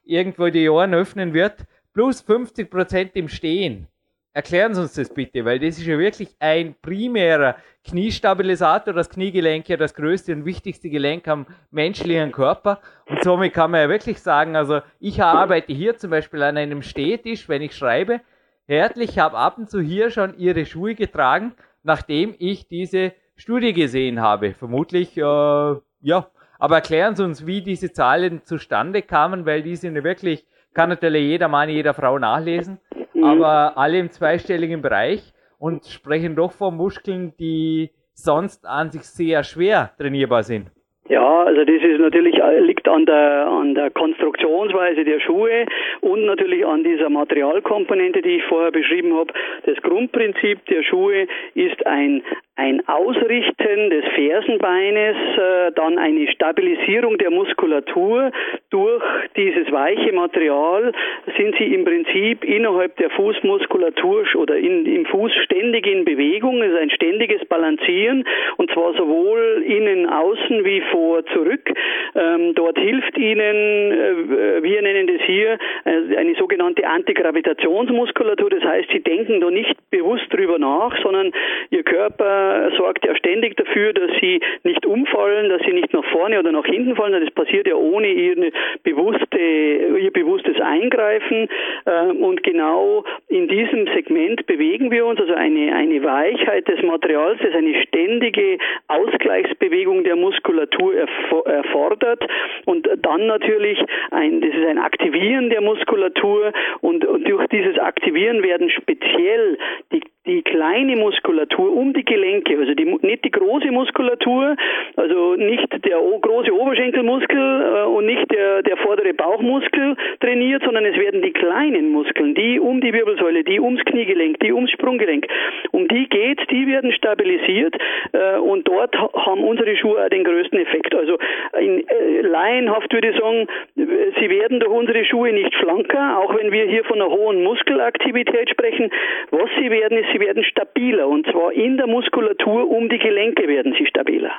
irgendwo die Ohren öffnen wird, plus 50% im Stehen. Erklären Sie uns das bitte, weil das ist ja wirklich ein primärer Kniestabilisator. Das Kniegelenk ja das größte und wichtigste Gelenk am menschlichen Körper. Und somit kann man ja wirklich sagen, also ich arbeite hier zum Beispiel an einem Stehtisch, wenn ich schreibe. Herzlich habe ab und zu hier schon Ihre Schuhe getragen, nachdem ich diese Studie gesehen habe. Vermutlich, äh, ja. Aber erklären Sie uns, wie diese Zahlen zustande kamen, weil die sind wirklich, kann natürlich jeder Mann, jeder Frau nachlesen aber alle im zweistelligen Bereich und sprechen doch von Muskeln, die sonst an sich sehr schwer trainierbar sind. Ja, also das ist natürlich äh, liegt an der an der Konstruktionsweise der Schuhe und natürlich an dieser Materialkomponente, die ich vorher beschrieben habe. Das Grundprinzip der Schuhe ist ein ein Ausrichten des Fersenbeines, äh, dann eine Stabilisierung der Muskulatur. Durch dieses weiche Material, sind sie im Prinzip innerhalb der Fußmuskulatur oder in, im Fuß ständig in Bewegung, es ist ein ständiges Balancieren und zwar sowohl innen, außen wie vor, zurück. Ähm, dort hilft ihnen, äh, wir nennen das hier, äh, eine sogenannte Antigravitationsmuskulatur, das heißt, sie denken da nicht bewusst drüber nach, sondern ihr Körper sorgt ja ständig dafür, dass sie nicht umfallen, dass sie nicht nach vorne oder nach hinten fallen. Das passiert ja ohne ihre bewusste, ihr bewusstes Eingreifen. Ähm, und genau in diesem Segment bewegen wir uns, also eine, eine Weichheit des Materials, das eine ständige Ausgleichsbewegung der Muskulatur erfordert. Und dann natürlich ein, das ist ein Aktivieren der Muskulatur und, und durch dieses Aktivieren werden speziell die die kleine Muskulatur um die Gelenke, also die, nicht die große Muskulatur, also nicht der große Oberschenkelmuskel äh, und nicht der, der vordere Bauchmuskel trainiert, sondern es werden die kleinen Muskeln, die um die Wirbelsäule, die ums Kniegelenk, die ums Sprunggelenk, um die geht, die werden stabilisiert äh, und dort haben unsere Schuhe auch den größten Effekt. Also in, äh, laienhaft würde ich sagen, sie werden durch unsere Schuhe nicht schlanker, auch wenn wir hier von einer hohen Muskelaktivität sprechen. Was sie werden, ist sie werden stabiler und zwar in der Muskulatur um die Gelenke werden sie stabiler.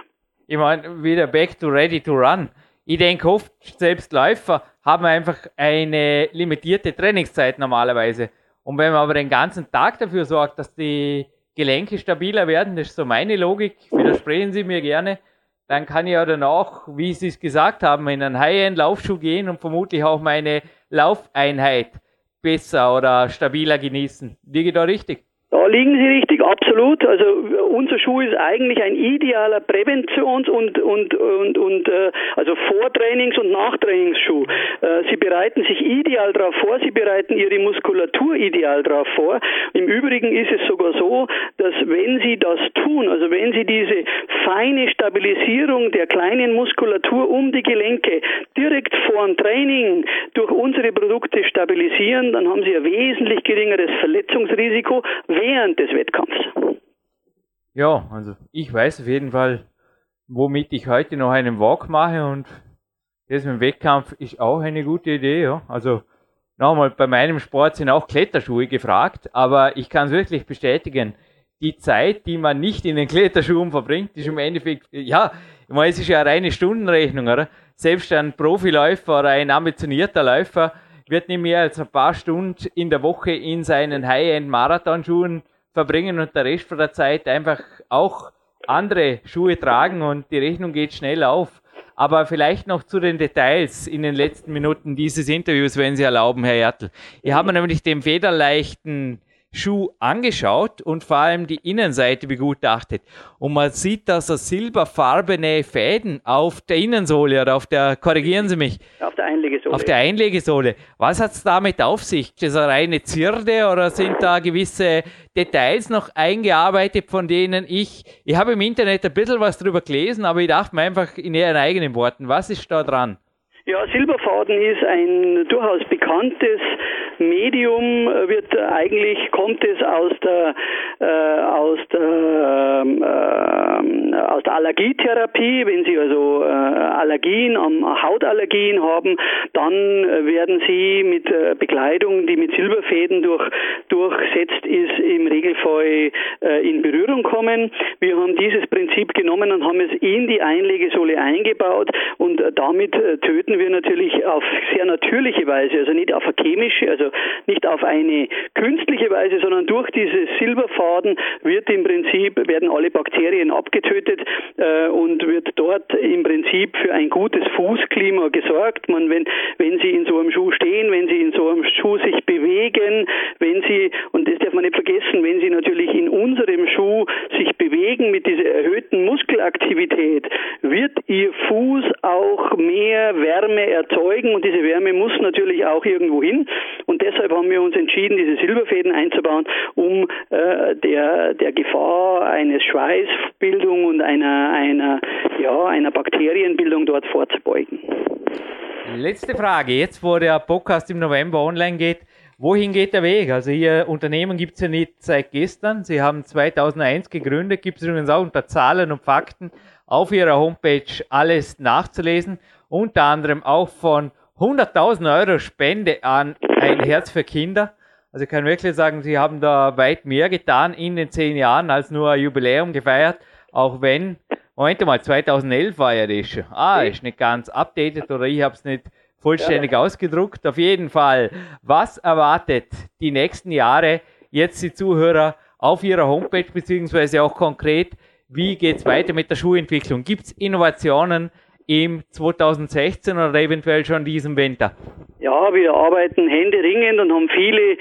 Ich meine, wieder back to ready to run. Ich denke oft, selbst Läufer haben einfach eine limitierte Trainingszeit normalerweise. Und wenn man aber den ganzen Tag dafür sorgt, dass die Gelenke stabiler werden, das ist so meine Logik, widersprechen Sie mir gerne, dann kann ich ja danach, wie Sie es gesagt haben, in einen High-End-Laufschuh gehen und vermutlich auch meine Laufeinheit besser oder stabiler genießen. Liege da richtig? Da liegen Sie richtig, absolut. Also unser Schuh ist eigentlich ein idealer Präventions- und, und, und, und äh, also Vortrainings- und Nachtrainingsschuh. Äh, Sie bereiten sich ideal darauf vor, Sie bereiten Ihre Muskulatur ideal darauf vor. Im Übrigen ist es sogar so, dass wenn Sie das tun, also wenn Sie diese feine Stabilisierung der kleinen Muskulatur um die Gelenke direkt vor dem Training durch unsere Produkte stabilisieren, dann haben Sie ein wesentlich geringeres Verletzungsrisiko während des Wettkampfs. Ja, also ich weiß auf jeden Fall, womit ich heute noch einen Walk mache und das mit dem Wettkampf ist auch eine gute Idee. Ja. Also nochmal, bei meinem Sport sind auch Kletterschuhe gefragt, aber ich kann es wirklich bestätigen, die Zeit, die man nicht in den Kletterschuhen verbringt, ist im Endeffekt, ja, ich meine, es ist ja eine reine Stundenrechnung, oder? Selbst ein Profiläufer oder ein ambitionierter Läufer wird nicht mehr als ein paar Stunden in der Woche in seinen High-End-Marathonschuhen verbringen und der Rest von der Zeit einfach auch andere Schuhe tragen und die Rechnung geht schnell auf. Aber vielleicht noch zu den Details in den letzten Minuten dieses Interviews, wenn Sie erlauben, Herr Ertl. Ich habe nämlich den federleichten Schuh angeschaut und vor allem die Innenseite begutachtet. Und man sieht, dass er silberfarbene Fäden auf der Innensohle oder auf der, korrigieren Sie mich. Auf der Einlegesohle. Auf der Einlegesohle. Was hat es damit auf sich? Ist das eine reine Zirde oder sind da gewisse Details noch eingearbeitet, von denen ich, ich habe im Internet ein bisschen was drüber gelesen, aber ich dachte mir einfach in Ihren eigenen Worten, was ist da dran? Ja, Silberfaden ist ein durchaus bekanntes Medium wird eigentlich kommt es aus der äh, aus der ähm, äh, aus der Allergietherapie, wenn Sie also äh, Allergien am Hautallergien haben, dann werden Sie mit äh, Bekleidung, die mit Silberfäden durch durchsetzt ist, im Regelfall äh, in Berührung kommen. Wir haben dieses Prinzip genommen und haben es in die Einlegesohle eingebaut und damit töten wir natürlich auf sehr natürliche Weise, also nicht auf eine chemische, also nicht auf eine künstliche Weise, sondern durch diese Silberfaden wird im Prinzip, werden alle Bakterien abgetötet äh, und wird dort im Prinzip für ein gutes Fußklima gesorgt. Man, wenn, wenn Sie in so einem Schuh stehen, wenn Sie in so einem Schuh sich bewegen, wenn Sie, und das darf man nicht vergessen, wenn Sie natürlich in unserem Schuh sich bewegen mit dieser erhöhten Muskelaktivität, wird Ihr Fuß auch mehr Wärme erzeugen und diese Wärme muss natürlich auch irgendwo hin und deshalb haben wir uns entschieden, diese Silberfäden einzubauen, um äh, der, der Gefahr eines Schweißbildung und einer, einer, ja, einer Bakterienbildung dort vorzubeugen. Letzte Frage, jetzt wo der Podcast im November online geht, wohin geht der Weg? Also Ihr Unternehmen gibt es ja nicht seit gestern. Sie haben 2001 gegründet, gibt es übrigens auch unter Zahlen und Fakten auf Ihrer Homepage alles nachzulesen. Unter anderem auch von 100.000 Euro Spende an ein Herz für Kinder. Also ich kann wirklich sagen, sie haben da weit mehr getan in den zehn Jahren als nur ein Jubiläum gefeiert, auch wenn, Moment mal, 2011 war ja das schon. Ah, ist nicht ganz updated oder ich habe es nicht vollständig ja. ausgedruckt. Auf jeden Fall, was erwartet die nächsten Jahre jetzt die Zuhörer auf ihrer Homepage, beziehungsweise auch konkret, wie geht es weiter mit der Schuhentwicklung? Gibt es Innovationen im 2016 oder eventuell schon diesem Winter? Ja, wir arbeiten händeringend und haben viele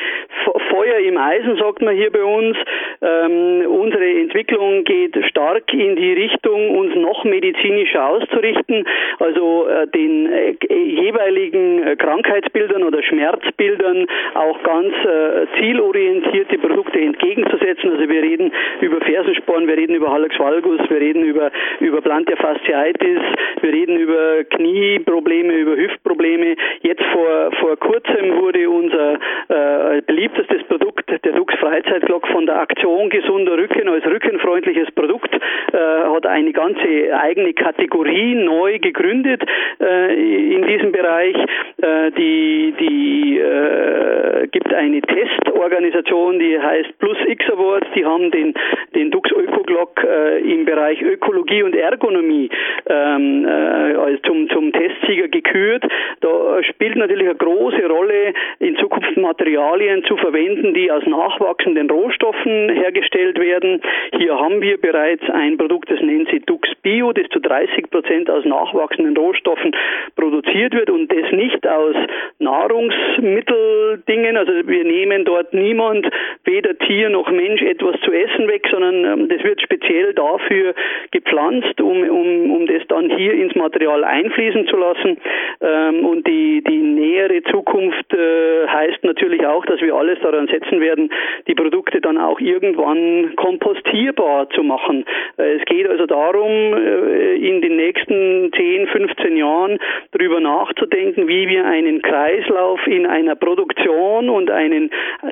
Feuer im Eisen, sagt man hier bei uns. Ähm, unsere Entwicklung geht stark in die Richtung, uns noch medizinischer auszurichten, also äh, den äh, jeweiligen äh, Krankheitsbildern oder Schmerzbildern auch ganz äh, zielorientierte Produkte entgegenzusetzen. Also wir reden über Fersensporn, wir reden über Hallux valgus, wir reden über, über Plantar fasciitis, wir reden über Knieprobleme, über Hüftprobleme. Jetzt vor vor, kurzem wurde unser äh, beliebtestes Produkt, der Dux Freizeitglock, von der Aktion Gesunder Rücken als rückenfreundliches Produkt, äh, hat eine ganze eigene Kategorie neu gegründet äh, in diesem Bereich. Äh, die die äh, gibt eine Testorganisation, die heißt Plus X Awards, die haben den, den Dux Ökoglock äh, im Bereich Ökologie und Ergonomie ähm, äh, zum, zum Testsieger gekürt. Da spielt natürlich natürlich eine große Rolle, in Zukunft Materialien zu verwenden, die aus nachwachsenden Rohstoffen hergestellt werden. Hier haben wir bereits ein Produkt, das nennt sich Dux Bio, das zu 30 Prozent aus nachwachsenden Rohstoffen produziert wird und das nicht aus Nahrungsmitteldingen. Also wir nehmen dort niemand, weder Tier noch Mensch, etwas zu essen weg, sondern ähm, das wird speziell dafür gepflanzt, um, um, um das dann hier ins Material einfließen zu lassen. Ähm, und die, die nähere Zukunft äh, heißt natürlich auch, dass wir alles daran setzen werden, die Produkte dann auch irgendwann kompostierbar zu machen. Äh, es geht also darum, äh, in den nächsten 10, 15 Jahren darüber nachzudenken, wie wir einen Kreislauf in einer Produktion und einen,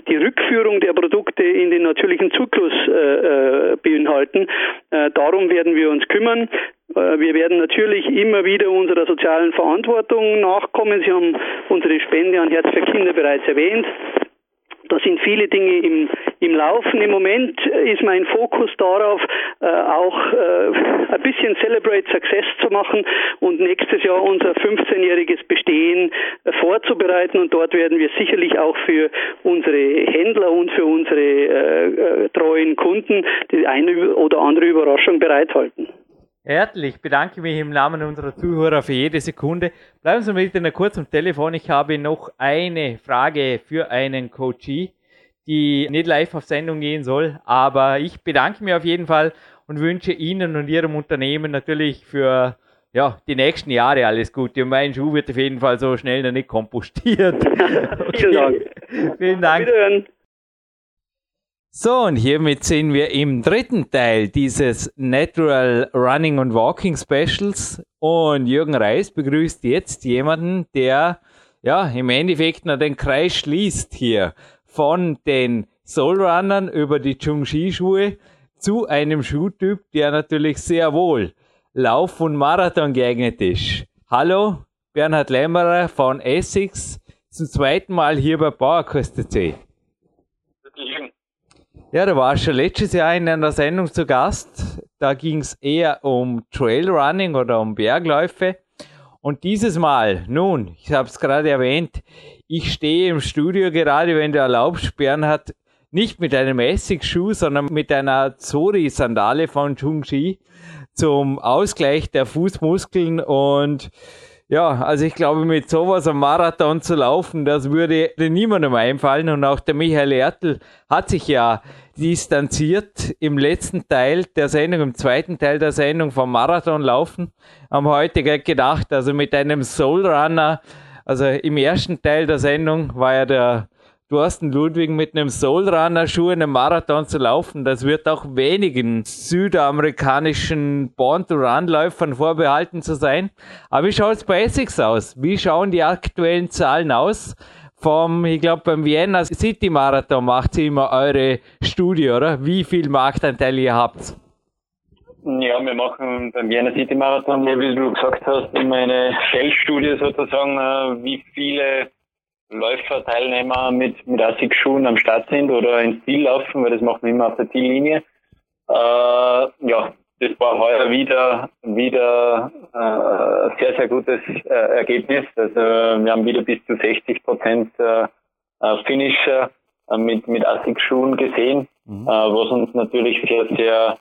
die Rückführung der Produkte in den natürlichen Zyklus äh, äh beinhalten. Äh, darum werden wir uns kümmern. Äh, wir werden natürlich immer wieder unserer sozialen Verantwortung nachkommen. Sie haben unsere Spende an Herz für Kinder bereits erwähnt. Da sind viele Dinge im, im Laufen. Im Moment ist mein Fokus darauf, äh, auch äh, ein bisschen Celebrate Success zu machen und nächstes Jahr unser 15-jähriges Bestehen äh, vorzubereiten. Und dort werden wir sicherlich auch für unsere Händler und für unsere äh, äh, treuen Kunden die eine oder andere Überraschung bereithalten. Herzlich bedanke mich im Namen unserer Zuhörer für jede Sekunde. Bleiben Sie bitte kurz am Telefon. Ich habe noch eine Frage für einen Coachee, die nicht live auf Sendung gehen soll. Aber ich bedanke mich auf jeden Fall und wünsche Ihnen und Ihrem Unternehmen natürlich für ja, die nächsten Jahre alles Gute. Und mein Schuh wird auf jeden Fall so schnell noch nicht kompostiert. <laughs> Okay. Vielen Dank. Vielen Dank. So, und hiermit sind wir im dritten Teil dieses Natural Running und Walking Specials. Und Jürgen Reis begrüßt jetzt jemanden, der ja, im Endeffekt noch den Kreis schließt hier von den Soulrunnern über die Chungshi-Schuhe zu einem Schuhtyp, der natürlich sehr wohl Lauf- und Marathon geeignet ist. Hallo, Bernhard Lämmerer von Essex, zum zweiten Mal hier bei Bauerkost C. Ja, du warst schon letztes Jahr in einer Sendung zu Gast. Da ging es eher um Trailrunning oder um Bergläufe. Und dieses Mal, nun, ich habe es gerade erwähnt, ich stehe im Studio gerade, wenn du erlaubst, Bernhard, nicht mit einem Essigschuh, sondern mit einer Zori-Sandale von Chungshi zum Ausgleich der Fußmuskeln und ja, also ich glaube, mit sowas am Marathon zu laufen, das würde niemandem einfallen. Und auch der Michael Ertl hat sich ja distanziert im letzten Teil der Sendung, im zweiten Teil der Sendung vom Marathon laufen. Haben heute gedacht, also mit einem Soul Runner, also im ersten Teil der Sendung war ja der Thorsten Ludwig mit einem Soulrunner-Schuh in einem Marathon zu laufen, das wird auch wenigen südamerikanischen Born-to-Run-Läufern vorbehalten zu sein. Aber wie schaut es bei Essex aus? Wie schauen die aktuellen Zahlen aus? Vom, ich glaube, beim Vienna City Marathon macht sie immer eure Studie, oder? Wie viel Marktanteil ihr habt? Ja, wir machen beim Vienna City Marathon, wie du gesagt hast, immer eine Feldstudie sozusagen, äh, wie viele Läuferteilnehmer mit, mit Assig-Schuhen am Start sind oder ins Ziel laufen, weil das machen wir immer auf der Ziellinie. Äh, ja, das war heuer wieder, wieder äh, sehr, sehr gutes äh, Ergebnis. Also wir haben wieder bis zu 60 Prozent äh, äh, Finisher äh, mit, mit Assig-Schuhen gesehen, mhm. äh, was uns natürlich sehr, sehr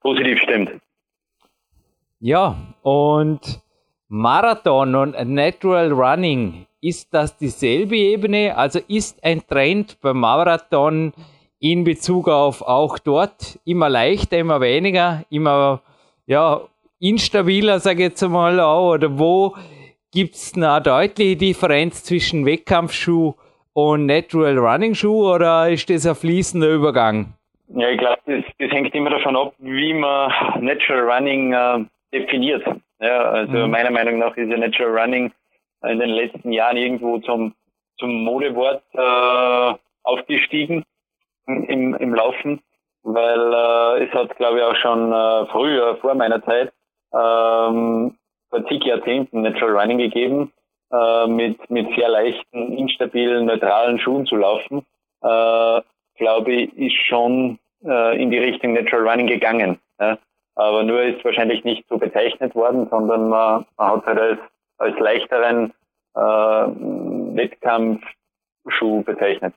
positiv stimmt. Ja, und Marathon und Natural Running ist das dieselbe Ebene? Also ist ein Trend beim Marathon in Bezug auf auch dort immer leichter, immer weniger, immer ja, instabiler, sage ich jetzt einmal, auch, oder wo gibt es eine deutliche Differenz zwischen Wettkampfschuh und Natural Running Schuh oder ist das ein fließender Übergang? Ja, ich glaube, das, das, hängt immer davon ab, wie man Natural Running äh, definiert. Ja, also mhm. meiner Meinung nach ist ja Natural Running in den letzten Jahren irgendwo zum, zum Modewort äh, aufgestiegen im, im Laufen, weil äh, es hat, glaube ich, auch schon äh, früher, vor meiner Zeit, ähm, vor zig Jahrzehnten Natural Running gegeben, äh, mit, mit sehr leichten, instabilen, neutralen Schuhen zu laufen, äh, glaube ich, ist schon äh, in die Richtung Natural Running gegangen. Ja? Aber nur ist wahrscheinlich nicht so bezeichnet worden, sondern man, man hat halt als als leichteren äh, Wettkampfschuh bezeichnet.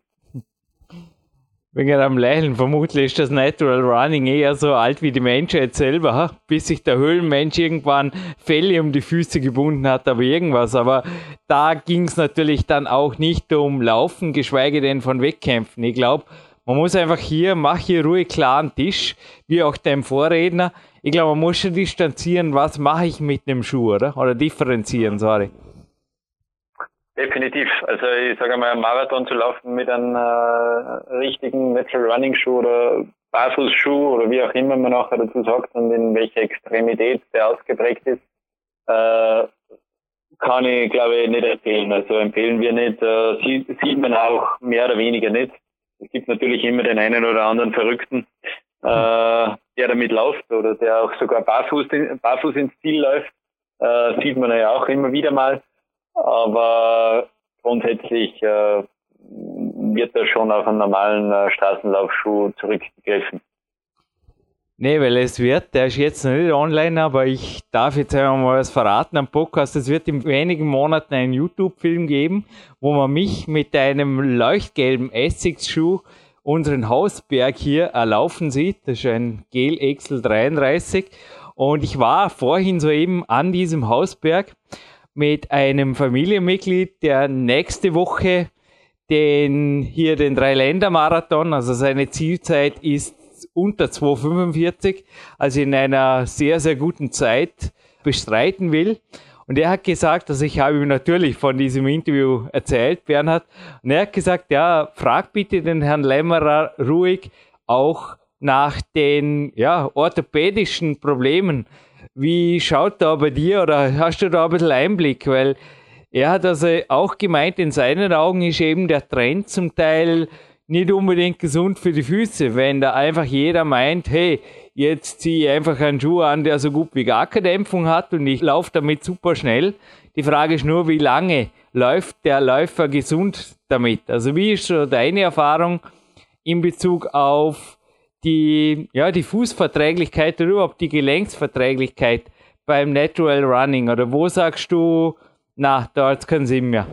Wegen am Leichen, vermutlich ist das Natural Running eher so alt wie die Menschheit selber, bis sich der Höhlenmensch irgendwann Felle um die Füße gebunden hat, aber irgendwas. Aber da ging es natürlich dann auch nicht um Laufen, geschweige denn von Wettkämpfen. Ich glaube, man muss einfach hier, mach hier ruhig klaren Tisch, wie auch dein Vorredner ich glaube, man muss schon distanzieren, was mache ich mit einem Schuh, oder? Oder differenzieren, sorry. Definitiv. Also ich sage mal, einen Marathon zu laufen mit einem äh, richtigen Natural Running Schuh oder Barfußschuh oder wie auch immer man nachher dazu sagt und in welcher Extremität der ausgeprägt ist, äh, kann ich glaube ich nicht empfehlen. Also empfehlen wir nicht, äh, sieht, sieht man auch mehr oder weniger nicht. Es gibt natürlich immer den einen oder anderen Verrückten, äh, der damit läuft oder der auch sogar barfuß, barfuß ins Ziel läuft, äh, sieht man ja auch immer wieder mal. Aber grundsätzlich äh, wird da schon auf einen normalen äh, Straßenlaufschuh zurückgegriffen. Nee, weil es wird, der ist jetzt noch nicht online, aber ich darf jetzt einmal was verraten am Podcast. Es wird in wenigen Monaten einen YouTube-Film geben, wo man mich mit einem leuchtgelben Essex-Schuh unseren Hausberg hier erlaufen sieht. Das ist ein Gel Excel 33. Und ich war vorhin soeben an diesem Hausberg mit einem Familienmitglied, der nächste Woche den, hier den Dreiländer-Marathon, also seine Zielzeit ist unter 2,45, also in einer sehr, sehr guten Zeit bestreiten will. Und er hat gesagt, also ich habe ihm natürlich von diesem Interview erzählt, Bernhard, und er hat gesagt, ja, frag bitte den Herrn Lämmerer ruhig auch nach den ja, orthopädischen Problemen. Wie schaut da bei dir oder hast du da ein bisschen Einblick? Weil Er hat also auch gemeint, in seinen Augen ist eben der Trend zum Teil nicht unbedingt gesund für die Füße, wenn da einfach jeder meint, hey, jetzt ziehe ich einfach einen Schuh an, der so gut wie gar keine Dämpfung hat und ich laufe damit super schnell. Die Frage ist nur, wie lange läuft der Läufer gesund damit? Also wie ist so deine Erfahrung in Bezug auf die, ja, die Fußverträglichkeit oder überhaupt die Gelenksverträglichkeit beim Natural Running? Oder wo sagst du, na, da hat es keinen Sinn mehr?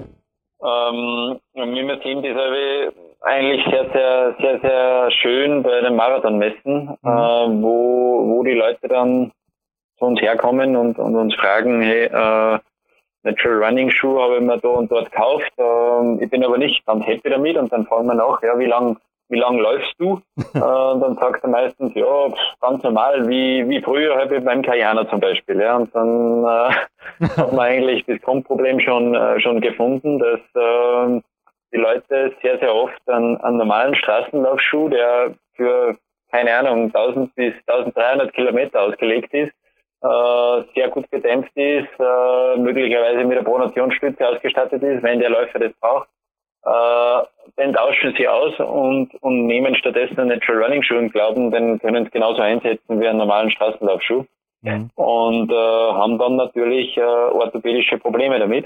Ähm, wie wir sehen, das habe ich eigentlich sehr, sehr, sehr, sehr schön bei den Marathonmessen, mhm. äh, wo, wo die Leute dann zu uns herkommen und, und uns fragen, hey, äh, Natural Running Schuh habe ich mir da und dort gekauft, äh, ich bin aber nicht ganz happy damit und dann fragen wir nach, ja, wie lang wie lang läufst du? <laughs> äh, und dann sagt er meistens, ja, ganz normal, wie, wie früher halt beim Kajana zum Beispiel. Ja. Und dann äh, <laughs> hat man eigentlich das Grundproblem schon, äh, schon gefunden, dass äh, die Leute sehr, sehr oft einen, einen normalen Straßenlaufschuh, der für, keine Ahnung, 1000 bis 1300 Kilometer ausgelegt ist, äh, sehr gut gedämpft ist, äh, möglicherweise mit der Pronationsstütze ausgestattet ist, wenn der Läufer das braucht, äh, den tauschen sie aus und, und nehmen stattdessen einen Natural Running Schuh und glauben, den können sie genauso einsetzen wie einen normalen Straßenlaufschuh. Mhm. Und äh, haben dann natürlich äh, orthopädische Probleme damit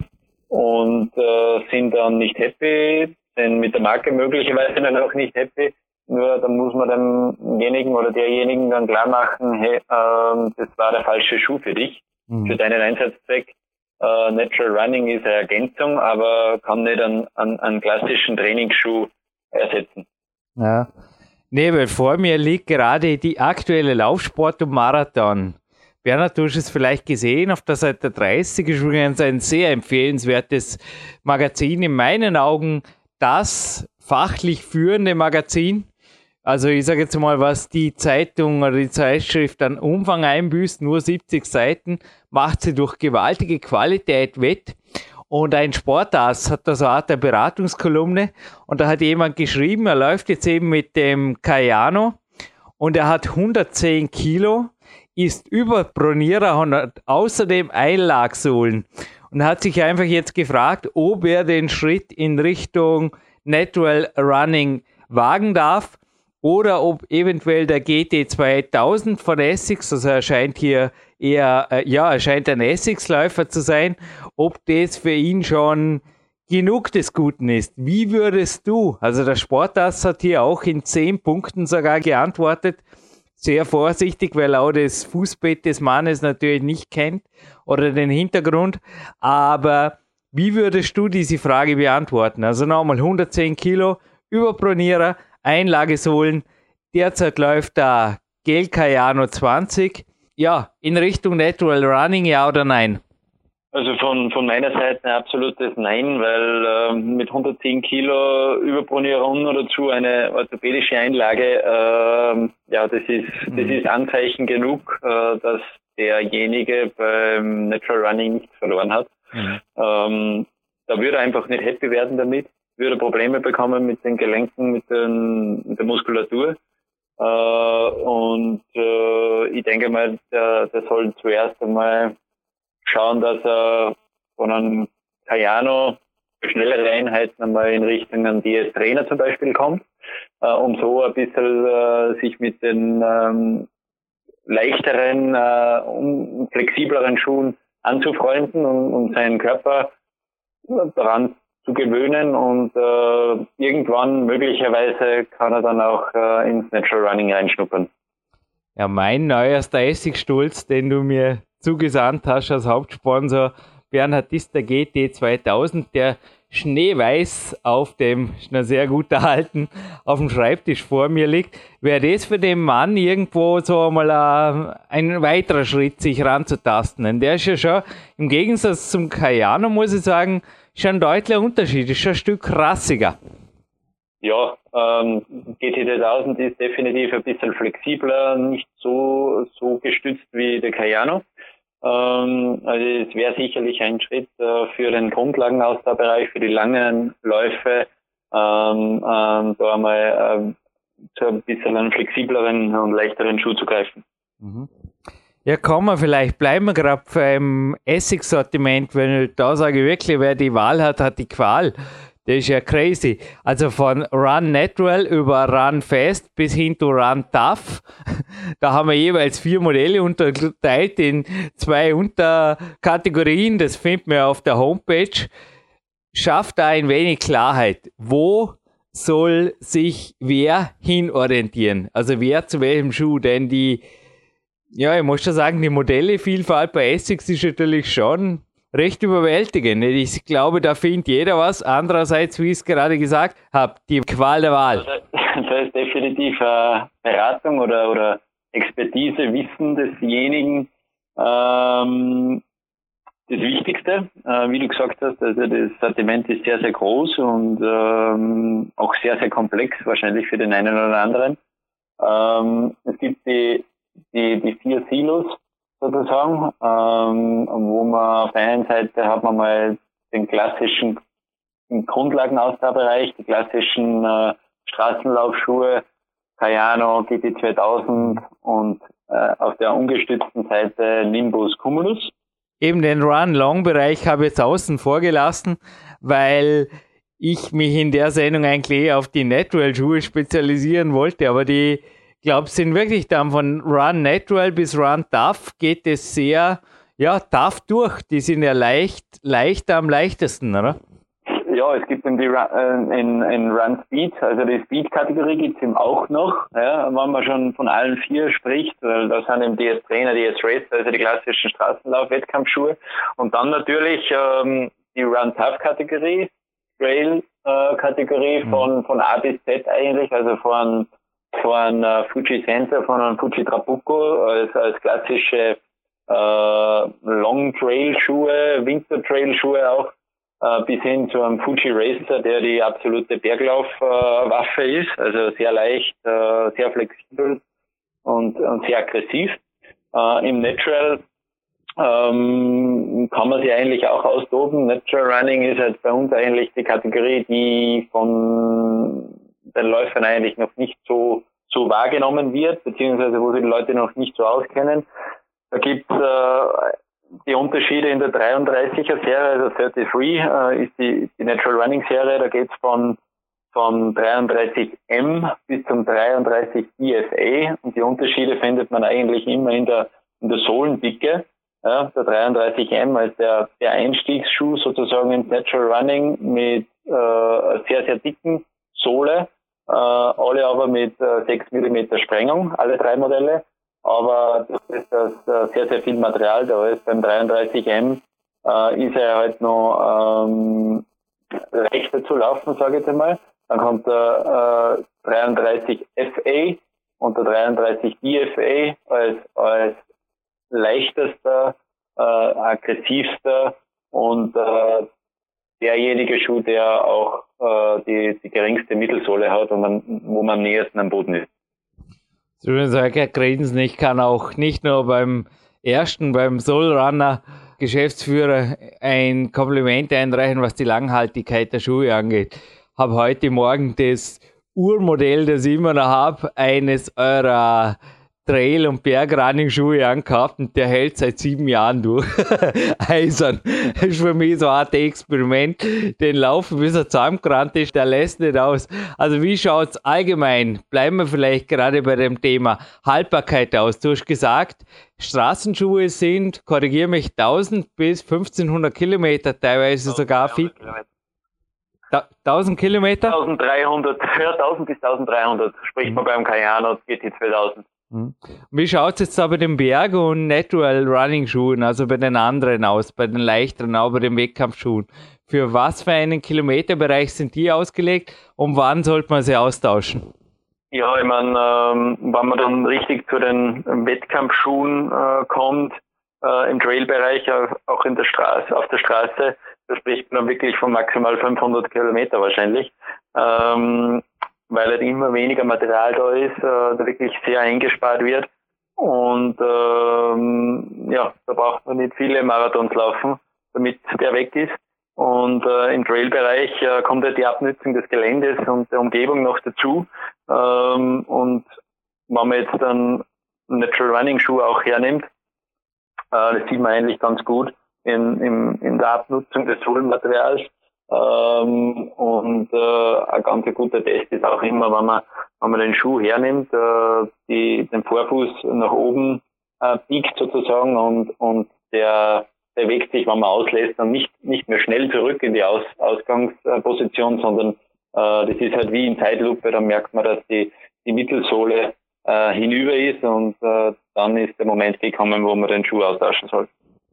und äh, sind dann nicht happy, sind mit der Marke möglicherweise <laughs> dann auch nicht happy. Nur dann muss man demjenigen oder derjenigen dann klar machen, hey, ähm, das war der falsche Schuh für dich, mhm. für deinen Einsatzzweck. Äh, Natural Running ist eine Ergänzung, aber kann nicht einen, einen, einen klassischen Trainingsschuh ersetzen. Ja. Nee, weil vor mir liegt gerade die aktuelle Laufsport und Marathon. Bernhard, du hast es vielleicht gesehen, auf der Seite 30 ist übrigens ein sehr empfehlenswertes Magazin, in meinen Augen das fachlich führende Magazin. Also ich sage jetzt mal, was die Zeitung oder die Zeitschrift an Umfang einbüßt, nur 70 Seiten, macht sie durch gewaltige Qualität wett. Und ein Sportarzt hat da so eine Art der Beratungskolumne und da hat jemand geschrieben, er läuft jetzt eben mit dem Cayano und er hat 110 Kilo ist Überbronierer und hat außerdem Einlagsohlen und hat sich einfach jetzt gefragt, ob er den Schritt in Richtung Natural Running wagen darf oder ob eventuell der GT 2000 von Essex, also er scheint hier eher, äh, ja, er scheint ein Essex-Läufer zu sein, ob das für ihn schon genug des Guten ist. Wie würdest du, also der Sportarzt hat hier auch in zehn Punkten sogar geantwortet, sehr vorsichtig, weil er auch das Fußbett des Mannes natürlich nicht kennt oder den Hintergrund. Aber wie würdest du diese Frage beantworten? Also nochmal 110 Kilo, Überpronierer, Einlagesohlen. Derzeit läuft da Gel Cayano 20. Ja, in Richtung Natural Running, ja oder nein? Also von, von meiner Seite ein absolutes Nein, weil äh, mit 110 Kilo Überbronierung oder dazu eine orthopädische Einlage, äh, ja, das ist, das mhm. ist Anzeichen genug, äh, dass derjenige beim Natural Running nichts verloren hat. Mhm. Ähm, da würde er einfach nicht happy werden damit, würde Probleme bekommen mit den Gelenken, mit, den, mit der Muskulatur. Äh, und äh, ich denke mal, der, der soll zuerst einmal schauen, dass er von einem Cayano schnellere Einheiten einmal in Richtung an DS Trainer zum Beispiel kommt, äh, um so ein bisschen äh, sich mit den ähm, leichteren, äh, um, flexibleren Schuhen anzufreunden und, und seinen Körper daran zu gewöhnen und äh, irgendwann möglicherweise kann er dann auch äh, ins Natural Running reinschnuppern. Ja, mein neuester Essigsturz, den du mir zugesandt hast als Hauptsponsor, Bernhard ist der GT 2000, der schneeweiß auf dem, schon sehr gut erhalten, auf dem Schreibtisch vor mir liegt. Wäre das für den Mann irgendwo so einmal ein, ein weiterer Schritt, sich ranzutasten? Denn der ist ja schon, im Gegensatz zum Cayano, muss ich sagen, schon ein deutlicher Unterschied, ist schon ein Stück rassiger. Ja, ähm, GT 2000 ist definitiv ein bisschen flexibler, nicht so, so gestützt wie der Cayano. Ähm, also es wäre sicherlich ein Schritt äh, für den Grundlagenausdauerbereich, für die langen Läufe, ähm, ähm, da einmal äh, zu ein bisschen flexibleren und leichteren Schuh zu greifen. Mhm. Ja, kann man vielleicht. Bleiben wir gerade beim Essigsortiment, wenn ich da sage wirklich, wer die Wahl hat, hat die Qual. Das ist ja crazy. Also von Run Natural über Run Fast bis hin zu Run Tough. <laughs> Da haben wir jeweils vier Modelle unterteilt in zwei Unterkategorien. Das findet man auf der Homepage. Schafft da ein wenig Klarheit. Wo soll sich wer hinorientieren? Also wer zu welchem Schuh? Denn die, ja, ich muss schon sagen, die Modellevielfalt bei Essex ist natürlich schon recht überwältigend. Ich glaube, da findet jeder was. Andererseits, wie ich es gerade gesagt habe, die Qual der Wahl. <laughs> Das ist definitiv äh, Beratung oder, oder Expertise, Wissen desjenigen ähm, das Wichtigste. Äh, wie du gesagt hast, also das Sortiment ist sehr, sehr groß und ähm, auch sehr, sehr komplex, wahrscheinlich für den einen oder anderen. Ähm, es gibt die, die, die vier Silos, sozusagen, ähm, wo man auf der einen Seite hat man mal den klassischen Grundlagenausdauerbereich, die klassischen äh, Straßenlaufschuhe, Cayano, GT 2000 und äh, auf der ungestützten Seite Nimbus Cumulus. Eben den Run-Long-Bereich habe ich jetzt außen vorgelassen, weil ich mich in der Sendung eigentlich auf die Natural-Schuhe spezialisieren wollte, aber die glaube, sind wirklich dann von Run Natural bis Run Tough geht es sehr, ja, tough durch. Die sind ja leicht, leichter am leichtesten, oder? Ja, es gibt in, die, äh, in, in Run Speed, also die Speed-Kategorie gibt es eben auch noch, ja, wenn man schon von allen vier spricht, weil da sind eben DS Trainer, DS Race, also die klassischen Straßenlauf-Wettkampfschuhe. Und dann natürlich ähm, die Run Tough-Kategorie, Trail-Kategorie äh, von, von A bis Z eigentlich, also von von äh, Fuji Center, von einem Fuji Trabuco als, als klassische äh, Long Trail Schuhe, Winter Trail Schuhe auch, äh, bis hin zu einem Fuji Racer, der die absolute Berglaufwaffe äh, ist, also sehr leicht, äh, sehr flexibel und, und sehr aggressiv. Äh, Im Natural ähm, kann man sie eigentlich auch austoben. Natural Running ist halt bei uns eigentlich die Kategorie, die von den Läufern eigentlich noch nicht so, so wahrgenommen wird, beziehungsweise wo sich die Leute noch nicht so auskennen. Da gibt äh, die Unterschiede in der 33er Serie, also 33 äh, ist die, die Natural Running Serie, da geht's von von 33M bis zum 33 IFA und die Unterschiede findet man eigentlich immer in der in der Sohlendicke. Ja, der 33M als der, der Einstiegsschuh sozusagen ins Natural Running mit äh, sehr, sehr dicken Sohle äh, alle aber mit äh, 6 mm Sprengung, alle drei Modelle. Aber das ist das äh, sehr, sehr viel Material da ist. Beim 33M äh, ist er halt noch ähm, leichter zu laufen, sage ich jetzt einmal. Dann kommt der äh, 33 FA und der 33 DFA als, als leichtester, äh, aggressivster und äh, derjenige Schuh, der auch äh, die, die geringste Mittelsohle hat und man, wo man am nähersten am Boden ist. So, Herr Grenzen, ich kann auch nicht nur beim ersten, beim Soulrunner Geschäftsführer ein Kompliment einreichen, was die Langhaltigkeit der Schuhe angeht. Habe heute Morgen das Urmodell, das ich immer noch habe, eines eurer Trail- und Bergrunning-Schuhe angehabt und der hält seit sieben Jahren durch. <laughs> Eisern. Das ist für mich so ein Art Experiment. Den laufen, bis er zusammengerannt ist, der lässt nicht aus. Also wie schaut es allgemein, bleiben wir vielleicht gerade bei dem Thema Haltbarkeit aus. Du hast gesagt, Straßenschuhe sind, korrigiere mich, 1000 bis 1500 Kilometer, teilweise sogar viel. 1000 Kilometer? 1300, <laughs> ja, 1000 bis 1300 spricht man beim Cayano GT 2000. Hm. Wie schaut es jetzt aber den Berg- und Natural Running Schuhen, also bei den anderen aus, bei den leichteren, auch bei den Wettkampfschuhen? Für was für einen Kilometerbereich sind die ausgelegt und wann sollte man sie austauschen? Ja, ich meine, ähm, wenn man dann richtig zu den Wettkampfschuhen äh, kommt, äh, im Trailbereich, äh, auch in der Straße, auf der Straße, da spricht man wirklich von maximal 500 Kilometer wahrscheinlich. Ähm, weil halt immer weniger Material da ist, äh, da wirklich sehr eingespart wird. Und ähm, ja, da braucht man nicht viele Marathons laufen, damit der weg ist. Und äh, im Trailbereich äh, kommt halt die Abnutzung des Geländes und der Umgebung noch dazu. Ähm, und wenn man jetzt dann Natural Running Schuhe auch hernimmt, das sieht man eigentlich ganz gut in, in, in der Abnutzung des Sohlenmaterials. Ähm, und äh, ein ganz guter Test ist auch immer, wenn man, wenn man den Schuh hernimmt, äh, die, den Vorfuß nach oben äh, biegt sozusagen und, und der bewegt sich, wenn man auslässt, dann nicht, nicht mehr schnell zurück in die Aus, Ausgangsposition, sondern äh, das ist halt wie in Zeitlupe, dann merkt man, dass die, die Mittelsohle äh, hinüber ist und äh, dann ist der Moment gekommen, wo man den Schuh austauschen soll.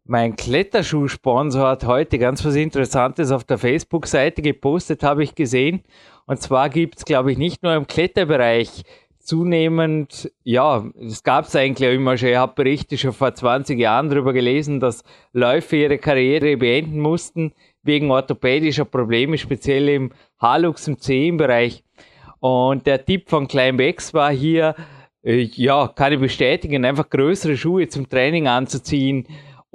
Mein Kletterschuhsponsor hat heute ganz was Interessantes auf der Facebook-Seite gepostet, habe ich gesehen. Und zwar gibt es, glaube ich, nicht nur im Kletterbereich zunehmend, ja, es gab es eigentlich immer schon. Ich habe Berichte schon vor 20 Jahren darüber gelesen, dass Läufer ihre Karriere beenden mussten wegen orthopädischer Probleme, speziell im Halux, im Zehenbereich. Und der Tipp von Climbx war hier, äh, ja, kann ich bestätigen, einfach größere Schuhe zum Training anzuziehen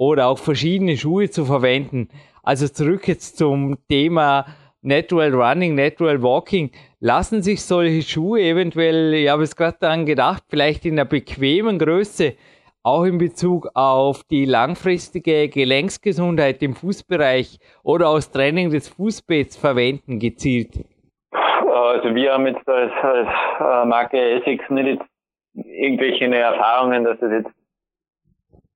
oder auch verschiedene Schuhe zu verwenden. Also zurück jetzt zum Thema Natural Running, Natural Walking. Lassen sich solche Schuhe eventuell, ich habe es gerade daran gedacht, vielleicht in einer bequemen Größe, auch in Bezug auf die langfristige Gelenksgesundheit im Fußbereich oder aus Training des Fußbetts verwenden, gezielt? Also wir haben jetzt als, als äh, Marke Essex nicht irgendwelche Erfahrungen, dass das jetzt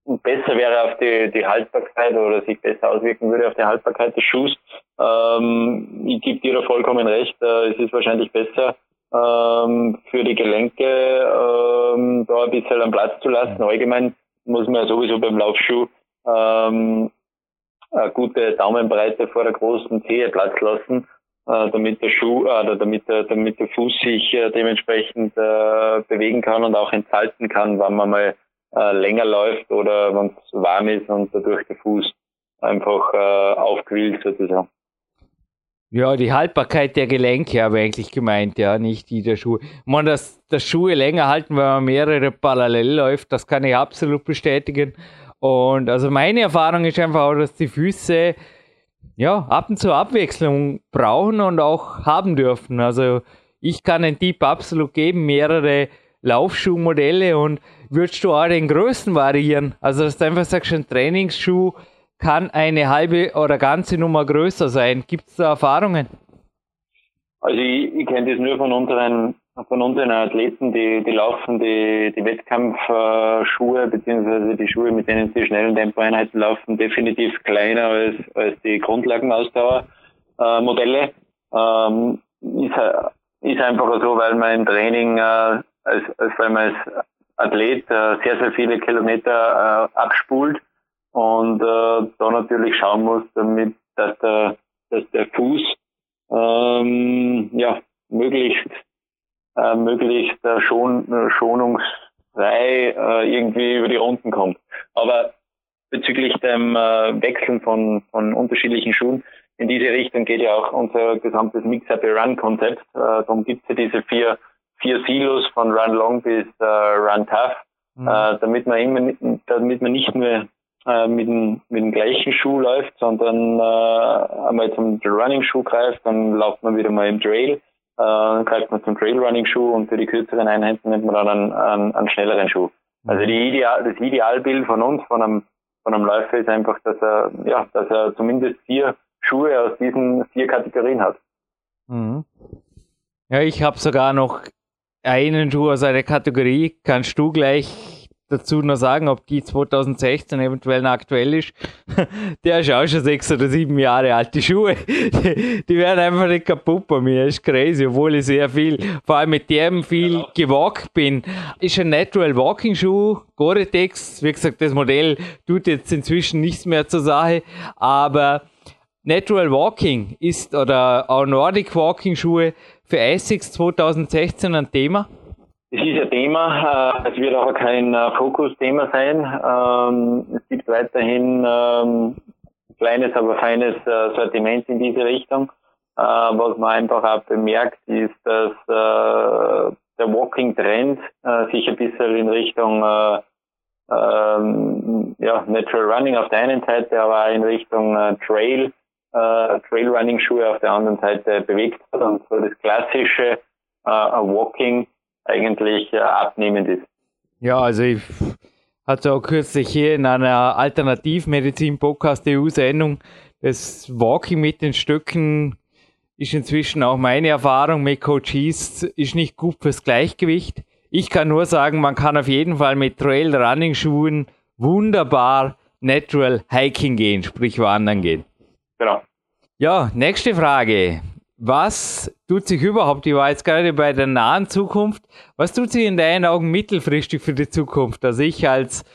besser wäre auf die, die Haltbarkeit oder sich besser auswirken würde auf die Haltbarkeit des Schuhs. Ähm, ich gebe dir da vollkommen recht, äh, es ist wahrscheinlich besser ähm, für die Gelenke ähm, da ein bisschen am Platz zu lassen. Allgemein muss man ja sowieso beim Laufschuh ähm, eine gute Daumenbreite vor der großen Zehe Platz lassen, äh, damit der Schuh, äh, damit, der, damit der Fuß sich äh, dementsprechend äh, bewegen kann und auch entfalten kann, wenn man mal äh, länger läuft oder wenn es warm ist und dadurch der Fuß einfach äh, aufquillt sozusagen. Ja, die Haltbarkeit der Gelenke habe ich eigentlich gemeint, ja, nicht die der Schuhe. Man, dass, dass Schuhe länger halten, wenn man mehrere parallel läuft, das kann ich absolut bestätigen. Und also meine Erfahrung ist einfach auch, dass die Füße ja ab und zu Abwechslung brauchen und auch haben dürfen. Also ich kann den Tipp absolut geben, mehrere Laufschuhmodelle und würdest du auch den Größen variieren? Also, dass du einfach sagst, ein Trainingsschuh kann eine halbe oder ganze Nummer größer sein. Gibt es da Erfahrungen? Also ich, ich kenne das nur von unseren von unseren Athleten, die, die laufen die, die Wettkampfschuhe beziehungsweise die Schuhe, mit denen sie schnellen Tempoeinheiten laufen, definitiv kleiner als, als die Grundlagenausdauermodelle. Ähm, ist, ist einfach so, weil man im Training, äh, als, als weil man als Athlet äh, sehr, sehr viele Kilometer äh, abspult und äh, da natürlich schauen muss, damit, dass der, dass der Fuß ähm, ja, möglichst, äh, möglichst äh, schon, äh, schonungsfrei äh, irgendwie über die Runden kommt. Aber bezüglich dem äh, Wechseln von, von unterschiedlichen Schuhen, in diese Richtung geht ja auch unser gesamtes Mix-Up-Run-Konzept. Äh, darum gibt es ja diese vier vier Silos von Run Long bis äh, Run Tough, mhm. äh, damit man immer, damit man nicht nur äh, mit, dem, mit dem gleichen Schuh läuft, sondern äh, einmal zum Running Schuh greift, dann läuft man wieder mal im Trail, äh, dann greift man zum Trail Running Schuh und für die kürzeren Einheiten nimmt man dann einen, einen, einen schnelleren Schuh. Mhm. Also die Ideal, das Idealbild von uns, von einem, von einem Läufer ist einfach, dass er, ja, dass er zumindest vier Schuhe aus diesen vier Kategorien hat. Mhm. Ja, ich habe sogar noch einen Schuh aus einer Kategorie. Kannst du gleich dazu noch sagen, ob die 2016 eventuell noch aktuell ist? <laughs> Der ist auch schon sechs oder sieben Jahre alt. Die Schuhe, die, <laughs> die werden einfach nicht kaputt bei mir. Das ist crazy, obwohl ich sehr viel, vor allem mit dem viel ja. gewalkt bin. Ist ein Natural Walking Schuh, Gore-Tex. Wie gesagt, das Modell tut jetzt inzwischen nichts mehr zur Sache, aber Natural Walking ist oder auch Nordic Walking Schuhe für Essex 2016 ein Thema? Es ist ein Thema, äh, es wird aber kein äh, Fokusthema sein. Ähm, es gibt weiterhin ähm, kleines, aber feines äh, Sortiment in diese Richtung. Was man einfach auch bemerkt, ist, dass der Walking-Trend sich ein bisschen in Richtung ähm, ja, Natural Running auf der einen Seite, aber auch in Richtung Trail äh, Trailrunning-Schuhe auf der anderen Seite bewegt hat und so das klassische äh, Walking eigentlich äh, abnehmend ist. Ja, also ich Hat auch kürzlich hier in einer Alternativmedizin-Podcast-EU-Sendung das Walking mit den Stücken ist inzwischen auch meine Erfahrung mit Coaches, ist nicht gut fürs Gleichgewicht. Ich kann nur sagen, man kann auf jeden Fall mit Trail Running Schuhen wunderbar Natural Hiking gehen, sprich wandern gehen. Genau. Ja, nächste Frage. Was tut sich überhaupt, ich war jetzt gerade bei der nahen Zukunft, was tut sich in deinen Augen mittelfristig für die Zukunft? Also ich als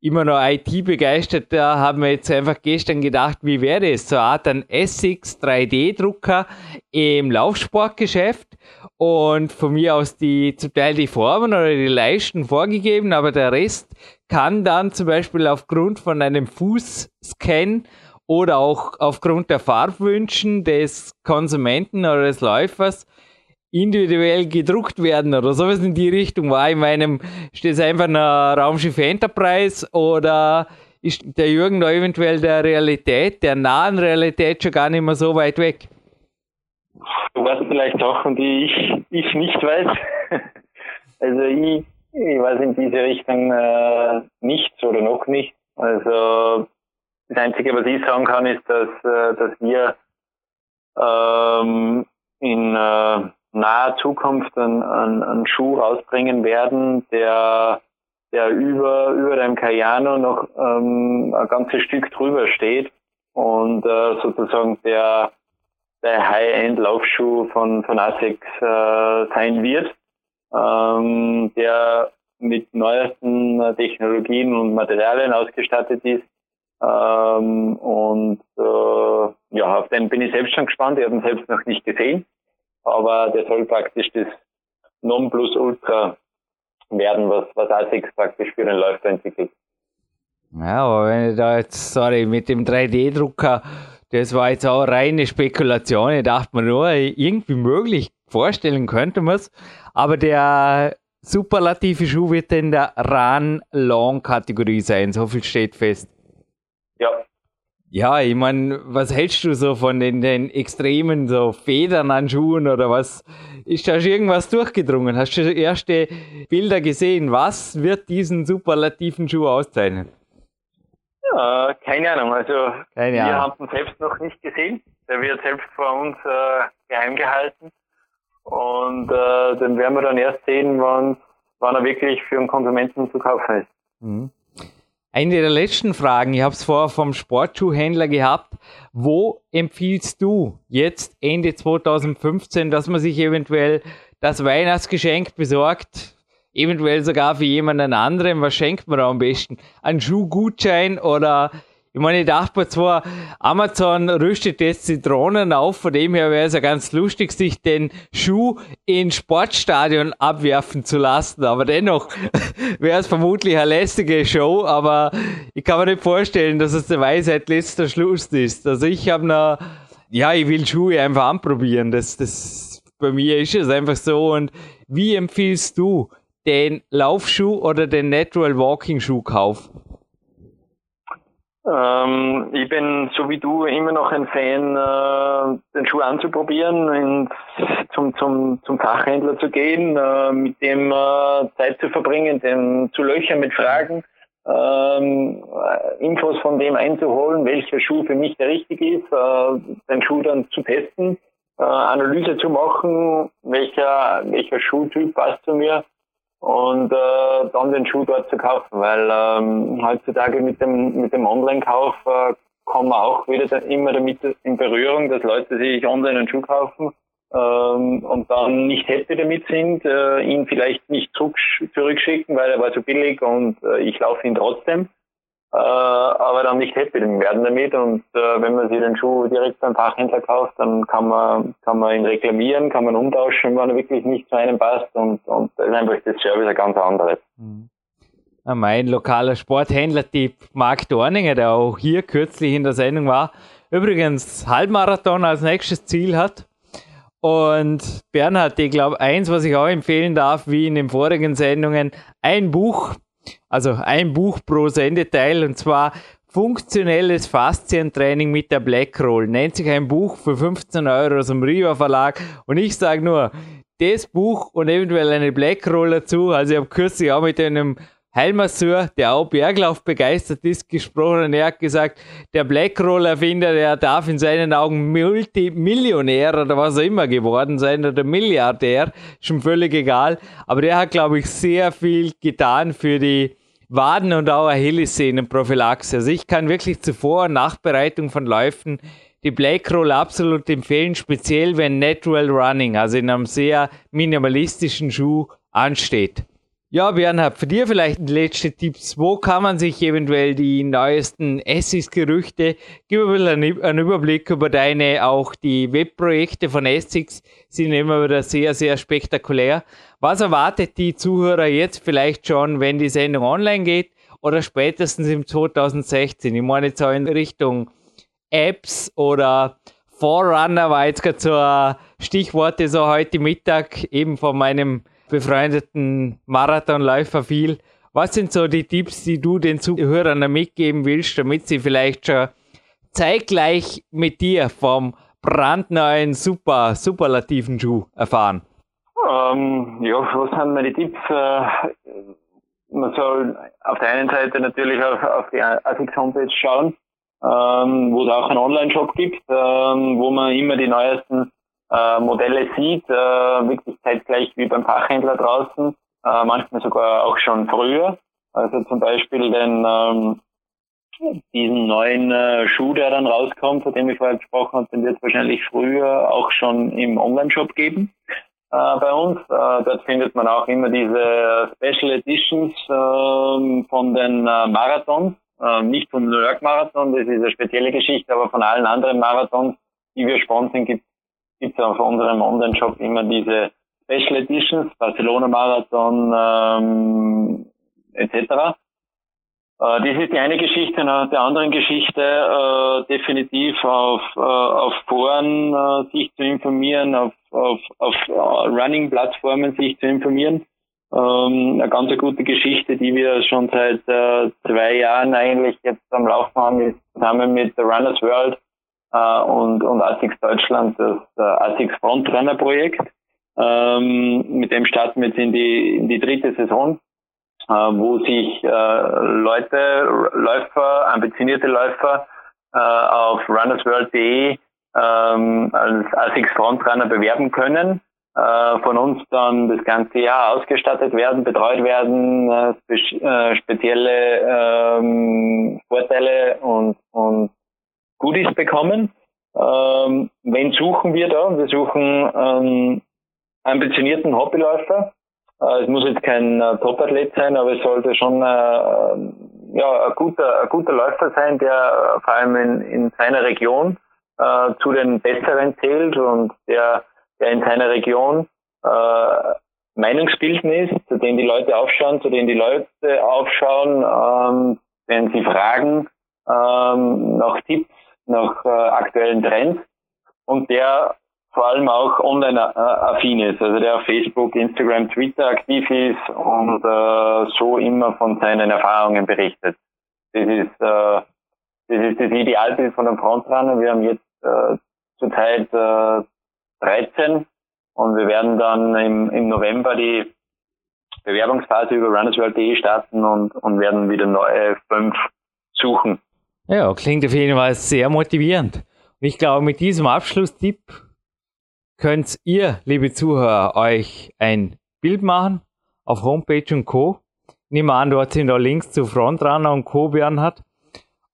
immer noch IT-begeisterter habe mir jetzt einfach gestern gedacht, wie wäre es, so eine Art ein SX 3D-Drucker im Laufsportgeschäft und von mir aus die zum Teil die Formen oder die Leisten vorgegeben, aber der Rest kann dann zum Beispiel aufgrund von einem Fußscan oder auch aufgrund der Farbwünschen des Konsumenten oder des Läufers individuell gedruckt werden oder sowas in die Richtung war in meinem, steht es einfach ein Raumschiff Enterprise oder ist der Jürgen da eventuell der Realität, der nahen Realität schon gar nicht mehr so weit weg? Du weißt vielleicht Sachen, die ich, ich nicht weiß. <laughs> Also ich, ich weiß in diese Richtung äh, nichts oder noch nicht. Also das Einzige, was ich sagen kann, ist, dass, äh, dass wir ähm, in äh, naher Zukunft einen, einen, einen Schuh rausbringen werden, der, der über, über dem Cayano noch ähm, ein ganzes Stück drüber steht und äh, sozusagen der, der High-End-Laufschuh von, von ASICS äh, sein wird, ähm, der mit neuesten Technologien und Materialien ausgestattet ist, ähm, und äh, ja, auf den bin ich selbst schon gespannt. Ich habe ihn selbst noch nicht gesehen. Aber der soll praktisch das Nonplusultra werden, was, was ASICS praktisch für den Läufer entwickelt. Ja, aber wenn ich da jetzt, sorry, mit dem 3D-Drucker, das war jetzt auch reine Spekulation. Ich dachte mir nur, irgendwie möglich vorstellen könnte man es. Aber der superlative Schuh wird in der Run-Long-Kategorie sein. So viel steht fest. Ja. Ich meine, was hältst du so von den, den extremen so Federn an Schuhen oder was? Ist da schon irgendwas durchgedrungen? Hast du schon erste Bilder gesehen? Was wird diesen superlativen Schuh auszeichnen? Ja, keine Ahnung. Also keine wir Ahnung. haben ihn selbst noch nicht gesehen. Der wird selbst vor uns äh, geheim gehalten. Und äh, den werden wir dann erst sehen, wann, wann er wirklich für einen Konsumenten zu kaufen ist. Mhm. Eine der letzten Fragen, ich habe es vorher vom Sportschuhhändler gehabt. Wo empfiehlst du jetzt Ende 2015, dass man sich eventuell das Weihnachtsgeschenk besorgt? Eventuell sogar für jemanden anderen. Was schenkt man da am besten? Ein Schuhgutschein oder ich meine, ich dachte mir zwar, Amazon rüstet jetzt Zitronen auf, von dem her wäre es ja ganz lustig, sich den Schuh ins Sportstadion abwerfen zu lassen, aber dennoch <laughs> wäre es vermutlich eine lästige Show, aber ich kann mir nicht vorstellen, dass es der Weisheit letzter Schluss ist. Also ich habe noch, ja, ich will Schuhe einfach anprobieren, das, das, bei mir ist es einfach so und wie empfiehlst du den Laufschuh oder den Natural Walking Schuh Kauf? Ähm, ich bin so wie du immer noch ein Fan, äh, den Schuh anzuprobieren, ins, zum, zum, zum Fachhändler zu gehen, äh, mit dem äh, Zeit zu verbringen, den zu löchern mit Fragen, ähm, Infos von dem einzuholen, welcher Schuh für mich der richtige ist, äh, den Schuh dann zu testen, äh, Analyse zu machen, welcher, welcher Schuhtyp passt zu mir und äh, dann den Schuh dort zu kaufen, weil ähm, heutzutage mit dem mit dem Online-Kauf äh, kommen wir auch wieder immer damit in Berührung, dass Leute sich online einen Schuh kaufen ähm, und dann nicht happy damit sind, äh, ihn vielleicht nicht zurück, zurückschicken, weil er war zu billig und äh, ich laufe ihn trotzdem äh, aber dann nicht happy werden damit. Und äh, wenn man sich den Schuh direkt beim Fachhändler kauft, dann kann man, kann man ihn reklamieren, kann man umtauschen, wenn er wirklich nicht zu einem passt. Und, und das ist einfach das Service ein ganz anderes. Mhm. Mein lokaler Sporthändler-Tipp Marc Dorninger, der auch hier kürzlich in der Sendung war, übrigens Halbmarathon als nächstes Ziel hat. Und Bernhard, ich glaube, eins, was ich auch empfehlen darf, wie in den vorigen Sendungen, ein Buch, also ein Buch pro Sendeteil und zwar Funktionelles Faszientraining mit der Blackroll. Nennt sich ein Buch für 15 Euro aus dem Riva Verlag. Und ich sage nur, das Buch und eventuell eine Blackroll dazu. Also ich habe kürzlich auch mit einem Heilmasseur, der auch Berglauf begeistert ist, gesprochen und er hat gesagt, der Blackroll-Erfinder, der darf in seinen Augen Multimillionär oder was auch immer geworden sein oder Milliardär, schon völlig egal. Aber der hat, glaube ich, sehr viel getan für die Waden- und auch Achillessehnenprophylaxe. Also ich kann wirklich zur Vor- und Nachbereitung von Läufen die Blackroll absolut empfehlen, speziell wenn Natural Running, also in einem sehr minimalistischen Schuh ansteht. Ja, Bernhard, für dir vielleicht letzte Tipps. Wo kann man sich eventuell die neuesten Essex-Gerüchte, gib ein bisschen einen Überblick über deine, auch die Webprojekte von Essex sind immer wieder sehr, sehr spektakulär. Was erwartet die Zuhörer jetzt vielleicht schon, wenn die Sendung online geht oder spätestens im 2016? Ich meine jetzt auch in Richtung Apps oder Forerunner war jetzt gerade so Stichworte so heute Mittag eben von meinem befreundeten Marathonläufer viel. Was sind so die Tipps, die du den Zuhörern mitgeben willst, damit sie vielleicht schon zeitgleich mit dir vom brandneuen super superlativen Schuh erfahren? Ähm, ja, was sind meine Tipps? Äh, man soll auf der einen Seite natürlich auf, auf die ASICS Homepage schauen, ähm, wo es auch einen Online-Shop gibt, ähm, wo man immer die neuesten äh, Modelle sieht, äh, wirklich zeitgleich wie beim Fachhändler draußen, äh, manchmal sogar auch schon früher. Also zum Beispiel den ähm, diesen neuen äh, Schuh, der dann rauskommt, von dem ich vorher gesprochen habe, den wird es wahrscheinlich früher auch schon im Online-Shop geben äh, bei uns. Äh, dort findet man auch immer diese Special Editions äh, von den äh, Marathons, äh, nicht vom New York Marathon, das ist eine spezielle Geschichte, aber von allen anderen Marathons, die wir sponsern, gibt gibt es auf unserem Online-Shop immer diese Special Editions, Barcelona Marathon ähm, etc. Äh, das ist die eine Geschichte. Nach der anderen Geschichte äh, definitiv auf, äh, auf Foren äh, sich zu informieren, auf, auf, auf uh, Running-Plattformen sich zu informieren. Ähm, eine ganz gute Geschichte, die wir schon seit äh, zwei Jahren eigentlich jetzt am Laufen haben, ist zusammen mit der Runners World äh, und, und ASICS Deutschland das äh, ASICS Frontrunner Projekt. Ähm, mit dem starten wir jetzt in die, in die dritte Saison, äh, wo sich äh, Leute, Läufer, ambitionierte Läufer äh, auf runnersworld.de ähm, als ASICS Frontrunner bewerben können äh, von uns dann das ganze Jahr ausgestattet werden, betreut werden, äh, äh, spezielle ähm, Vorteile und, und Goodies bekommen. Ähm, wen suchen wir da? Wir suchen ähm, ambitionierten Hobbyläufer. Äh, es muss jetzt kein äh, Topathlet sein, aber es sollte schon äh, ja, ein, guter, ein guter Läufer sein, der äh, vor allem in, in seiner Region äh, zu den Besseren zählt und der, der in seiner Region äh, Meinungsbilden ist, zu denen die Leute aufschauen, zu denen die Leute aufschauen, ähm, wenn sie fragen ähm, nach Tipps nach äh, aktuellen Trends und der vor allem auch online-affin ist, also der auf Facebook, Instagram, Twitter aktiv ist und äh, so immer von seinen Erfahrungen berichtet. Das ist, äh, das ist das Idealbild von einem Frontrunner. Wir haben jetzt äh, zurzeit äh, 13 und wir werden dann im, im November die Bewerbungsphase über runnersworld.de starten und, und werden wieder neue fünf suchen. Ja, klingt auf jeden Fall sehr motivierend. Und ich glaube, mit diesem Abschlusstipp könnt ihr, liebe Zuhörer, euch ein Bild machen auf Homepage und Co. Nehmen an, dort sind auch Links zu Frontrunner und Co. Bernhard.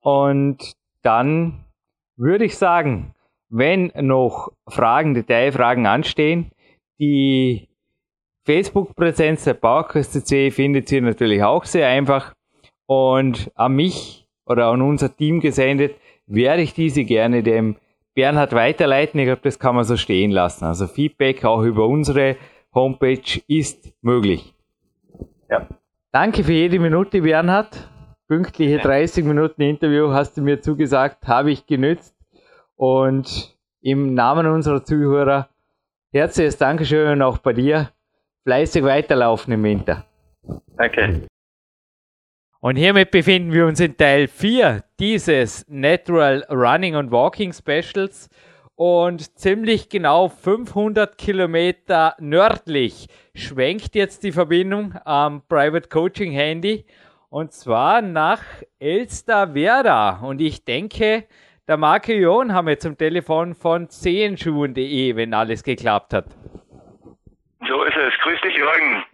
Und dann würde ich sagen, wenn noch Fragen, Detailfragen anstehen, die Facebook-Präsenz der PowerQuest.c findet ihr natürlich auch sehr einfach. Und an mich oder an unser Team gesendet, werde ich diese gerne dem Bernhard weiterleiten. Ich glaube, das kann man so stehen lassen. Also Feedback auch über unsere Homepage ist möglich. Ja. Danke für jede Minute, Bernhard. Pünktliche 30 Minuten Interview hast du mir zugesagt, habe ich genützt. Und im Namen unserer Zuhörer herzliches Dankeschön auch bei dir. Fleißig weiterlaufen im Winter. Danke. Und hiermit befinden wir uns in Teil 4 dieses Natural Running und Walking Specials. und ziemlich genau 500 Kilometer nördlich schwenkt jetzt die Verbindung am Private Coaching Handy und zwar nach Elsterwerda. Und ich denke, der Marke Jon haben wir zum Telefon von zehenschuhen.de, wenn alles geklappt hat. So ist es. Grüß dich, Jürgen.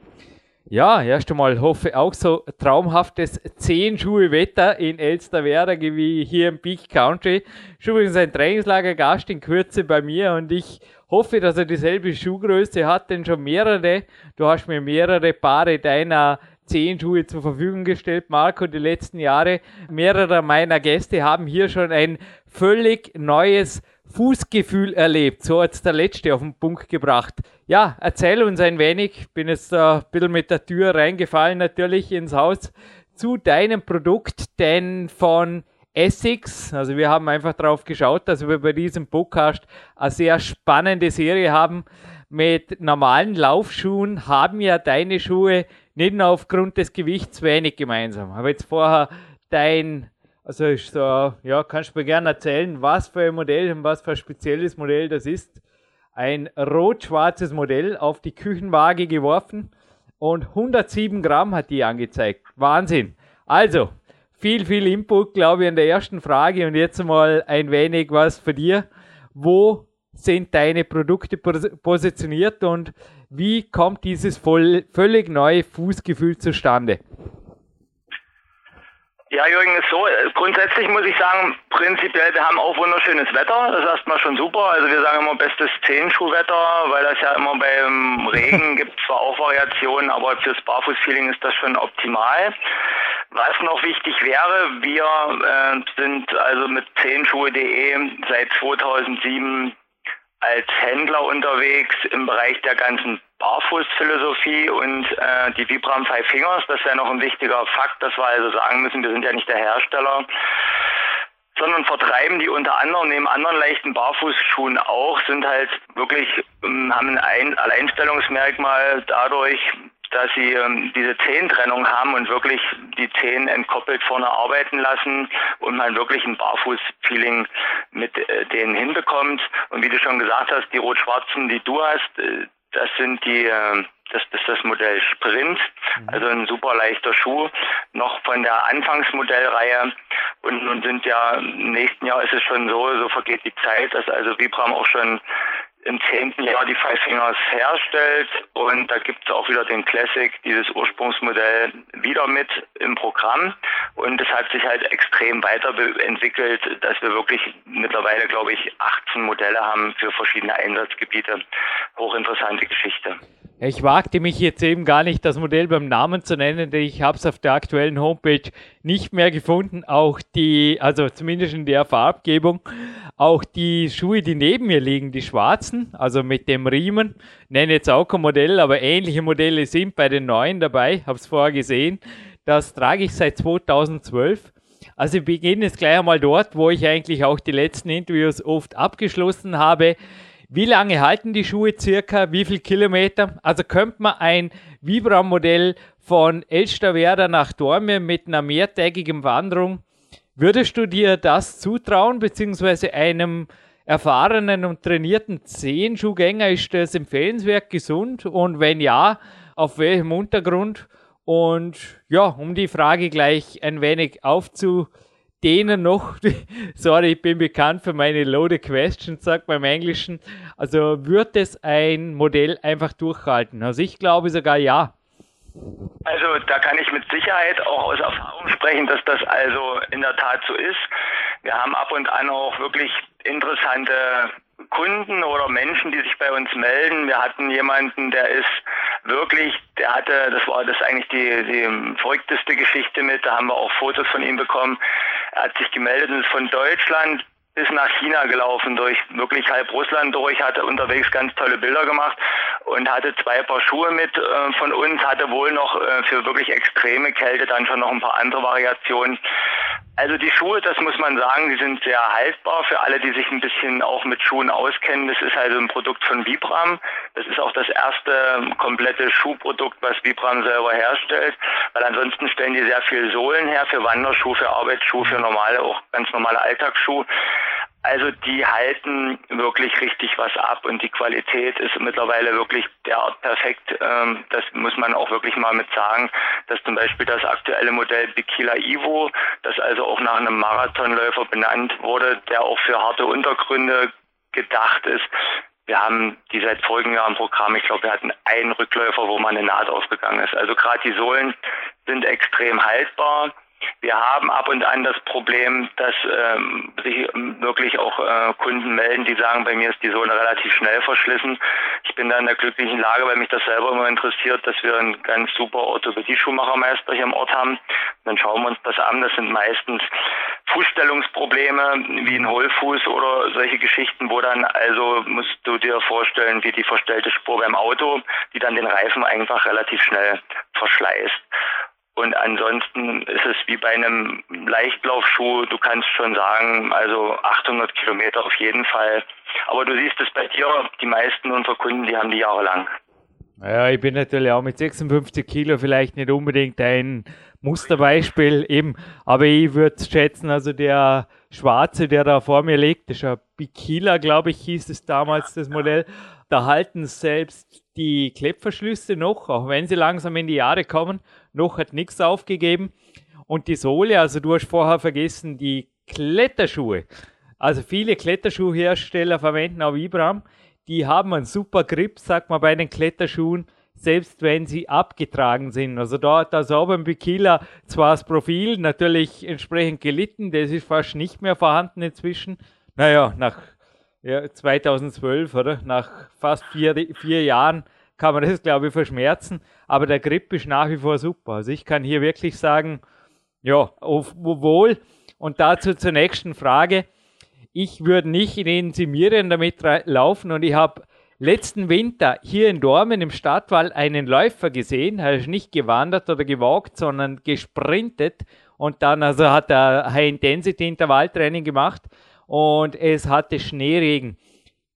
Ja, erst einmal hoffe auch so traumhaftes Zehenschuhe-Wetter in Elsterwerda wie hier im Peak Country. Schon übrigens ein Trainingslager Gast in Kürze bei mir und ich hoffe, dass er dieselbe Schuhgröße hat, denn schon mehrere, du hast mir mehrere Paare deiner Zehenschuhe zur Verfügung gestellt, Marco, die letzten Jahre. Mehrere meiner Gäste haben hier schon ein völlig neues Fußgefühl erlebt. So hat es der Letzte auf den Punkt gebracht. Ja, erzähl uns ein wenig. Ich bin jetzt ein bisschen mit der Tür reingefallen, natürlich ins Haus, zu deinem Produkt, denn von Essex, also wir haben einfach darauf geschaut, dass wir bei diesem Podcast eine sehr spannende Serie haben. Mit normalen Laufschuhen haben ja deine Schuhe nicht nur aufgrund des Gewichts wenig gemeinsam. Habe jetzt vorher dein also ist so, ja, kannst du mir gerne erzählen, was für ein Modell und was für ein spezielles Modell das ist. Ein rot-schwarzes Modell auf die Küchenwaage geworfen und 107 Gramm hat die angezeigt. Wahnsinn. Also, viel, viel Input, glaube ich, an der ersten Frage und jetzt mal ein wenig was für dir. Wo sind deine Produkte positioniert und wie kommt dieses voll, völlig neue Fußgefühl zustande? Ja, Jürgen, ist so. Grundsätzlich muss ich sagen, prinzipiell, wir haben auch wunderschönes Wetter. Das ist erstmal schon super. Also wir sagen immer bestes Zehenschuhwetter, weil das ja immer beim Regen <laughs> gibt zwar auch Variationen, aber fürs Barfußfeeling ist das schon optimal. Was noch wichtig wäre, wir äh, sind also mit zehenschuhe.de seit 2007 als Händler unterwegs im Bereich der ganzen Barfußphilosophie und äh, die Vibram Five Fingers. Das wäre noch ein wichtiger Fakt, dass wir also sagen müssen, wir sind ja nicht der Hersteller, sondern vertreiben die unter anderem neben anderen leichten Barfußschuhen auch, sind halt wirklich, ähm, haben ein Alleinstellungsmerkmal dadurch, dass sie ähm, diese Zehentrennung haben und wirklich die Zehen entkoppelt vorne arbeiten lassen und man wirklich ein Barfuß-Feeling mit äh, denen hinbekommt. Und wie du schon gesagt hast, die rot-schwarzen, die du hast, äh, das sind die, äh, das, das ist das Modell Sprint, mhm. also ein super leichter Schuh, noch von der Anfangsmodellreihe. Und nun sind ja, im nächsten Jahr ist es schon so, so vergeht die Zeit, dass also Vibram auch schon im zehnten Jahr die Five Fingers herstellt und da gibt es auch wieder den Classic, dieses Ursprungsmodell wieder mit im Programm und es hat sich halt extrem weiterentwickelt, dass wir wirklich mittlerweile, glaube ich, 18 Modelle haben für verschiedene Einsatzgebiete. Hochinteressante Geschichte. Ich wagte mich jetzt eben gar nicht, das Modell beim Namen zu nennen, denn ich habe es auf der aktuellen Homepage nicht mehr gefunden. Auch die, also zumindest in der Farbgebung, auch die Schuhe, die neben mir liegen, die schwarzen, also mit dem Riemen, nenne jetzt auch kein Modell, aber ähnliche Modelle sind bei den neuen dabei, habe es vorher gesehen. Das trage ich seit 2012. Also ich beginne jetzt gleich einmal dort, wo ich eigentlich auch die letzten Interviews oft abgeschlossen habe. Wie lange halten die Schuhe circa? Wie viel Kilometer? Also könnte man ein Vibram-Modell von Elsterwerda nach Dormien mit einer mehrtägigen Wanderung, würdest du dir das zutrauen, beziehungsweise einem erfahrenen und trainierten Zehenschuhgänger ist das empfehlenswert gesund? Und wenn ja, auf welchem Untergrund? Und ja, um die Frage gleich ein wenig aufzu denen noch, <laughs> sorry, ich bin bekannt für meine loaded questions, sagt man im Englischen. Also wird es ein Modell einfach durchhalten? Also ich glaube sogar ja. Also da kann ich mit Sicherheit auch aus Erfahrung sprechen, dass das also in der Tat so ist. Wir haben ab und an auch wirklich interessante Kunden oder Menschen, die sich bei uns melden. Wir hatten jemanden, der ist wirklich, der hatte, das war das eigentlich die, die verrückteste Geschichte mit, da haben wir auch Fotos von ihm bekommen. Er hat sich gemeldet und ist von Deutschland bis nach China gelaufen, durch wirklich halb Russland durch, hatte unterwegs ganz tolle Bilder gemacht und hatte zwei Paar Schuhe mit äh, von uns, hatte wohl noch äh, für wirklich extreme Kälte dann schon noch ein paar andere Variationen. Also die Schuhe, das muss man sagen, die sind sehr haltbar für alle, die sich ein bisschen auch mit Schuhen auskennen. Das ist also ein Produkt von Vibram. Das ist auch das erste komplette Schuhprodukt, was Vibram selber herstellt, weil ansonsten stellen die sehr viel Sohlen her für Wanderschuhe, für Arbeitsschuhe, für normale, auch ganz normale Alltagsschuhe. also die halten wirklich richtig was ab und die Qualität ist mittlerweile wirklich derart perfekt. Ähm, das muss man auch wirklich mal mit sagen, dass zum Beispiel das aktuelle Modell Bikila Ivo, das also auch nach einem Marathonläufer benannt wurde, der auch für harte Untergründe gedacht ist. Wir haben die seit vorigen Jahren Programm, ich glaube, wir hatten einen Rückläufer, wo mal eine Naht aufgegangen ist. Also gerade die Sohlen sind extrem haltbar. Wir haben ab und an das Problem, dass ähm, sich wirklich auch äh, Kunden melden, die sagen, bei mir ist die Sohle relativ schnell verschlissen. Ich bin da in der glücklichen Lage, weil mich das selber immer interessiert, dass wir einen ganz super Orthopädie-Schuhmachermeister hier im Ort haben. Dann schauen wir uns das an. Das sind meistens Fußstellungsprobleme wie ein Hohlfuß oder solche Geschichten, wo dann also musst du dir vorstellen, wie die verstellte Spur beim Auto, die dann den Reifen einfach relativ schnell verschleißt. Und ansonsten ist es wie bei einem Leichtlaufschuh, du kannst schon sagen, also 800 Kilometer auf jeden Fall. Aber du siehst es bei dir, die meisten unserer Kunden, die haben die jahrelang. Ja, ich bin natürlich auch mit 56 Kilo vielleicht nicht unbedingt ein Musterbeispiel eben, aber ich würde schätzen, also der Schwarze, der da vor mir liegt, das ist ein Bikila, glaube ich, hieß es damals, das Modell. Da halten selbst die Klettverschlüsse noch, auch wenn sie langsam in die Jahre kommen noch hat nichts aufgegeben. Und die Sohle, also du hast vorher vergessen, die Kletterschuhe. Also viele Kletterschuhhersteller verwenden auch Vibram. Die haben einen super Grip, sagt man bei den Kletterschuhen, selbst wenn sie abgetragen sind. Also da hat auch beim Bikila zwar das Profil natürlich entsprechend gelitten, das ist fast nicht mehr vorhanden inzwischen. Naja, nach ja, 2012, oder? Nach fast vier, vier Jahren kann man das, glaube ich, verschmerzen. Aber der Grip ist nach wie vor super. Also ich kann hier wirklich sagen, ja, wohl. Und dazu zur nächsten Frage. Ich würde nicht in den Simiren damit laufen und ich habe letzten Winter hier in Dormen im Stadtwall einen Läufer gesehen, er ist nicht gewandert oder gewagt, sondern gesprintet und dann also hat er High Intensity Intervalltraining gemacht und es hatte Schneeregen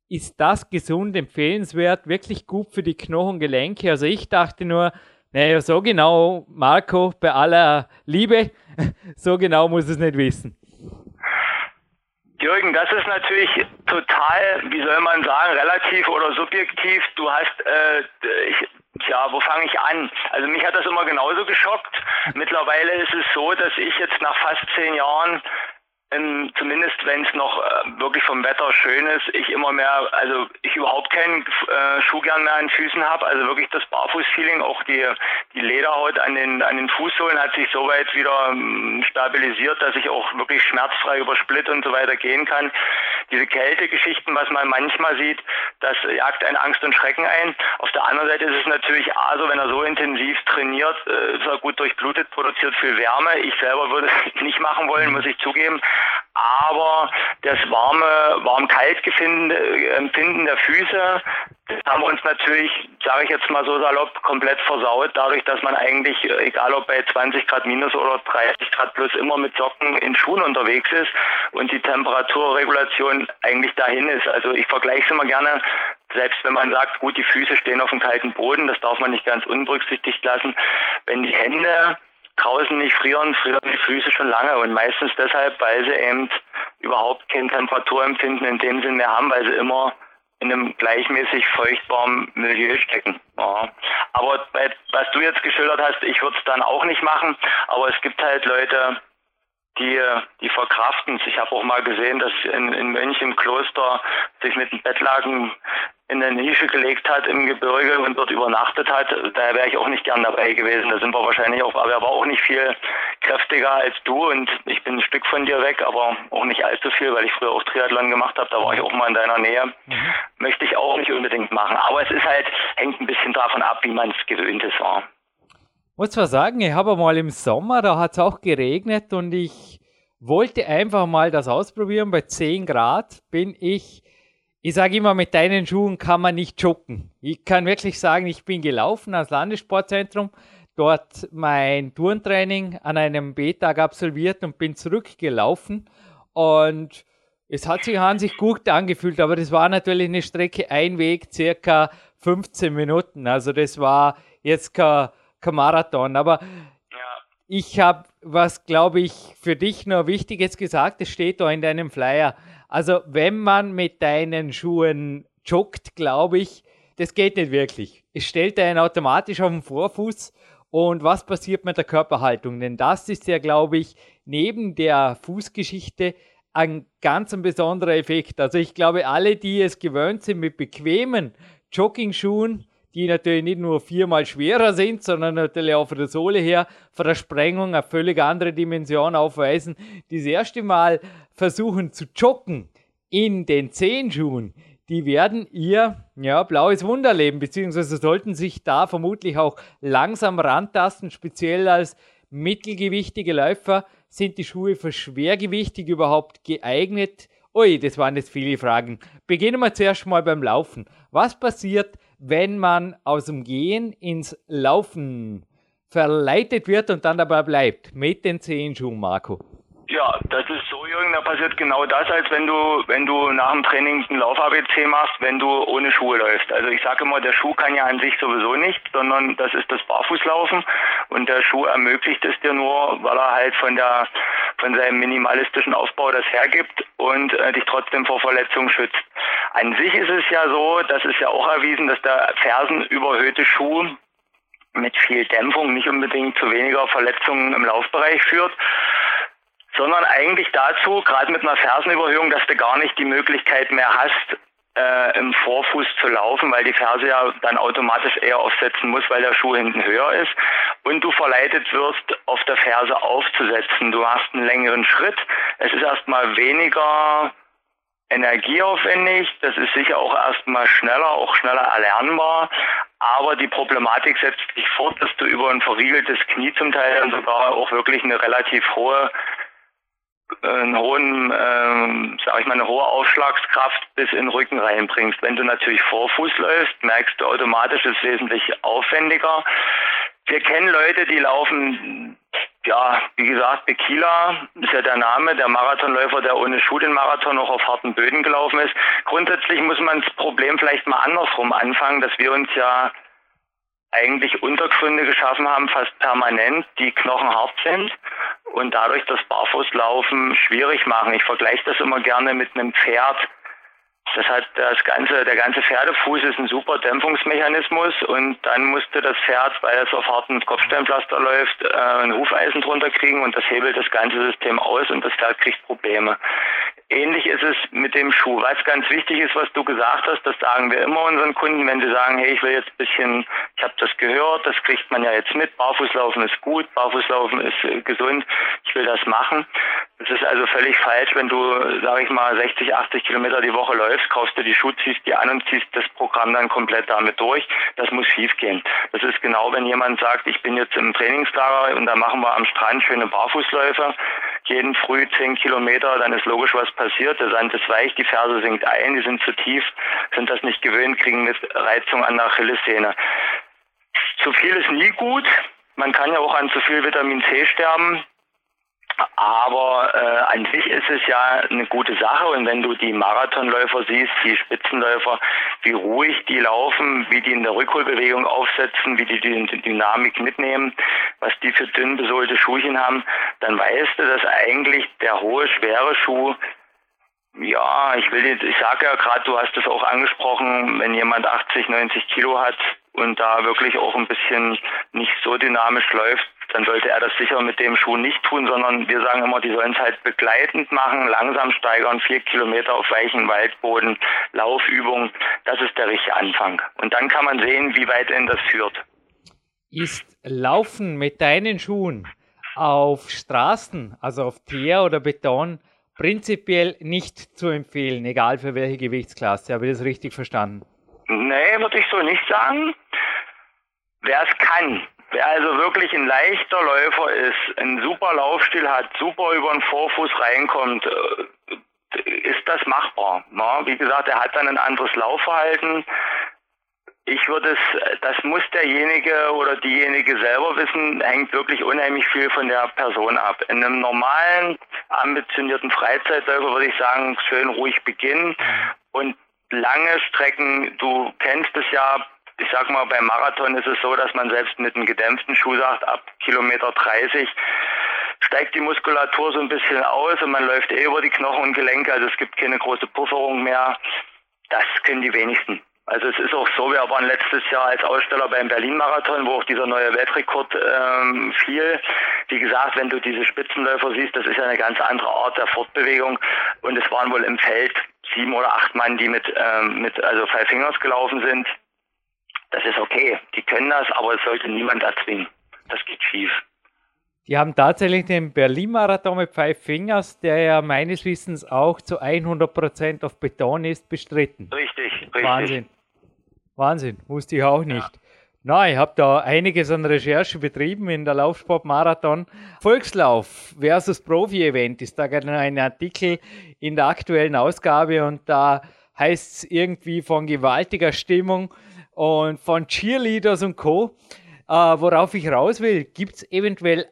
ist das gesund, empfehlenswert, wirklich gut für die Knochengelenke? Also ich dachte nur, naja, so genau, Marco, bei aller Liebe, <laughs> so genau muss es nicht wissen. Jürgen, das ist natürlich total, wie soll man sagen, relativ oder subjektiv. Du hast, äh, ich, ja, wo fange ich an? Also mich hat das immer genauso geschockt. Mittlerweile ist es so, dass ich jetzt nach fast zehn Jahren ähm, zumindest wenn es noch äh, wirklich vom Wetter schön ist, ich immer mehr, also ich überhaupt keinen äh, Schuh gern mehr an Füßen habe, also wirklich das Barfußfeeling, auch die, die Lederhaut an den, an den Fußsohlen hat sich soweit wieder ähm, stabilisiert, dass ich auch wirklich schmerzfrei über Split und so weiter gehen kann. Diese Kältegeschichten, was man manchmal sieht, das jagt einen Angst und Schrecken ein. Auf der anderen Seite ist es natürlich A, so wenn er so intensiv trainiert, äh, ist er gut durchblutet, produziert viel Wärme. Ich selber würde es <laughs> nicht machen wollen, muss ich zugeben aber das warme, warm-kalt-Empfinden der Füße, das haben wir uns natürlich, sage ich jetzt mal so salopp, komplett versaut, dadurch, dass man eigentlich, egal ob bei 20 Grad minus oder 30 Grad plus, immer mit Socken in Schuhen unterwegs ist und die Temperaturregulation eigentlich dahin ist. Also ich vergleiche es immer gerne, selbst wenn man sagt, gut, die Füße stehen auf dem kalten Boden, das darf man nicht ganz unberücksichtigt lassen. Wenn die Hände draußen nicht frieren, frieren die Füße schon lange und meistens deshalb, weil sie eben überhaupt kein Temperaturempfinden in dem Sinne mehr haben, weil sie immer in einem gleichmäßig feuchtbaren Milieu stecken. Ja. Aber bei, was du jetzt geschildert hast, ich würde es dann auch nicht machen, aber es gibt halt Leute, die, die verkraften es. Ich habe auch mal gesehen, dass in, in Mönch im Kloster sich mit einem Bettlaken in eine Nische gelegt hat im Gebirge und dort übernachtet hat, da wäre ich auch nicht gern dabei gewesen. Da sind wir wahrscheinlich auch, aber er war auch nicht viel kräftiger als du und ich bin ein Stück von dir weg, aber auch nicht allzu viel, weil ich früher auch Triathlon gemacht habe, da war ich auch mal in deiner Nähe. Mhm. Möchte ich auch nicht unbedingt machen. Aber es ist halt, hängt ein bisschen davon ab, wie man es gewöhnt ist. War. Muss zwar sagen, ich habe mal im Sommer, da hat es auch geregnet und ich wollte einfach mal das ausprobieren. Bei 10 Grad bin ich ich sage immer, mit deinen Schuhen kann man nicht joggen. Ich kann wirklich sagen, ich bin gelaufen ans Landessportzentrum, dort mein Turntraining an einem B-Tag absolviert und bin zurückgelaufen. Und es hat sich an sich gut angefühlt, aber das war natürlich eine Strecke, ein Weg, circa 15 Minuten. Also das war jetzt kein, kein Marathon. Aber ich habe was, glaube ich, für dich noch Wichtiges gesagt. Es steht da in deinem Flyer. Also, wenn man mit deinen Schuhen joggt, glaube ich, das geht nicht wirklich. Es stellt einen automatisch auf den Vorfuß. Und was passiert mit der Körperhaltung? Denn das ist ja, glaube ich, neben der Fußgeschichte ein ganz ein besonderer Effekt. Also ich glaube, alle, die es gewöhnt sind mit bequemen Jogging-Schuhen, die natürlich nicht nur viermal schwerer sind, sondern natürlich auch von der Sohle her, von der Sprengung eine völlig andere Dimension aufweisen, das erste Mal versuchen zu joggen in den Zehenschuhen, die werden ihr ja, blaues Wunder leben, beziehungsweise sollten sich da vermutlich auch langsam rantasten, speziell als mittelgewichtige Läufer sind die Schuhe für schwergewichtig überhaupt geeignet? Ui, das waren jetzt viele Fragen. Beginnen wir zuerst mal beim Laufen. Was passiert, wenn man aus dem Gehen ins Laufen verleitet wird und dann dabei bleibt? Mit den Zehenschuhen, Marco. Ja, das ist so, Jürgen, da passiert genau das, als wenn du, wenn du nach dem Training ein Lauf-ABC machst, wenn du ohne Schuhe läufst. Also ich sage immer, der Schuh kann ja an sich sowieso nicht, sondern das ist das Barfußlaufen und der Schuh ermöglicht es dir nur, weil er halt von der, von seinem minimalistischen Aufbau das hergibt und äh, dich trotzdem vor Verletzungen schützt. An sich ist es ja so, das ist ja auch erwiesen, dass der fersenüberhöhte Schuh mit viel Dämpfung nicht unbedingt zu weniger Verletzungen im Laufbereich führt sondern eigentlich dazu, gerade mit einer Fersenüberhöhung, dass du gar nicht die Möglichkeit mehr hast, äh, im Vorfuß zu laufen, weil die Ferse ja dann automatisch eher aufsetzen muss, weil der Schuh hinten höher ist und du verleitet wirst, auf der Ferse aufzusetzen. Du hast einen längeren Schritt. Es ist erstmal weniger energieaufwendig. Das ist sicher auch erstmal schneller, auch schneller erlernbar. Aber die Problematik setzt sich fort, dass du über ein verriegeltes Knie zum Teil dann sogar auch wirklich eine relativ hohe einen hohen, ähm, sag ich mal, eine hohe Ausschlagskraft bis in den Rücken reinbringst. Wenn du natürlich Vorfuß läufst, merkst du automatisch, ist wesentlich aufwendiger. Wir kennen Leute, die laufen, ja, wie gesagt, Bekila ist ja der Name, der Marathonläufer, der ohne Schuh den Marathon noch auf harten Böden gelaufen ist. Grundsätzlich muss man das Problem vielleicht mal andersrum anfangen, dass wir uns ja eigentlich Untergründe geschaffen haben, fast permanent, die knochenhart sind und dadurch das Barfußlaufen schwierig machen. Ich vergleiche das immer gerne mit einem Pferd. Das hat das ganze, der ganze Pferdefuß ist ein super Dämpfungsmechanismus und dann musste das Pferd, weil es auf hartem Kopfsteinpflaster läuft, äh, ein Hufeisen drunter kriegen und das hebelt das ganze System aus und das Pferd kriegt Probleme. Ähnlich ist es mit dem Schuh. Was ganz wichtig ist, was du gesagt hast, das sagen wir immer unseren Kunden, wenn sie sagen, hey, ich will jetzt ein bisschen, ich habe das gehört, das kriegt man ja jetzt mit, Barfußlaufen ist gut, Barfußlaufen ist äh, gesund, ich will das machen. Es ist also völlig falsch, wenn du, sage ich mal, 60, 80 Kilometer die Woche läufst, kaufst du die Schuhe, ziehst die an und ziehst das Programm dann komplett damit durch. Das muss schief gehen. Das ist genau, wenn jemand sagt, ich bin jetzt im Trainingslager und da machen wir am Strand schöne Barfußläufe, jeden früh 10 Kilometer, dann ist logisch, was passiert. Der Sand ist weich, die Ferse sinkt ein, die sind zu tief, sind das nicht gewöhnt, kriegen eine Reizung an der Achillessehne. Zu viel ist nie gut. Man kann ja auch an zu viel Vitamin C sterben. Aber äh, an sich ist es ja eine gute Sache. Und wenn du die Marathonläufer siehst, die Spitzenläufer, wie ruhig die laufen, wie die in der Rückholbewegung aufsetzen, wie die die Dynamik mitnehmen, was die für dünn besohlte Schuhchen haben, dann weißt du, dass eigentlich der hohe, schwere Schuh ja, ich will jetzt, ich sage ja gerade, du hast es auch angesprochen, wenn jemand 80, 90 Kilo hat und da wirklich auch ein bisschen nicht so dynamisch läuft, dann sollte er das sicher mit dem Schuh nicht tun, sondern wir sagen immer, die sollen es halt begleitend machen, langsam steigern, vier Kilometer auf weichen Waldboden, Laufübung. Das ist der richtige Anfang. Und dann kann man sehen, wie weit denn das führt. Ist Laufen mit deinen Schuhen auf Straßen, also auf Teer oder Beton, prinzipiell nicht zu empfehlen, egal für welche Gewichtsklasse. Habe ich das richtig verstanden? Nee, würde ich so nicht sagen. Wer es kann, wer also wirklich ein leichter Läufer ist, einen super Laufstil hat, super über den Vorfuß reinkommt, äh, ist das machbar. Wie gesagt, er hat dann ein anderes Laufverhalten. Ich würde es, das muss derjenige oder diejenige selber wissen, hängt wirklich unheimlich viel von der Person ab. In einem normalen, ambitionierten Freizeitläufer würde ich sagen, schön ruhig beginnen und lange Strecken, du kennst es ja, ich sag mal, beim Marathon ist es so, dass man selbst mit einem gedämpften Schuh sagt, ab Kilometer 30 steigt die Muskulatur so ein bisschen aus und man läuft eh über die Knochen und Gelenke, also es gibt keine große Pufferung mehr. Das können die wenigsten. Also es ist auch so, wir waren letztes Jahr als Aussteller beim Berlin-Marathon, wo auch dieser neue Weltrekord ähm, fiel. Wie gesagt, wenn du diese Spitzenläufer siehst, das ist ja eine ganz andere Art der Fortbewegung. Und es waren wohl im Feld sieben oder acht Mann, die mit, ähm, mit also Five Fingers gelaufen sind. Das ist okay, die können das, aber es sollte niemand erzwingen. Das geht schief. Die haben tatsächlich den Berlin-Marathon mit Five Fingers, der ja meines Wissens auch zu 100% auf Beton ist, bestritten. Richtig, richtig. Wahnsinn. Wahnsinn, wusste ich auch nicht. Ja. Na, ich habe da einiges an Recherche betrieben in der Laufsportmarathon. Volkslauf versus Profi-Event ist da gerade ein Artikel in der aktuellen Ausgabe und da heißt es irgendwie von gewaltiger Stimmung und von Cheerleaders und Co. Äh, worauf ich raus will, gibt es eventuell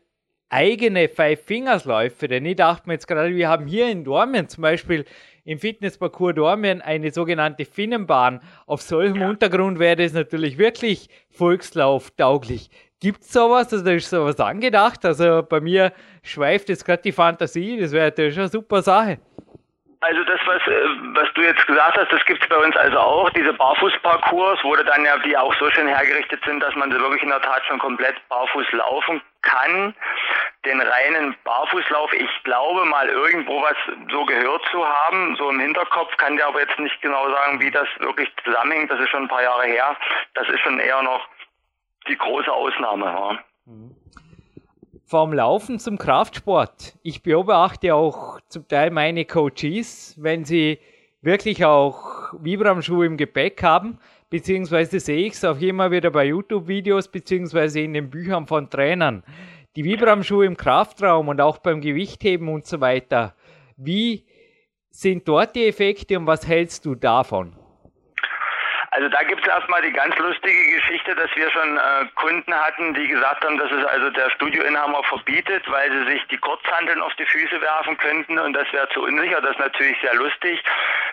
eigene Five-Fingers-Läufe? Denn ich dachte mir jetzt gerade, wir haben hier in Dormien zum Beispiel im Fitnessparcours Dormien eine sogenannte Finnenbahn. Auf solchem ja. Untergrund wäre das natürlich wirklich Volkslauf-tauglich. Gibt es sowas? Also da ist sowas angedacht. Also bei mir schweift jetzt gerade die Fantasie. Das wäre natürlich eine super Sache. Also das, was, äh, was du jetzt gesagt hast, das gibt es bei uns also auch, diese Barfußparcours, wo dann ja die auch so schön hergerichtet sind, dass man wirklich in der Tat schon komplett barfuß laufen kann. Den reinen Barfußlauf, ich glaube mal irgendwo was so gehört zu haben, so im Hinterkopf, kann dir aber jetzt nicht genau sagen, wie das wirklich zusammenhängt, das ist schon ein paar Jahre her. Das ist schon eher noch die große Ausnahme. Ja. Mhm vom Laufen zum Kraftsport. Ich beobachte auch zum Teil meine Coaches, wenn sie wirklich auch Vibram-Schuhe im Gepäck haben, beziehungsweise sehe ich es auch immer wieder bei YouTube-Videos, beziehungsweise in den Büchern von Trainern. Die Vibram-Schuhe im Kraftraum und auch beim Gewichtheben und so weiter. Wie sind dort die Effekte und was hältst du davon? Also da gibt es erstmal die ganz lustige Geschichte, dass wir schon äh, Kunden hatten, die gesagt haben, dass es also der Studioinhaber verbietet, weil sie sich die Kurzhandeln auf die Füße werfen könnten und das wäre zu unsicher. Das ist natürlich sehr lustig.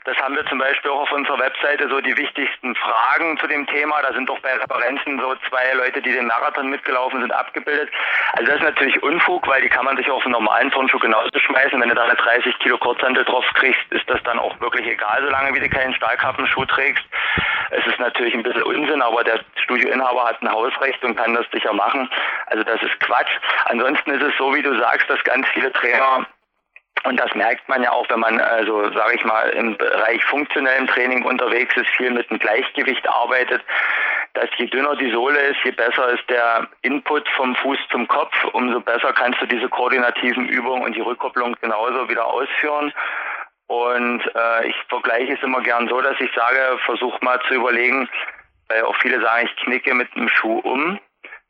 Das haben wir zum Beispiel auch auf unserer Webseite so die wichtigsten Fragen zu dem Thema. Da sind doch bei Referenzen so zwei Leute, die den Marathon mitgelaufen sind, abgebildet. Also das ist natürlich Unfug, weil die kann man sich auf einen normalen Turnschuh genauso schmeißen. Wenn du da eine 30 Kilo Kurzhandel drauf kriegst, ist das dann auch wirklich egal, solange wie du keinen Stahlkappenschuh trägst. Es ist natürlich ein bisschen Unsinn, aber der Studioinhaber hat ein Hausrecht und kann das sicher machen. Also das ist Quatsch. Ansonsten ist es so, wie du sagst, dass ganz viele Trainer und das merkt man ja auch, wenn man, also sage ich mal, im Bereich funktionellen Training unterwegs ist, viel mit dem Gleichgewicht arbeitet, dass je dünner die Sohle ist, je besser ist der Input vom Fuß zum Kopf, umso besser kannst du diese koordinativen Übungen und die Rückkopplung genauso wieder ausführen. Und äh, ich vergleiche es immer gern so, dass ich sage, versuch mal zu überlegen, weil auch viele sagen, ich knicke mit einem Schuh um.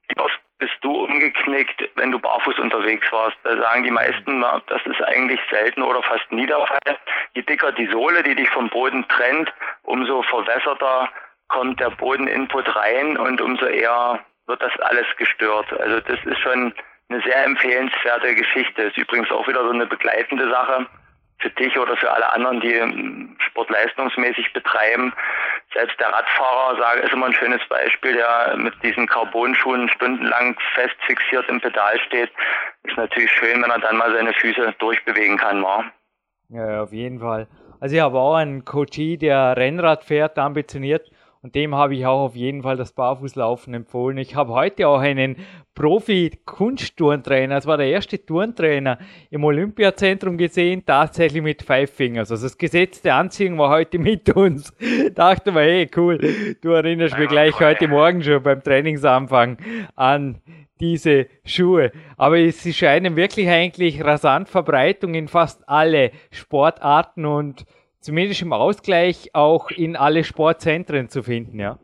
Wie oft bist du umgeknickt, wenn du barfuß unterwegs warst? Da sagen die meisten, das ist eigentlich selten oder fast nie der Fall. Je dicker die Sohle, die dich vom Boden trennt, umso verwässerter kommt der Bodeninput rein und umso eher wird das alles gestört. Also das ist schon eine sehr empfehlenswerte Geschichte. Ist übrigens auch wieder so eine begleitende Sache für dich oder für alle anderen, die sportleistungsmäßig betreiben. Selbst der Radfahrer, sage, ist immer ein schönes Beispiel, der mit diesen Carbonschuhen stundenlang fest fixiert im Pedal steht. Ist natürlich schön, wenn er dann mal seine Füße durchbewegen kann, wa? Ja, auf jeden Fall. Also ich habe auch einen Coachie, der Rennrad fährt, ambitioniert und dem habe ich auch auf jeden Fall das Barfußlaufen empfohlen. Ich habe heute auch einen Profi-Kunstturntrainer, das war der erste Turntrainer im Olympiazentrum gesehen, tatsächlich mit Five Fingers. Also das gesetzte Anziehung war heute <laughs> mit uns. Dachte mir, hey, cool, du erinnerst mich gleich heute Morgen schon beim Trainingsanfang an diese Schuhe. Aber sie scheinen wirklich eigentlich rasant Verbreitung in fast alle Sportarten und zumindest im Ausgleich auch in alle Sportzentren zu finden, ja?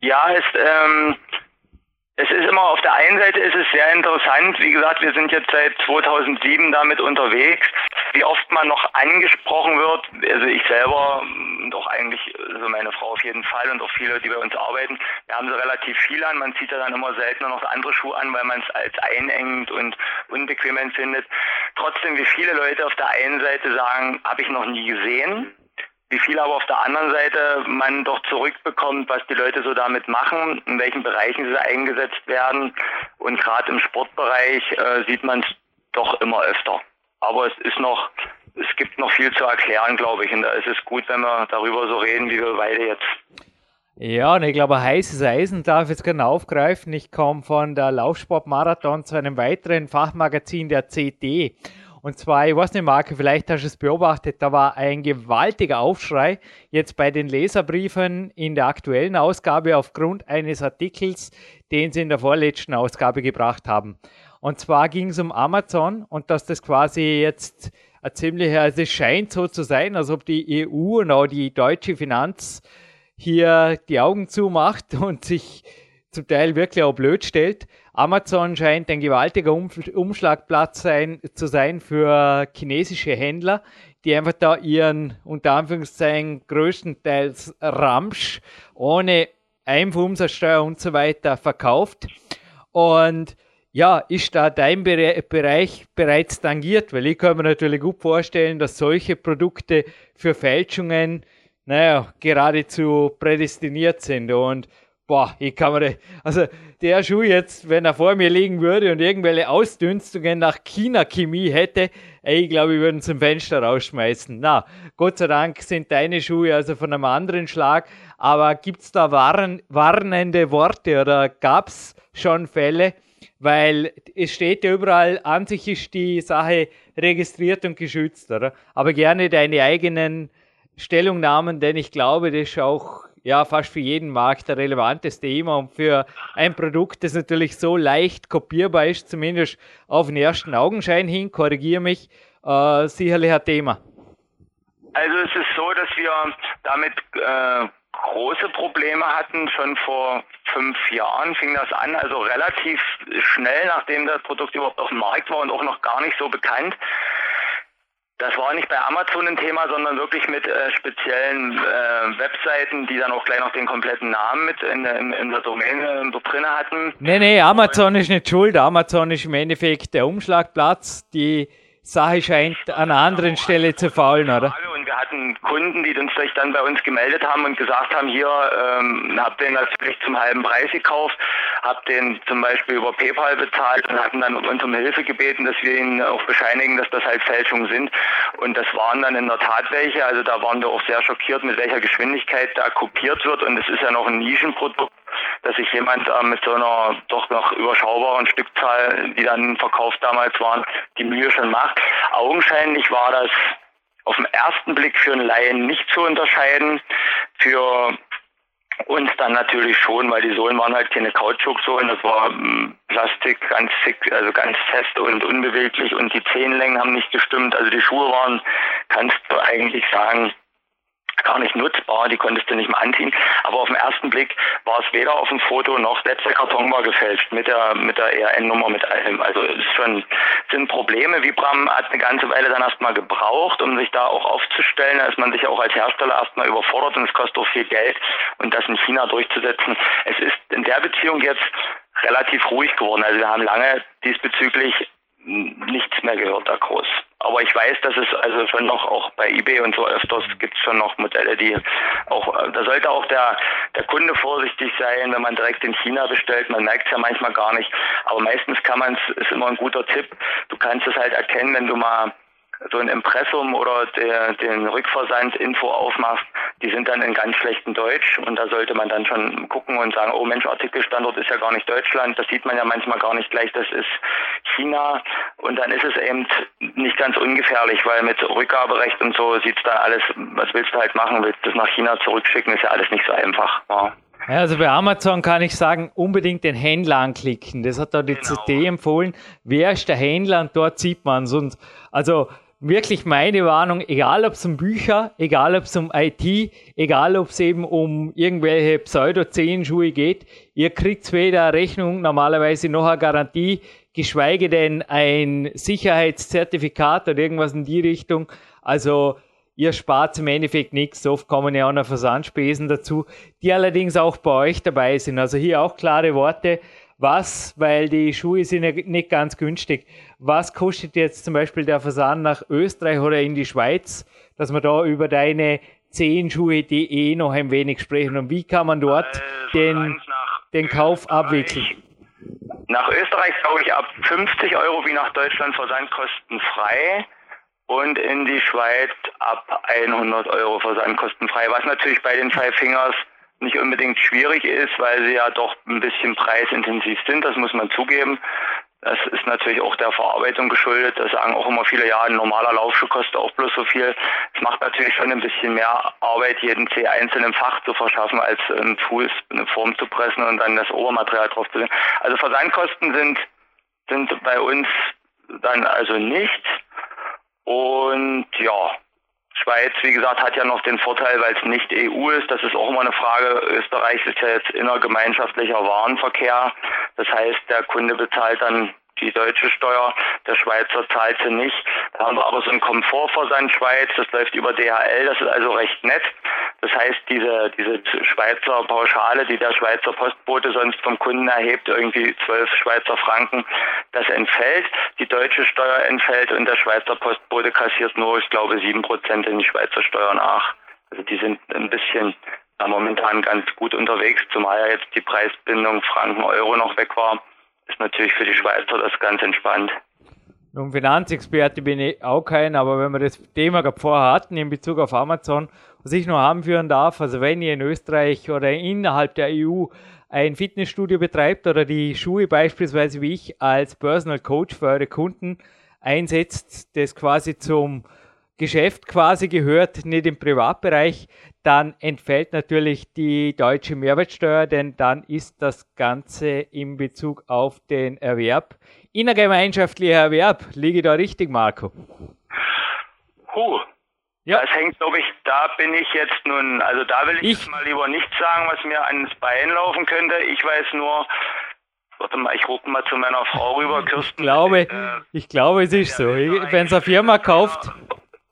Ja, es, ähm, es ist immer auf der einen Seite ist es sehr interessant. Wie gesagt, wir sind jetzt seit 2007 damit unterwegs. Wie oft man noch angesprochen wird, also ich selber, doch eigentlich, also meine Frau auf jeden Fall und auch viele, die bei uns arbeiten, wir haben so relativ viel an. Man zieht ja dann immer seltener noch andere Schuhe an, weil man es als einengend und unbequem empfindet. Trotzdem, wie viele Leute auf der einen Seite sagen, habe ich noch nie gesehen wie viel aber auf der anderen Seite man doch zurückbekommt, was die Leute so damit machen, in welchen Bereichen sie eingesetzt werden. Und gerade im Sportbereich äh, sieht man es doch immer öfter. Aber es ist noch, es gibt noch viel zu erklären, glaube ich. Und da ist es gut, wenn wir darüber so reden, wie wir beide jetzt. Ja, und ich glaube, heißes Eisen darf ich jetzt gerne aufgreifen. Ich komme von der Laufsportmarathon zu einem weiteren Fachmagazin der CD. Und zwar, ich weiß nicht, Marke, vielleicht hast du es beobachtet, da war ein gewaltiger Aufschrei jetzt bei den Leserbriefen in der aktuellen Ausgabe aufgrund eines Artikels, den sie in der vorletzten Ausgabe gebracht haben. Und zwar ging es um Amazon und dass das quasi jetzt ein ziemlicher, also es scheint so zu sein, als ob die EU und auch die deutsche Finanz hier die Augen zumacht <laughs> und sich zum Teil wirklich auch blöd stellt. Amazon scheint ein gewaltiger Umschlagplatz sein, zu sein für chinesische Händler, die einfach da ihren, unter Anführungszeichen, größtenteils Ramsch ohne Einfuhrumsatzsteuer und so weiter verkauft. Und ja, ist da dein Bereich bereits tangiert? Weil ich kann mir natürlich gut vorstellen, dass solche Produkte für Fälschungen, naja, geradezu prädestiniert sind. Und boah, ich kann mir, also der Schuh jetzt, wenn er vor mir liegen würde und irgendwelche Ausdünstungen nach China-Chemie hätte, ey, ich glaube, ich würde zum Fenster rausschmeißen. Na, Gott sei Dank sind deine Schuhe also von einem anderen Schlag, aber gibt es da warn, warnende Worte oder gab es schon Fälle? Weil es steht ja überall, an sich ist die Sache registriert und geschützt, oder? Aber gerne deine eigenen Stellungnahmen, denn ich glaube, das ist auch ja fast für jeden Markt ein relevantes Thema und für ein Produkt, das natürlich so leicht kopierbar ist, zumindest auf den ersten Augenschein hin, korrigiere mich, äh, sicherlich ein Thema. Also es ist so, dass wir damit äh, große Probleme hatten. Schon vor fünf Jahren fing das an, also relativ schnell, nachdem das Produkt überhaupt auf dem Markt war und auch noch gar nicht so bekannt. Das war nicht bei Amazon ein Thema, sondern wirklich mit äh, speziellen äh, Webseiten, die dann auch gleich noch den kompletten Namen mit in, in, in der Domäne drin hatten. Nee, nee, Amazon ist nicht schuld. Amazon ist im Endeffekt der Umschlagplatz. Die Sache scheint an einer anderen Stelle zu faulen, oder? Und wir hatten Kunden, die uns sich dann bei uns gemeldet haben und gesagt haben, hier, ähm, habt den natürlich zum halben Preis gekauft, habt den zum Beispiel über PayPal bezahlt und hatten dann uns um Hilfe gebeten, dass wir ihnen auch bescheinigen, dass das halt Fälschungen sind. Und das waren dann in der Tat welche. Also da waren wir auch sehr schockiert, mit welcher Geschwindigkeit da kopiert wird. Und es ist ja noch ein Nischenprodukt dass sich jemand äh, mit so einer doch noch überschaubaren Stückzahl, die dann verkauft damals waren, die Mühe schon macht. Augenscheinlich war das auf den ersten Blick für einen Laien nicht zu unterscheiden. Für uns dann natürlich schon, weil die Sohlen waren halt keine Kautschuksohlen, das war ähm, Plastik, ganz dick, also ganz fest und unbeweglich und die Zehenlängen haben nicht gestimmt. Also die Schuhe waren, kannst du eigentlich sagen, gar nicht nutzbar, die konntest du nicht mehr anziehen. Aber auf den ersten Blick war es weder auf dem Foto noch selbst der Karton war gefälscht mit der mit der ERN-Nummer mit allem. Also es ist schon sind Probleme. Vibram hat eine ganze Weile dann erstmal gebraucht, um sich da auch aufzustellen. Da ist man sich auch als Hersteller erstmal überfordert und es kostet auch viel Geld und das in China durchzusetzen. Es ist in der Beziehung jetzt relativ ruhig geworden. Also wir haben lange diesbezüglich nichts mehr gehört da groß. Aber ich weiß, dass es also schon noch auch bei eBay und so öfters gibt es schon noch Modelle, die auch, da sollte auch der, der Kunde vorsichtig sein, wenn man direkt in China bestellt. Man merkt es ja manchmal gar nicht. Aber meistens kann man es, ist immer ein guter Tipp. Du kannst es halt erkennen, wenn du mal so ein Impressum oder der, den Rückversand-Info aufmachst, die sind dann in ganz schlechtem Deutsch und da sollte man dann schon gucken und sagen, oh Mensch, Artikelstandort ist ja gar nicht Deutschland, das sieht man ja manchmal gar nicht gleich, das ist China und dann ist es eben nicht ganz ungefährlich, weil mit Rückgaberecht und so sieht's dann alles, was willst du halt machen, willst du das nach China zurückschicken, ist ja alles nicht so einfach. Ja. Also bei Amazon kann ich sagen, unbedingt den Händler anklicken. Das hat da die genau. CD empfohlen. Wer ist der Händler? Und dort sieht man es. Und also wirklich meine Warnung, egal ob es um Bücher, egal ob es um IT, egal ob es eben um irgendwelche Pseudo-Zehenschuhe geht, ihr kriegt weder Rechnung, normalerweise noch eine Garantie, geschweige denn ein Sicherheitszertifikat oder irgendwas in die Richtung. Also ihr spart im Endeffekt nichts. Oft kommen ja auch noch Versandspesen dazu, die allerdings auch bei euch dabei sind. Also hier auch klare Worte was, weil die Schuhe sind ja nicht ganz günstig, was kostet jetzt zum Beispiel der Versand nach Österreich oder in die Schweiz, dass wir da über deine Zehenschuhe.de noch ein wenig sprechen? Und wie kann man dort also den, den Kauf abwickeln? Nach Österreich glaube ich ab 50 Euro wie nach Deutschland versandkostenfrei und in die Schweiz ab 100 Euro versandkostenfrei, was natürlich bei den Five Fingers nicht unbedingt schwierig ist, weil sie ja doch ein bisschen preisintensiv sind, das muss man zugeben. Das ist natürlich auch der Verarbeitung geschuldet. Da sagen auch immer viele, ja, ein normaler Laufschuh kostet auch bloß so viel. Es macht natürlich schon ein bisschen mehr Arbeit, jeden C einzeln im Fach zu verschaffen, als einen Fuß eine Form zu pressen und dann das Obermaterial drauf zu legen. Also Versandkosten sind, sind bei uns dann also nicht. Und ja, Schweiz, wie gesagt, hat ja noch den Vorteil, weil es nicht EU ist. Das ist auch immer eine Frage. Österreich ist ja jetzt innergemeinschaftlicher Warenverkehr. Das heißt, der Kunde bezahlt dann die deutsche Steuer, der Schweizer zahlt sie nicht. Da haben wir aber so einen Komfortversand Schweiz, das läuft über DHL, das ist also recht nett. Das heißt, diese, diese Schweizer Pauschale, die der Schweizer Postbote sonst vom Kunden erhebt, irgendwie zwölf Schweizer Franken, das entfällt. Die deutsche Steuer entfällt und der Schweizer Postbote kassiert nur, ich glaube, sieben Prozent in die Schweizer Steuer nach. Also die sind ein bisschen momentan ganz gut unterwegs, zumal ja jetzt die Preisbindung Franken-Euro noch weg war ist natürlich für die Schweizer das ganz entspannt. Nun, Finanzexperte bin ich auch kein, aber wenn wir das Thema gerade vorher hatten in Bezug auf Amazon, was ich nur anführen darf, also wenn ihr in Österreich oder innerhalb der EU ein Fitnessstudio betreibt oder die Schuhe beispielsweise wie ich als Personal Coach für eure Kunden einsetzt, das quasi zum Geschäft quasi gehört, nicht im Privatbereich, dann entfällt natürlich die deutsche Mehrwertsteuer, denn dann ist das Ganze in Bezug auf den Erwerb. Innergemeinschaftlicher Erwerb, liege da richtig, Marco? Huh. Ja. Das hängt, glaube ich, da bin ich jetzt nun, also da will ich, ich mal lieber nichts sagen, was mir ans Bein laufen könnte. Ich weiß nur, warte mal, ich rufe mal zu meiner Frau rüber, Kirsten. Ich glaube, äh, ich glaube, es ist so. Wenn es eine Firma kauft,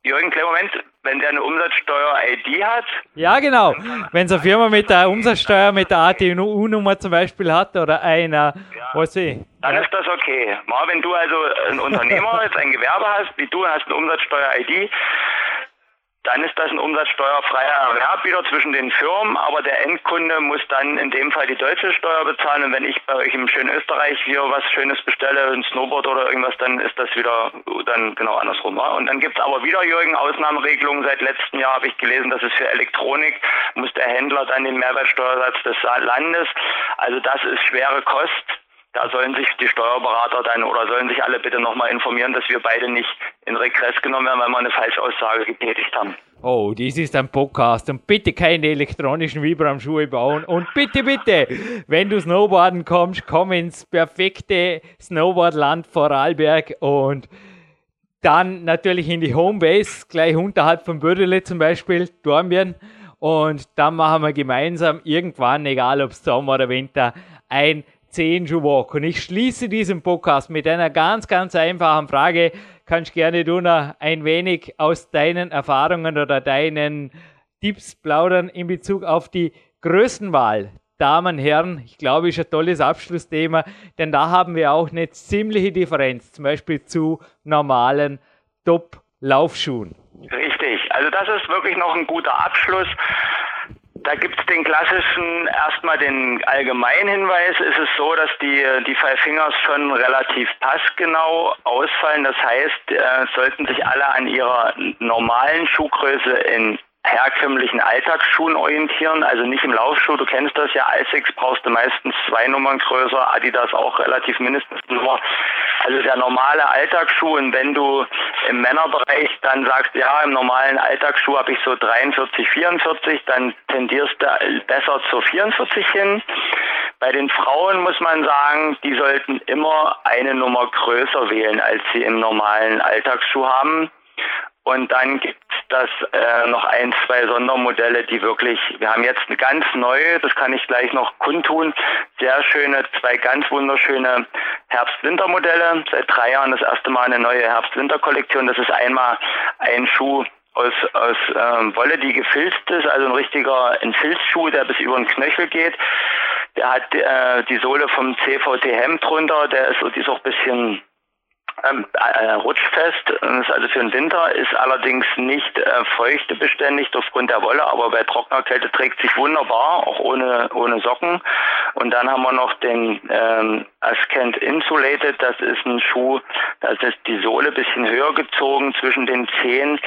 Jürgen, kleinen Moment, wenn der eine Umsatzsteuer-ID hat? Ja, genau. Wenn es eine Firma mit der Umsatzsteuer, mit der ATU-Nummer zum Beispiel hat oder einer, ja. was ich. Dann ja. ist das okay. Mal, wenn du also ein Unternehmer <laughs> jetzt ein Gewerbe hast, wie du hast eine Umsatzsteuer-ID, dann ist das ein umsatzsteuerfreier Erwerb wieder zwischen den Firmen, aber der Endkunde muss dann in dem Fall die deutsche Steuer bezahlen und wenn ich bei euch im schönen Österreich hier was Schönes bestelle, ein Snowboard oder irgendwas, dann ist das wieder dann genau andersrum. Ja? Und dann gibt es aber wieder, Jürgen, Ausnahmeregelungen. Seit letztem Jahr habe ich gelesen, dass es für Elektronik muss der Händler dann den Mehrwertsteuersatz des Landes, also das ist schwere Kost da sollen sich die Steuerberater dann oder sollen sich alle bitte nochmal informieren, dass wir beide nicht in Regress genommen werden, weil wir eine Falschaussage getätigt haben. Oh, dies ist ein Podcast und bitte keine elektronischen Vibram-Schuhe bauen und bitte, bitte, wenn du Snowboarden kommst, komm ins perfekte Snowboardland Vorarlberg und dann natürlich in die Homebase, gleich unterhalb von Bödele zum Beispiel, Dornbirn und dann machen wir gemeinsam irgendwann, egal ob Sommer oder Winter, ein 10 Walk. Und ich schließe diesen Podcast mit einer ganz, ganz einfachen Frage. Kannst gerne du noch ein wenig aus deinen Erfahrungen oder deinen Tipps plaudern in Bezug auf die Größenwahl. Damen, Herren, ich glaube, ist ein tolles Abschlussthema, denn da haben wir auch eine ziemliche Differenz, zum Beispiel zu normalen Top-Laufschuhen. Richtig, also das ist wirklich noch ein guter Abschluss. Da gibt es den klassischen, erstmal den allgemeinen Hinweis, ist es so, dass die, die Five Fingers schon relativ passgenau ausfallen. Das heißt, äh, sollten sich alle an ihrer normalen Schuhgröße in herkömmlichen Alltagsschuhen orientieren, also nicht im Laufschuh. Du kennst das ja, Asics brauchst du meistens zwei Nummern größer, Adidas auch relativ mindestens Nummer. Also der normale Alltagsschuh und wenn du im Männerbereich dann sagst, ja, im normalen Alltagsschuh habe ich so 43, 44, dann tendierst du besser zu 44 hin. Bei den Frauen muss man sagen, die sollten immer eine Nummer größer wählen, als sie im normalen Alltagsschuh haben. Und dann gibt das äh, noch ein, zwei Sondermodelle, die wirklich, wir haben jetzt eine ganz neue, das kann ich gleich noch kundtun, sehr schöne, zwei ganz wunderschöne Herbst-Winter-Modelle. Seit drei Jahren das erste Mal eine neue Herbst-Winter-Kollektion. Das ist einmal ein Schuh aus, aus ähm, Wolle, die gefilzt ist, also ein richtiger ein Filzschuh, der bis über den Knöchel geht. Der hat äh, die Sohle vom CVT Hemd drunter, der ist, die ist auch ein bisschen ähm, äh, rutschfest, ist also für den Winter, ist allerdings nicht äh, feuchtebeständig aufgrund der Wolle, aber bei trockener Kälte trägt sich wunderbar, auch ohne, ohne Socken. Und dann haben wir noch den ähm, Ascent Insulated, das ist ein Schuh, da ist die Sohle bisschen höher gezogen. Zwischen den Zehen,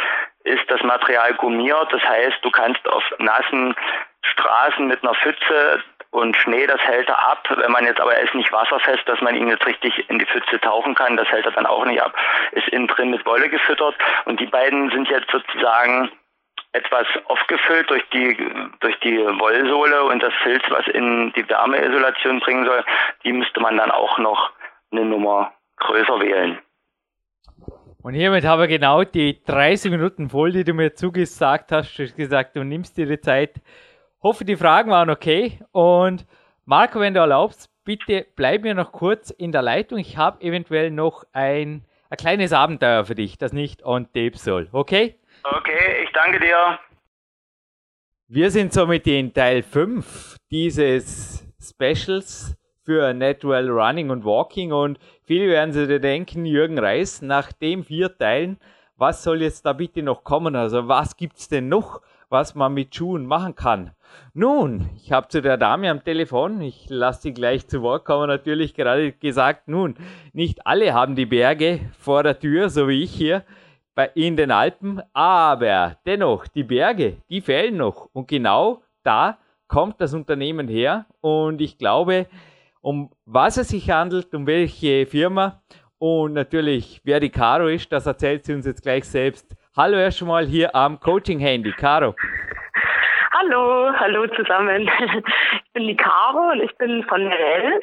ist das Material gummiert, das heißt, du kannst auf nassen Straßen mit einer Pfütze und Schnee, das hält er ab. Wenn man jetzt aber er ist nicht wasserfest, dass man ihn jetzt richtig in die Pfütze tauchen kann, das hält er dann auch nicht ab. Ist innen drin mit Wolle gefüttert und die beiden sind jetzt sozusagen etwas aufgefüllt durch die durch die Wollsohle und das Filz, was in die Wärmeisolation bringen soll, die müsste man dann auch noch eine Nummer größer wählen. Und hiermit habe ich genau die 30 Minuten voll, die du mir zugesagt hast. Du hast gesagt, du nimmst dir die Zeit, Hoffe, die Fragen waren okay. Und Marco, wenn du erlaubst, bitte bleib mir noch kurz in der Leitung. Ich habe eventuell noch ein, ein kleines Abenteuer für dich, das nicht on tape soll. Okay? Okay, ich danke dir. Wir sind somit in Teil 5 dieses Specials für Natural Running und Walking und viele werden sich denken, Jürgen Reis, nach den vier Teilen, was soll jetzt da bitte noch kommen? Also was gibt es denn noch, was man mit Schuhen machen kann? Nun, ich habe zu der Dame am Telefon, ich lasse sie gleich zu Wort kommen, natürlich gerade gesagt, nun, nicht alle haben die Berge vor der Tür, so wie ich hier bei, in den Alpen, aber dennoch, die Berge, die fehlen noch. Und genau da kommt das Unternehmen her. Und ich glaube, um was es sich handelt, um welche Firma und natürlich, wer die Caro ist, das erzählt sie uns jetzt gleich selbst. Hallo erst mal hier am Coaching-Handy. Caro. Hallo, hallo zusammen. Ich bin die Caro und ich bin von Merell.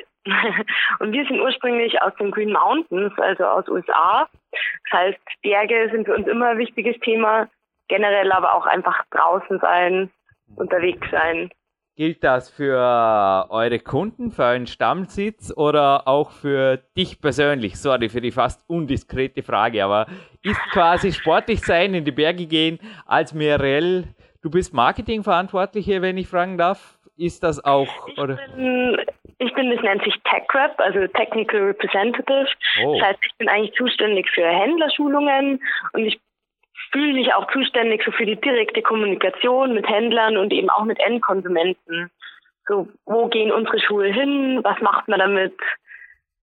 Und wir sind ursprünglich aus den Green Mountains, also aus USA. Das heißt, Berge sind für uns immer ein wichtiges Thema, generell aber auch einfach draußen sein, unterwegs sein. Gilt das für eure Kunden, für euren Stammsitz oder auch für dich persönlich? Sorry für die fast undiskrete Frage, aber ist quasi sportlich sein, in die Berge gehen, als Merell Du bist Marketingverantwortliche, wenn ich fragen darf. Ist das auch? Ich, oder? Bin, ich bin, das nennt sich Tech Rep, also Technical Representative. Oh. Das heißt, ich bin eigentlich zuständig für Händlerschulungen und ich fühle mich auch zuständig so für die direkte Kommunikation mit Händlern und eben auch mit Endkonsumenten. So, wo gehen unsere Schuhe hin? Was macht man damit?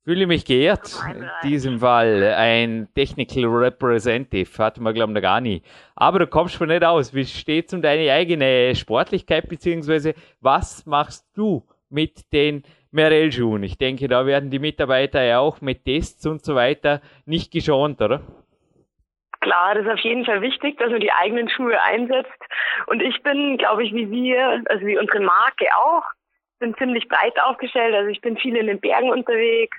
Fühle mich geehrt, in diesem Fall. Ein Technical Representative hatten wir, glaube ich, noch gar nie. Aber du kommst schon nicht aus. Wie steht es um deine eigene Sportlichkeit, beziehungsweise was machst du mit den Merell-Schuhen? Ich denke, da werden die Mitarbeiter ja auch mit Tests und so weiter nicht geschont, oder? Klar, das ist auf jeden Fall wichtig, dass man die eigenen Schuhe einsetzt. Und ich bin, glaube ich, wie wir, also wie unsere Marke auch, bin ziemlich breit aufgestellt. Also ich bin viel in den Bergen unterwegs,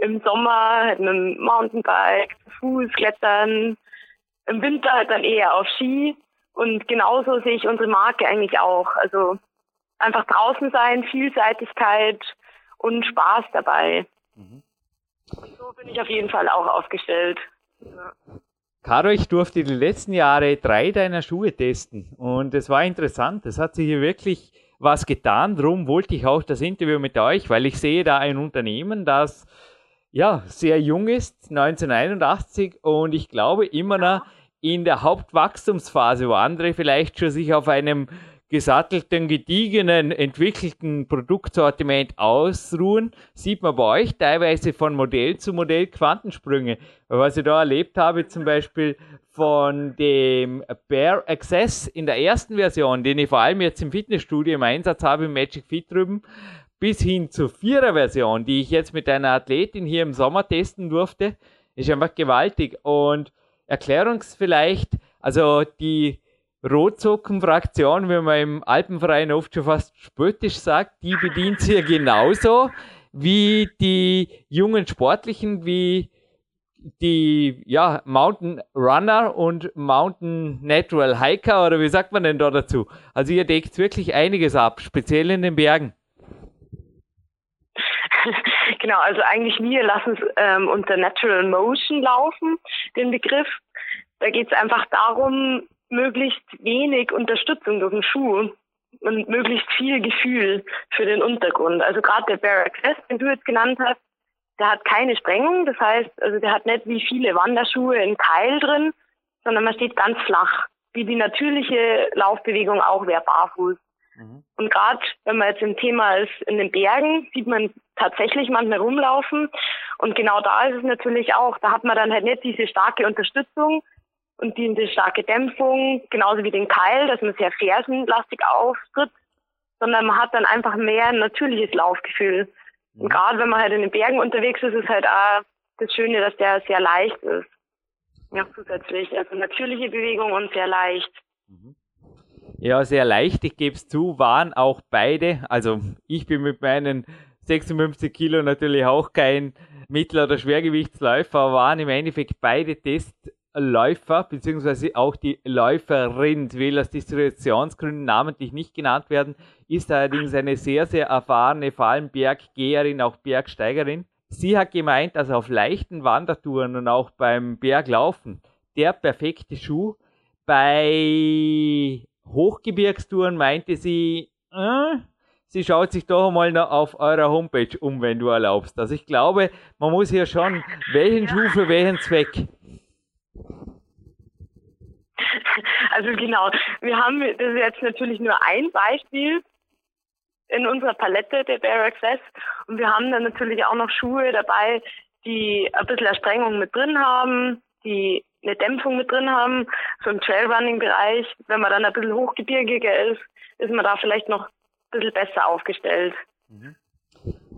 im Sommer halt mit dem Mountainbike, zu Fuß, Klettern, im Winter halt dann eher auf Ski. Und genauso sehe ich unsere Marke eigentlich auch. Also einfach draußen sein, Vielseitigkeit und Spaß dabei. Mhm. So bin ich auf jeden Fall auch aufgestellt. Ja. Caro, ich durfte die letzten Jahre drei deiner Schuhe testen und es war interessant. Es hat sich hier wirklich was getan. Darum wollte ich auch das Interview mit euch, weil ich sehe da ein Unternehmen, das ja, sehr jung ist, 1981 und ich glaube immer noch in der Hauptwachstumsphase, wo andere vielleicht schon sich auf einem gesattelten, gediegenen, entwickelten Produktsortiment ausruhen, sieht man bei euch teilweise von Modell zu Modell Quantensprünge. Was ich da erlebt habe, zum Beispiel von dem Bear Access in der ersten Version, den ich vor allem jetzt im Fitnessstudio im Einsatz habe, im Magic Fit drüben, bis hin zur Vierer-Version, die ich jetzt mit einer Athletin hier im Sommer testen durfte, ist einfach gewaltig. Und Erklärungs vielleicht, also die Rotzocken-Fraktion, wie man im Alpenverein oft schon fast spöttisch sagt, die bedient ja genauso wie die jungen Sportlichen, wie die ja, Mountain Runner und Mountain Natural Hiker oder wie sagt man denn da dazu? Also ihr deckt wirklich einiges ab, speziell in den Bergen. <laughs> genau, also eigentlich wir lassen es ähm, unter Natural Motion laufen, den Begriff. Da geht es einfach darum, möglichst wenig Unterstützung durch den Schuh und möglichst viel Gefühl für den Untergrund. Also gerade der Barrack Access, den du jetzt genannt hast, der hat keine Sprengung, das heißt, also der hat nicht wie viele Wanderschuhe einen Keil drin, sondern man steht ganz flach, wie die natürliche Laufbewegung auch wäre barfuß. Mhm. Und gerade wenn man jetzt im Thema ist, in den Bergen, sieht man tatsächlich manchmal rumlaufen. Und genau da ist es natürlich auch, da hat man dann halt nicht diese starke Unterstützung und diese starke Dämpfung, genauso wie den Keil, dass man sehr fersenlastig auftritt, sondern man hat dann einfach mehr ein natürliches Laufgefühl. Und mhm. gerade wenn man halt in den Bergen unterwegs ist, ist halt auch das Schöne, dass der sehr leicht ist. Ja, zusätzlich. Also natürliche Bewegung und sehr leicht. Mhm. Ja, sehr leicht, ich gebe es zu, waren auch beide. Also ich bin mit meinen 56 Kilo natürlich auch kein Mittel- oder Schwergewichtsläufer, waren im Endeffekt beide Testläufer, beziehungsweise auch die Läuferin, will aus Distributionsgründen namentlich nicht genannt werden, ist allerdings eine sehr, sehr erfahrene, vor allem Berggeherin, auch Bergsteigerin. Sie hat gemeint, dass auf leichten Wandertouren und auch beim Berglaufen der perfekte Schuh. Bei Hochgebirgstouren meinte sie, äh, sie schaut sich doch noch auf eurer Homepage um, wenn du erlaubst. Also ich glaube, man muss hier schon, welchen Schuh für welchen Zweck. <laughs> Also genau, wir haben, das ist jetzt natürlich nur ein Beispiel in unserer Palette der Bear Access und wir haben dann natürlich auch noch Schuhe dabei, die ein bisschen Ersprengung mit drin haben, die eine Dämpfung mit drin haben, so im Trailrunning-Bereich. Wenn man dann ein bisschen hochgebirgiger ist, ist man da vielleicht noch bisschen besser aufgestellt. Mhm.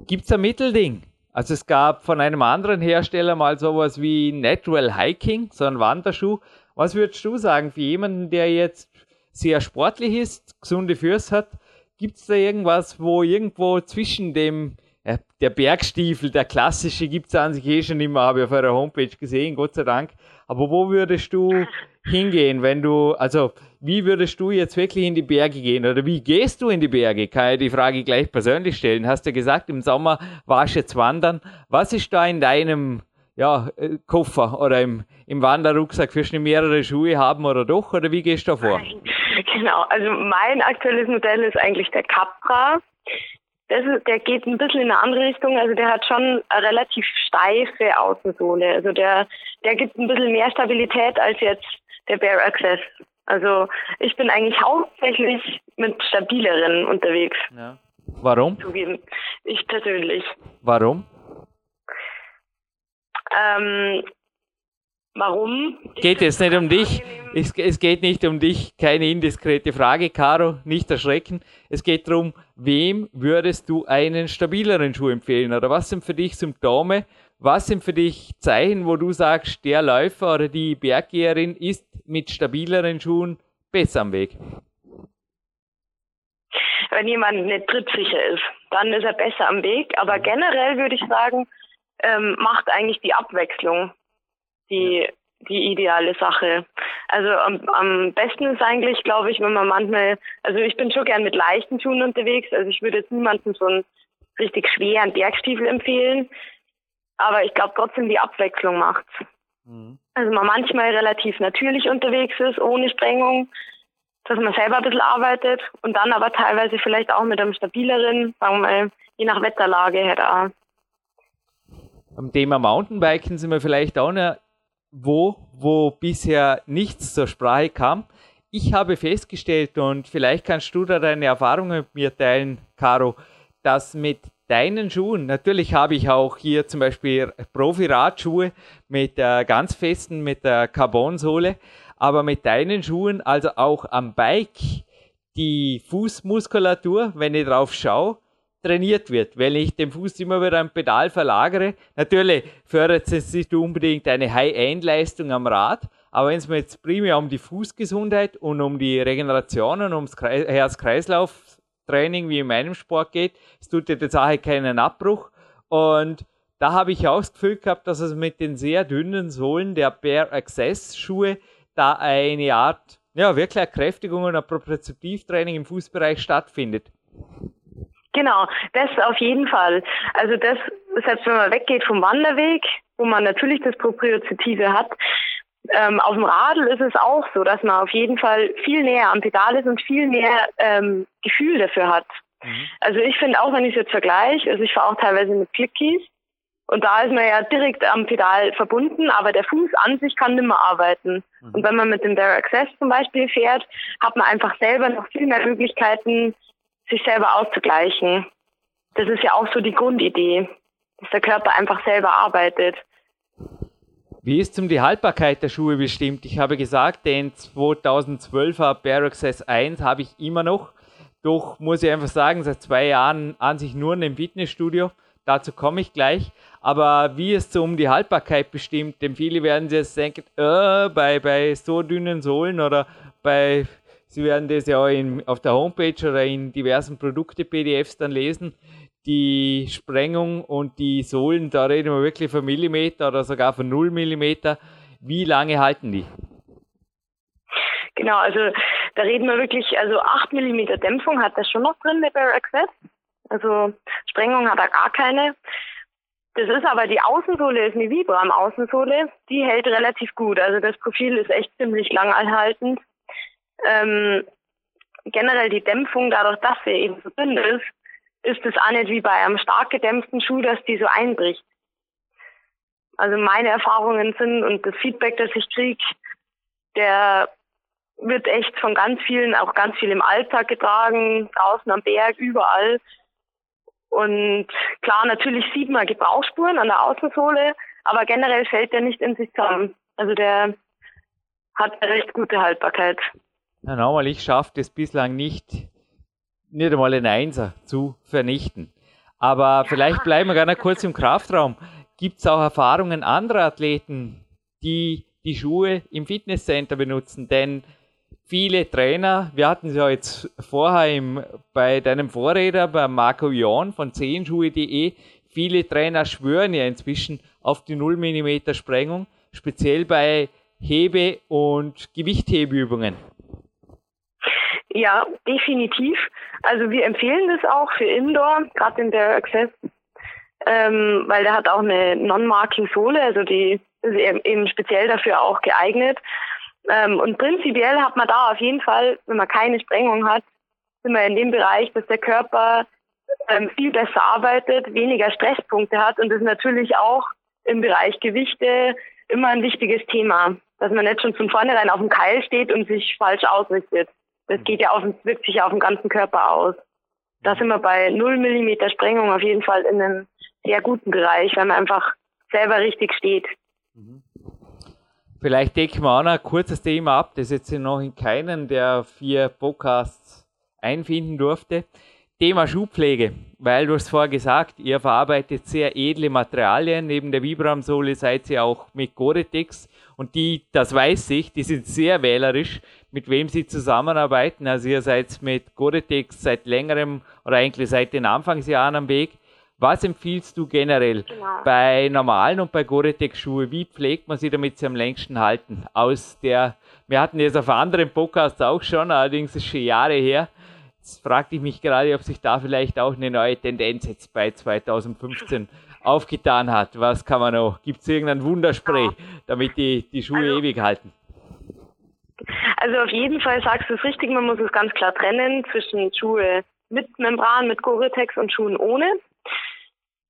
Gibt es ein Mittelding? Also es gab von einem anderen Hersteller mal sowas wie Natural Hiking, so ein Wanderschuh. Was würdest du sagen für jemanden, der jetzt sehr sportlich ist, gesunde Füße hat? Gibt es da irgendwas, wo irgendwo zwischen dem der Bergstiefel, der klassische, gibt es an sich eh schon immer, habe ich auf eurer Homepage gesehen, Gott sei Dank. Aber wo würdest du <laughs> hingehen, wenn du, also wie würdest du jetzt wirklich in die Berge gehen oder wie gehst du in die Berge? Kann ich die Frage gleich persönlich stellen. Hast du gesagt, im Sommer warst du jetzt wandern. Was ist da in deinem ja, äh, Koffer oder im, im Wanderrucksack? Wirst du mehrere Schuhe haben oder doch? Oder wie gehst du da vor? <laughs> Genau, also mein aktuelles Modell ist eigentlich der Capra ist, der geht ein bisschen in eine andere Richtung. Also der hat schon eine relativ steife Außensohle. Also der, der gibt ein bisschen mehr Stabilität als jetzt der Bare Access. Also ich bin eigentlich hauptsächlich mit stabileren unterwegs. Ja. Warum? Zugeben. Ich persönlich. Warum? Ähm, Warum? Geht es nicht um dich? Es, es, geht nicht um dich. Keine indiskrete Frage, Caro. Nicht erschrecken. Es geht darum, wem würdest du einen stabileren Schuh empfehlen? Oder was sind für dich Symptome? Was sind für dich Zeichen, wo du sagst, der Läufer oder die Berggeherin ist mit stabileren Schuhen besser am Weg? Wenn jemand nicht trittsicher ist, dann ist er besser am Weg. Aber generell würde ich sagen, ähm, macht eigentlich die Abwechslung die, die ideale Sache. Also am, am besten ist eigentlich, glaube ich, wenn man manchmal, also ich bin schon gern mit leichten Schuhen unterwegs, also ich würde jetzt niemandem so einen richtig schweren Bergstiefel empfehlen, aber ich glaube trotzdem die Abwechslung macht's. Mhm. Also man manchmal relativ natürlich unterwegs ist, ohne Sprengung, dass man selber ein bisschen arbeitet und dann aber teilweise vielleicht auch mit einem stabileren, sagen wir mal, je nach Wetterlage halt auch. Beim Thema Mountainbiken sind wir vielleicht auch noch wo, wo bisher nichts zur Sprache kam. Ich habe festgestellt, und vielleicht kannst du da deine Erfahrungen mit mir teilen, Caro, dass mit deinen Schuhen, natürlich habe ich auch hier zum Beispiel Profi-Radschuhe mit der ganz festen, mit der Carbonsohle, aber mit deinen Schuhen, also auch am Bike, die Fußmuskulatur, wenn ich drauf schaue, trainiert wird. Wenn ich den Fuß immer wieder am Pedal verlagere, natürlich fördert es nicht unbedingt eine High-End-Leistung am Rad, aber wenn es mir jetzt primär um die Fußgesundheit und um die Regeneration und ums Herz-Kreislauf-Training wie in meinem Sport geht, es tut dir der Sache keinen Abbruch. Und da habe ich auch das Gefühl gehabt, dass es mit den sehr dünnen Sohlen der Bare Access Schuhe da eine Art, ja, wirklich Kräftigung und ein Propriozeptivtraining im Fußbereich stattfindet. Genau, das auf jeden Fall. Also das, selbst wenn man weggeht vom Wanderweg, wo man natürlich das Proprioceptive hat, ähm, auf dem Radl ist es auch so, dass man auf jeden Fall viel näher am Pedal ist und viel mehr ähm, Gefühl dafür hat. Mhm. Also ich finde auch, wenn ich es jetzt vergleiche, also ich fahre auch teilweise mit Clickies Und da ist man ja direkt am Pedal verbunden, aber der Fuß an sich kann nicht mehr arbeiten. Mhm. Und wenn man mit dem Bare Access zum Beispiel fährt, hat man einfach selber noch viel mehr Möglichkeiten, sich selber auszugleichen. Das ist ja auch so die Grundidee, dass der Körper einfach selber arbeitet. Wie ist um die Haltbarkeit der Schuhe bestimmt? Ich habe gesagt, den 2012er Bare Access 1 habe ich immer noch. Doch muss ich einfach sagen, seit zwei Jahren an sich nur in dem Fitnessstudio. Dazu komme ich gleich. Aber wie ist so um die Haltbarkeit bestimmt? Denn viele werden sich jetzt denken, äh, bei, bei so dünnen Sohlen oder bei, sie werden das ja in, auf der Homepage oder in diversen Produkte-PDFs dann lesen, die Sprengung und die Sohlen, da reden wir wirklich von Millimeter oder sogar von null Millimeter. Wie lange halten die? Genau, also da reden wir wirklich, also 8 mm Dämpfung hat das schon noch drin, der Bare Access. Also Sprengung hat er gar keine. Das ist aber die Außensohle, ist eine Vibram Außensohle, die hält relativ gut. Also das Profil ist echt ziemlich langanhaltend. Ähm, generell die Dämpfung, dadurch, dass sie eben so dünn ist, ist es auch nicht wie bei einem stark gedämpften Schuh, dass die so einbricht. Also meine Erfahrungen sind und das Feedback, das ich kriege, der wird echt von ganz vielen, auch ganz viel im Alltag getragen, draußen am Berg, überall. Und klar, natürlich sieht man Gebrauchsspuren an der Außensohle, aber generell fällt der nicht in sich zusammen. Also der hat eine recht gute Haltbarkeit. Ja, nochmal, ich schaffe es bislang nicht, nicht einmal einen Einser zu vernichten. Aber vielleicht bleiben wir gerne kurz im Kraftraum. Gibt es auch Erfahrungen anderer Athleten, die die Schuhe im Fitnesscenter benutzen? Denn viele Trainer, wir hatten es ja jetzt vorher im, bei deinem Vorredner, bei Marco Jorn von zehenschuhe.de, viele Trainer schwören ja inzwischen auf die 0 mm Sprengung, speziell bei Hebe- und Gewichthebeübungen. Ja, definitiv. Also wir empfehlen das auch für Indoor, gerade in der Access, ähm, weil der hat auch eine Non-Marking-Sohle, also die ist eben speziell dafür auch geeignet. Ähm, und prinzipiell hat man da auf jeden Fall, wenn man keine Sprengung hat, sind wir in dem Bereich, dass der Körper ähm, viel besser arbeitet, weniger Stresspunkte hat und das ist natürlich auch im Bereich Gewichte immer ein wichtiges Thema, dass man nicht schon von vornherein auf dem Keil steht und sich falsch ausrichtet. Das mhm. geht ja auf, wirkt sich ja auf den ganzen Körper aus. Da sind wir bei 0 mm Sprengung auf jeden Fall in einem sehr guten Bereich, weil man einfach selber richtig steht. Mhm. Vielleicht decken wir auch noch ein kurzes Thema ab, das jetzt noch in keinen der vier Podcasts einfinden durfte. Thema Schuhpflege, weil du hast vorher gesagt, ihr verarbeitet sehr edle Materialien. Neben der Vibram-Sohle seid ihr auch mit Gore-Tex und die, das weiß ich, die sind sehr wählerisch, mit wem sie zusammenarbeiten. Also ihr seid mit Gore-Tex seit längerem oder eigentlich seit den Anfangsjahren am Weg. Was empfiehlst du generell genau. bei normalen und bei Gore-Tex-Schuhe? Wie pflegt man sie, damit sie am längsten halten? Aus der, wir hatten jetzt auf anderen Podcasts auch schon, allerdings ist es schon Jahre her. Jetzt fragte ich mich gerade, ob sich da vielleicht auch eine neue Tendenz jetzt bei 2015 aufgetan hat. Was kann man noch? Gibt es irgendein Wunderspray, damit die, die Schuhe also, ewig halten? Also auf jeden Fall sagst du es richtig, man muss es ganz klar trennen zwischen Schuhe mit Membran, mit Gore-Tex und Schuhen ohne.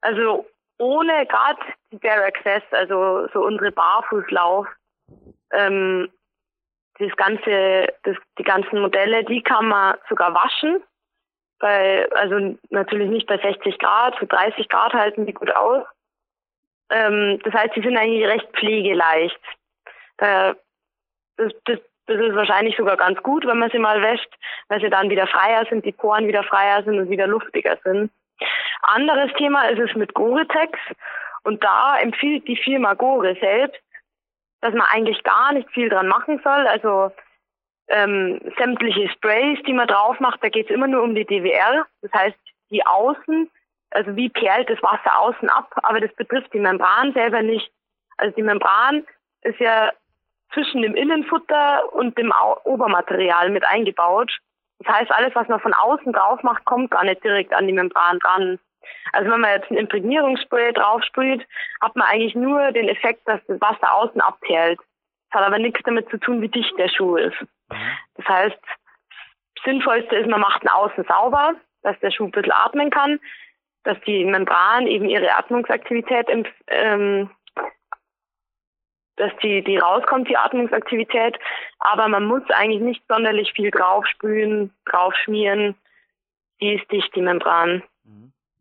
Also ohne gerade die Bare Access, also so unsere Barfußlauf, ähm, das ganze, das, die ganzen Modelle, die kann man sogar waschen. Bei, also natürlich nicht bei 60 Grad, für 30 Grad halten die gut aus. Ähm, das heißt, die sind eigentlich recht pflegeleicht. Äh, das, das, das ist wahrscheinlich sogar ganz gut, wenn man sie mal wäscht, weil sie dann wieder freier sind, die Poren wieder freier sind und wieder luftiger sind. Anderes Thema ist es mit Gore-Tex. Und da empfiehlt die Firma Gore selbst, dass man eigentlich gar nicht viel dran machen soll. Also ähm, sämtliche Sprays, die man drauf macht, da geht es immer nur um die DWR. Das heißt, die Außen, also wie perlt das Wasser außen ab, aber das betrifft die Membran selber nicht. Also die Membran ist ja zwischen dem Innenfutter und dem Obermaterial mit eingebaut. Das heißt, alles, was man von außen drauf macht, kommt gar nicht direkt an die Membran dran. Also wenn man jetzt ein Imprägnierungsspray drauf sprüht, hat man eigentlich nur den Effekt, dass das Wasser außen abperlt. Das hat aber nichts damit zu tun, wie dicht der Schuh ist. Mhm. Das heißt, das Sinnvollste ist, man macht ihn außen sauber, dass der Schuh ein bisschen atmen kann. dass die Membran eben ihre Atmungsaktivität ähm, dass die, die rauskommt, die Atmungsaktivität. Aber man muss eigentlich nicht sonderlich viel draufsprühen, draufschmieren. Die ist dicht, die Membran.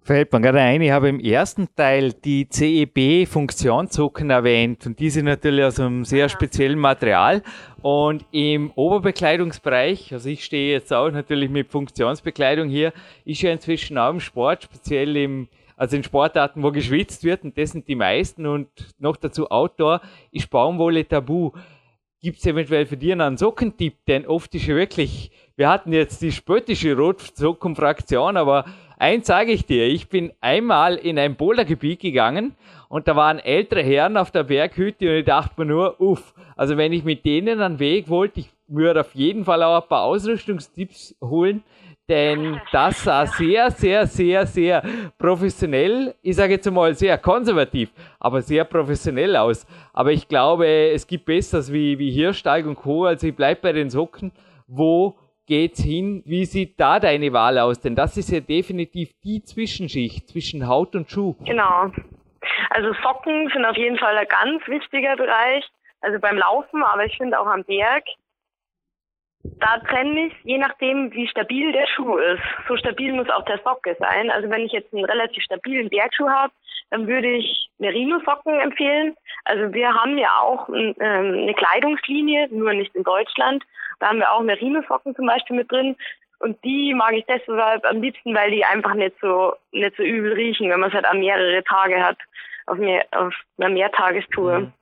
Fällt mir gerade ein, ich habe im ersten Teil die CEB-Funktionszucken erwähnt und diese natürlich aus einem sehr speziellen Material. Und im Oberbekleidungsbereich, also ich stehe jetzt auch natürlich mit Funktionsbekleidung hier, ist ja inzwischen auch im Sport, speziell im, also in Sportarten, wo geschwitzt wird, und das sind die meisten und noch dazu Outdoor, ist Baumwolle tabu. Gibt es eventuell für dich einen Sockentipp? Denn oft ist ja wirklich, wir hatten jetzt die spöttische Rotsockenfraktion, aber Eins sage ich dir, ich bin einmal in ein Bouldergebiet gegangen und da waren ältere Herren auf der Berghütte und ich dachte mir nur, uff, also wenn ich mit denen einen Weg wollte, ich würde auf jeden Fall auch ein paar Ausrüstungstipps holen, denn das sah sehr, sehr, sehr, sehr professionell, ich sage jetzt mal sehr konservativ, aber sehr professionell aus. Aber ich glaube, es gibt Besseres wie, wie Hirsteig und Co. Also ich bleibe bei den Socken, wo geht's hin? Wie sieht da deine Wahl aus? Denn das ist ja definitiv die Zwischenschicht zwischen Haut und Schuh. Genau. Also Socken sind auf jeden Fall ein ganz wichtiger Bereich. Also beim Laufen, aber ich finde auch am Berg. Da trenne ich, je nachdem, wie stabil der Schuh ist. So stabil muss auch der Socke sein. Also wenn ich jetzt einen relativ stabilen Bergschuh habe, dann würde ich Merino-Socken empfehlen. Also wir haben ja auch ähm, eine Kleidungslinie, nur nicht in Deutschland. Da haben wir auch Merino-Socken zum Beispiel mit drin. Und die mag ich deshalb am liebsten, weil die einfach nicht so, nicht so übel riechen, wenn man es halt an mehrere Tage hat, auf, mehr, auf einer Mehrtagestour. Mhm.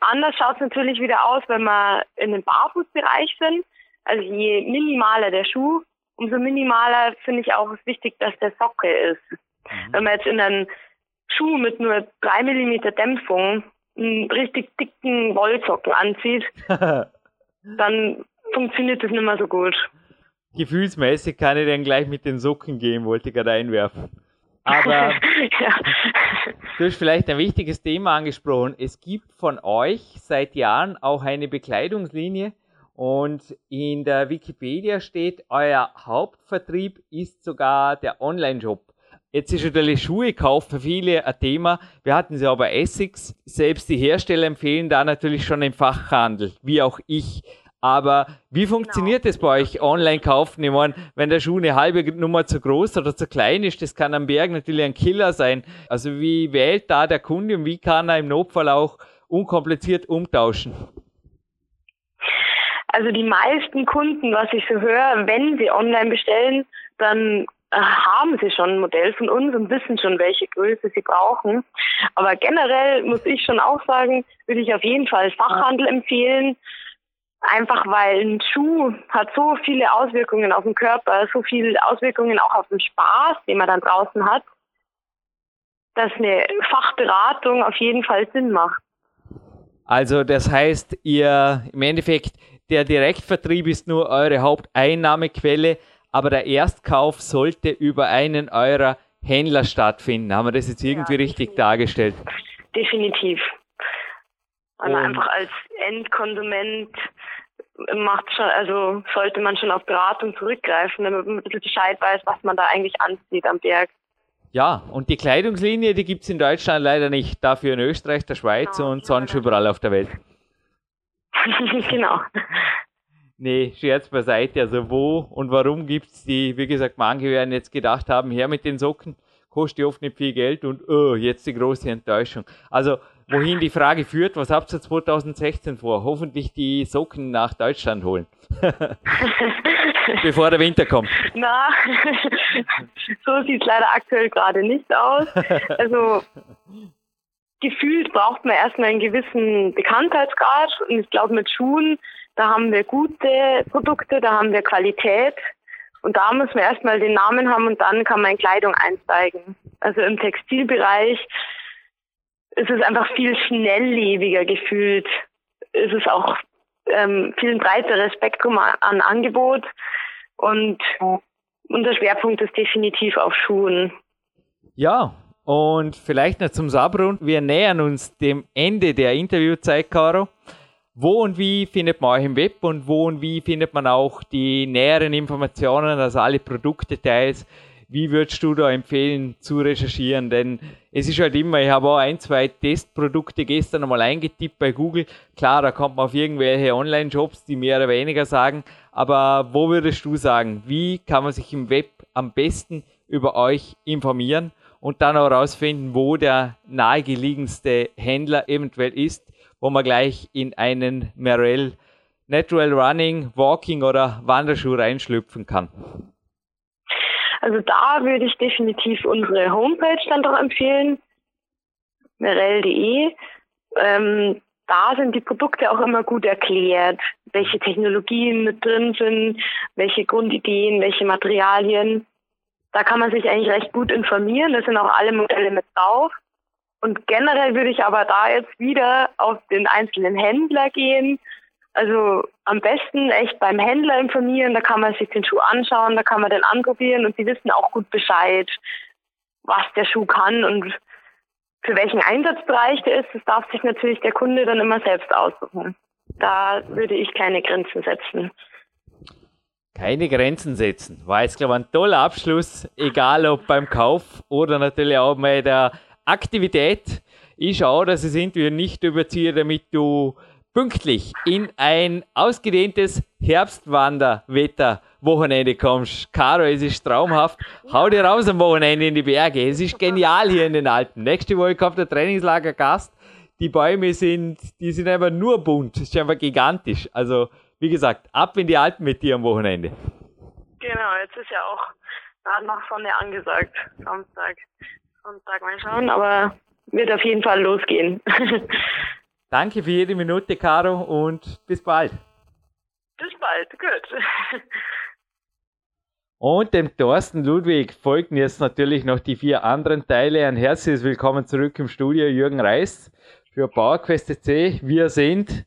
Anders schaut es natürlich wieder aus, wenn wir in dem Barfußbereich sind. Also je minimaler der Schuh, umso minimaler finde ich auch es wichtig, dass der Socke ist. Mhm. Wenn man jetzt in einem Schuh mit nur drei Millimeter Dämpfung einen richtig dicken Wollsocken anzieht, <laughs> dann funktioniert das nicht mehr so gut. Gefühlsmäßig kann ich dann gleich mit den Socken gehen, wollte ich gerade einwerfen. Aber <laughs> ja. du hast vielleicht ein wichtiges Thema angesprochen. Es gibt von euch seit Jahren auch eine Bekleidungslinie und in der Wikipedia steht, euer Hauptvertrieb ist sogar der Online-Shop. Jetzt ist natürlich Schuhe kaufen für viele ein Thema. Wir hatten sie aber Essex. Selbst die Hersteller empfehlen da natürlich schon im Fachhandel, wie auch ich. Aber wie funktioniert genau. das bei euch online kaufen? Ich meine, wenn der Schuh eine halbe Nummer zu groß oder zu klein ist, das kann am Berg natürlich ein Killer sein. Also wie wählt da der Kunde und wie kann er im Notfall auch unkompliziert umtauschen? Also die meisten Kunden, was ich so höre, wenn sie online bestellen, dann haben sie schon ein Modell von uns und wissen schon, welche Größe sie brauchen. Aber generell muss ich schon auch sagen, würde ich auf jeden Fall Fachhandel empfehlen. Einfach weil ein Schuh hat so viele Auswirkungen auf den Körper, so viele Auswirkungen auch auf den Spaß, den man dann draußen hat, dass eine Fachberatung auf jeden Fall Sinn macht. Also das heißt, ihr im Endeffekt, der Direktvertrieb ist nur eure Haupteinnahmequelle, aber der Erstkauf sollte über einen eurer Händler stattfinden. Haben wir das jetzt irgendwie ja, richtig dargestellt? Definitiv. Weil man einfach als Endkonsument macht schon, also sollte man schon auf Beratung zurückgreifen, damit man ein bisschen Bescheid weiß, was man da eigentlich anzieht am Berg. Ja, und die Kleidungslinie, die gibt es in Deutschland leider nicht, dafür in Österreich, der Schweiz genau, und sonst überall auf der Welt. <laughs> genau. Nee, Scherz beiseite. Also wo und warum gibt es die, wie gesagt, manche werden jetzt gedacht haben, her mit den Socken, kostet oft nicht viel Geld und oh, jetzt die große Enttäuschung. Also wohin die Frage führt, was habt ihr 2016 vor? Hoffentlich die Socken nach Deutschland holen. <laughs> Bevor der Winter kommt. Na, so sieht es leider aktuell gerade nicht aus. Also gefühlt braucht man erstmal einen gewissen Bekanntheitsgrad und ich glaube mit Schuhen, da haben wir gute Produkte, da haben wir Qualität und da muss man erstmal den Namen haben und dann kann man in Kleidung einsteigen. Also im Textilbereich ist es einfach viel schnelllebiger gefühlt. Es ist auch ähm, viel ein breiteres Spektrum an Angebot und unser Schwerpunkt ist definitiv auf Schuhen. Ja, und vielleicht noch zum Sabrund. Wir nähern uns dem Ende der Interviewzeit, Caro. Wo und wie findet man euch im Web und wo und wie findet man auch die näheren Informationen, also alle Produktdetails, wie würdest du da empfehlen zu recherchieren? Denn es ist halt immer, ich habe auch ein, zwei Testprodukte gestern einmal eingetippt bei Google. Klar, da kommt man auf irgendwelche Online-Shops, die mehr oder weniger sagen. Aber wo würdest du sagen, wie kann man sich im Web am besten über euch informieren und dann auch herausfinden, wo der nahegeliegenste Händler eventuell ist, wo man gleich in einen Merrell Natural Running, Walking oder Wanderschuh reinschlüpfen kann? Also da würde ich definitiv unsere Homepage dann doch empfehlen, merell.de. Ähm, da sind die Produkte auch immer gut erklärt, welche Technologien mit drin sind, welche Grundideen, welche Materialien. Da kann man sich eigentlich recht gut informieren. Da sind auch alle Modelle mit drauf. Und generell würde ich aber da jetzt wieder auf den einzelnen Händler gehen also am besten echt beim Händler informieren, da kann man sich den Schuh anschauen, da kann man den anprobieren und sie wissen auch gut Bescheid, was der Schuh kann und für welchen Einsatzbereich der ist, das darf sich natürlich der Kunde dann immer selbst aussuchen. Da würde ich keine Grenzen setzen. Keine Grenzen setzen. War jetzt, glaube ich, ein toller Abschluss, egal ob beim Kauf oder natürlich auch bei der Aktivität. Ich schaue, dass es irgendwie nicht überziehe, damit du pünktlich in ein ausgedehntes Herbstwanderwetter-Wochenende kommst. Caro, es ist traumhaft. Hau dir raus am Wochenende in die Berge. Es ist genial hier in den Alpen. Nächste Woche kommt der Trainingslager Gast. Die Bäume sind, die sind einfach nur bunt. Das ist einfach gigantisch. Also, wie gesagt, ab in die Alpen mit dir am Wochenende. Genau, jetzt ist ja auch gerade noch Sonne angesagt. Samstag. Sonntag mal schauen, aber wird auf jeden Fall losgehen. <laughs> Danke für jede Minute, Caro, und bis bald. Bis bald, gut. <laughs> Und dem Thorsten Ludwig folgen jetzt natürlich noch die vier anderen Teile. Ein herzliches Willkommen zurück im Studio, Jürgen Reis für PowerQuest C. Wir sind,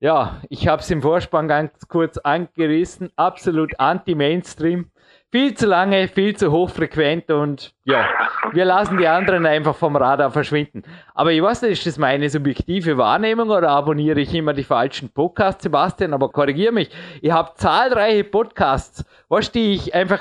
ja, ich habe es im Vorspann ganz kurz angerissen, absolut anti-Mainstream viel zu lange, viel zu hochfrequent und ja, wir lassen die anderen einfach vom Radar verschwinden. Aber ich weiß nicht, ist das meine subjektive Wahrnehmung oder abonniere ich immer die falschen Podcasts, Sebastian? Aber korrigiere mich. Ich habe zahlreiche Podcasts, was die ich einfach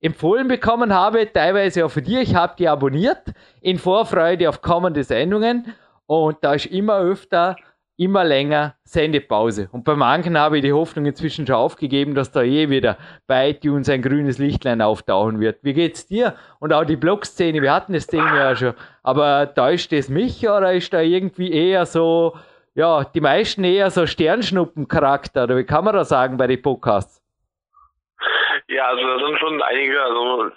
empfohlen bekommen habe, teilweise auch für dir. Ich habe die abonniert in Vorfreude auf kommende Sendungen und da ist immer öfter immer länger Sendepause. Und bei manchen habe ich die Hoffnung inzwischen schon aufgegeben, dass da eh wieder bei iTunes ein grünes Lichtlein auftauchen wird. Wie geht's dir? Und auch die Blog-Szene, wir hatten das Thema ja schon. Aber täuscht es mich oder ist da irgendwie eher so, ja, die meisten eher so Sternschnuppen-Charakter? Oder wie kann man das sagen bei den Podcasts? Ja, also da sind schon einige, also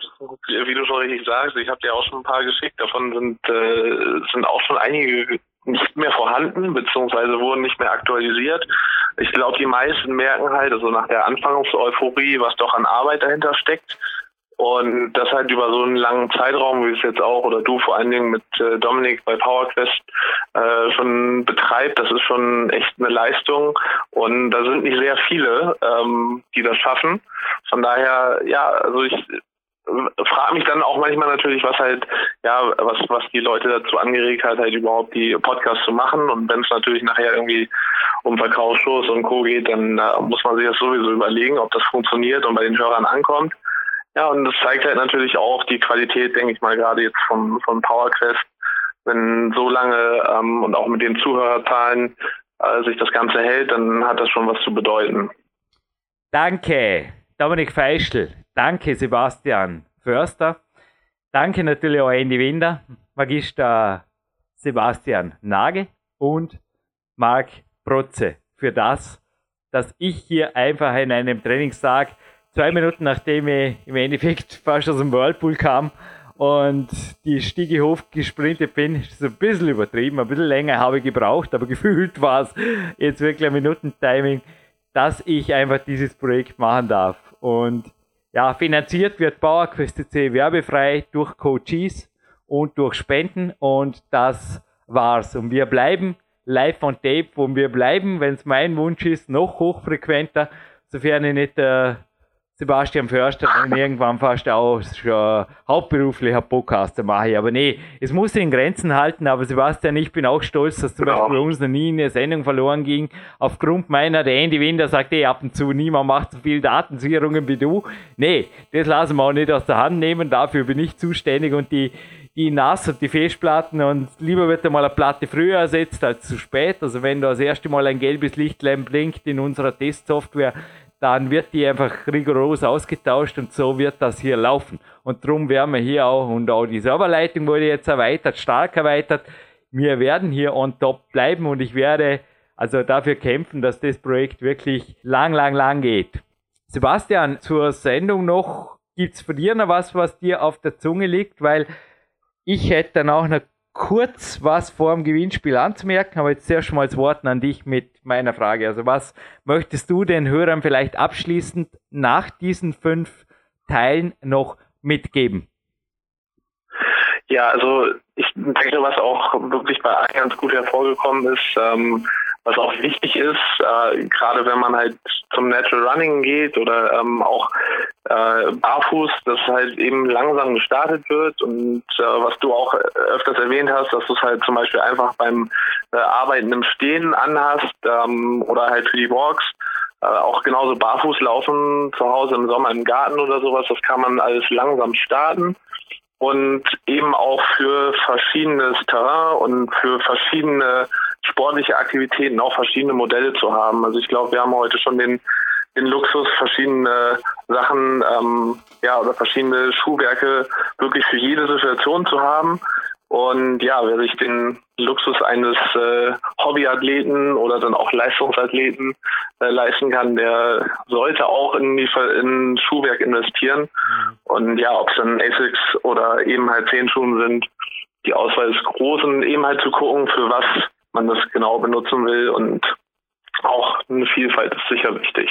wie du schon richtig sagst, ich habe dir auch schon ein paar geschickt, davon sind, äh, sind auch schon einige nicht mehr vorhanden, beziehungsweise wurden nicht mehr aktualisiert. Ich glaube, die meisten merken halt, also nach der Anfangseuphorie, was doch an Arbeit dahinter steckt. Und das halt über so einen langen Zeitraum, wie es jetzt auch oder du vor allen Dingen mit äh, Dominik bei PowerQuest äh, schon betreibt, das ist schon echt eine Leistung. Und da sind nicht sehr viele, ähm, die das schaffen. Von daher, ja, also ich frage mich dann auch manchmal natürlich, was halt, ja, was, was die Leute dazu angeregt hat, halt überhaupt die Podcasts zu machen. Und wenn es natürlich nachher irgendwie um Verkaufsshows und Co. geht, dann äh, muss man sich das sowieso überlegen, ob das funktioniert und bei den Hörern ankommt. Ja, und das zeigt halt natürlich auch die Qualität, denke ich mal, gerade jetzt von, von PowerQuest, wenn so lange ähm, und auch mit den Zuhörerzahlen äh, sich das Ganze hält, dann hat das schon was zu bedeuten. Danke, Dominik Feischl. Danke, Sebastian Förster. Danke natürlich auch Andy Winder, Magister Sebastian Nage und Marc Protze für das, dass ich hier einfach in einem Trainingstag zwei Minuten nachdem ich im Endeffekt fast aus dem Whirlpool kam und die Stiege hoch gesprintet bin, ist ein bisschen übertrieben, ein bisschen länger habe ich gebraucht, aber <laughs> gefühlt war es jetzt wirklich ein Minutentiming, dass ich einfach dieses Projekt machen darf. Und ja, finanziert wird PowerQuest C werbefrei durch Coaches und durch Spenden und das war's. Und wir bleiben live on tape, wo wir bleiben, wenn es mein Wunsch ist, noch hochfrequenter, sofern ich nicht äh, Sebastian Förster dann irgendwann fast auch schon hauptberuflicher Podcaster mache. Aber nee, es muss sich in Grenzen halten. Aber Sebastian, ich bin auch stolz, dass zum genau. Beispiel bei uns noch nie eine Sendung verloren ging. Aufgrund meiner, der Andy Winder sagt eh ab und zu, niemand macht so viel Datensicherungen wie du. Nee, das lassen wir auch nicht aus der Hand nehmen. Dafür bin ich zuständig und die, die NAS und die Festplatten und lieber wird einmal eine Platte früher ersetzt als zu spät. Also wenn da das erste Mal ein gelbes Lichtlein blinkt in unserer Testsoftware, dann wird die einfach rigoros ausgetauscht und so wird das hier laufen. Und darum werden wir hier auch, und auch die Serverleitung wurde jetzt erweitert, stark erweitert. Wir werden hier on top bleiben und ich werde also dafür kämpfen, dass das Projekt wirklich lang, lang, lang geht. Sebastian, zur Sendung noch, gibt's von dir noch was, was dir auf der Zunge liegt? Weil ich hätte dann auch noch kurz was vor dem Gewinnspiel anzumerken, aber jetzt zuerst mal das Wort an dich mit meiner Frage. Also was möchtest du den Hörern vielleicht abschließend nach diesen fünf Teilen noch mitgeben? Ja, also ich denke, was auch wirklich bei allen ganz gut hervorgekommen ist, ähm, was auch wichtig ist, äh, gerade wenn man halt zum Natural Running geht oder ähm, auch äh, barfuß, dass halt eben langsam gestartet wird und äh, was du auch öfters erwähnt hast, dass du es halt zum Beispiel einfach beim äh, Arbeiten im Stehen anhast ähm, oder halt für die Walks. Äh, auch genauso barfuß laufen zu Hause im Sommer im Garten oder sowas, das kann man alles langsam starten und eben auch für verschiedenes Terrain und für verschiedene sportliche Aktivitäten auch verschiedene Modelle zu haben. Also ich glaube, wir haben heute schon den, den Luxus, verschiedene Sachen, ähm, ja, oder verschiedene Schuhwerke wirklich für jede Situation zu haben. Und ja, wer sich den Luxus eines äh, Hobbyathleten oder dann auch Leistungsathleten äh, leisten kann, der sollte auch in die in Schuhwerk investieren. Mhm. Und ja, ob es dann Asics oder eben halt Zehenschuhen sind, die Auswahl ist groß und eben halt zu gucken, für was man das genau benutzen will und auch eine Vielfalt ist sicher wichtig.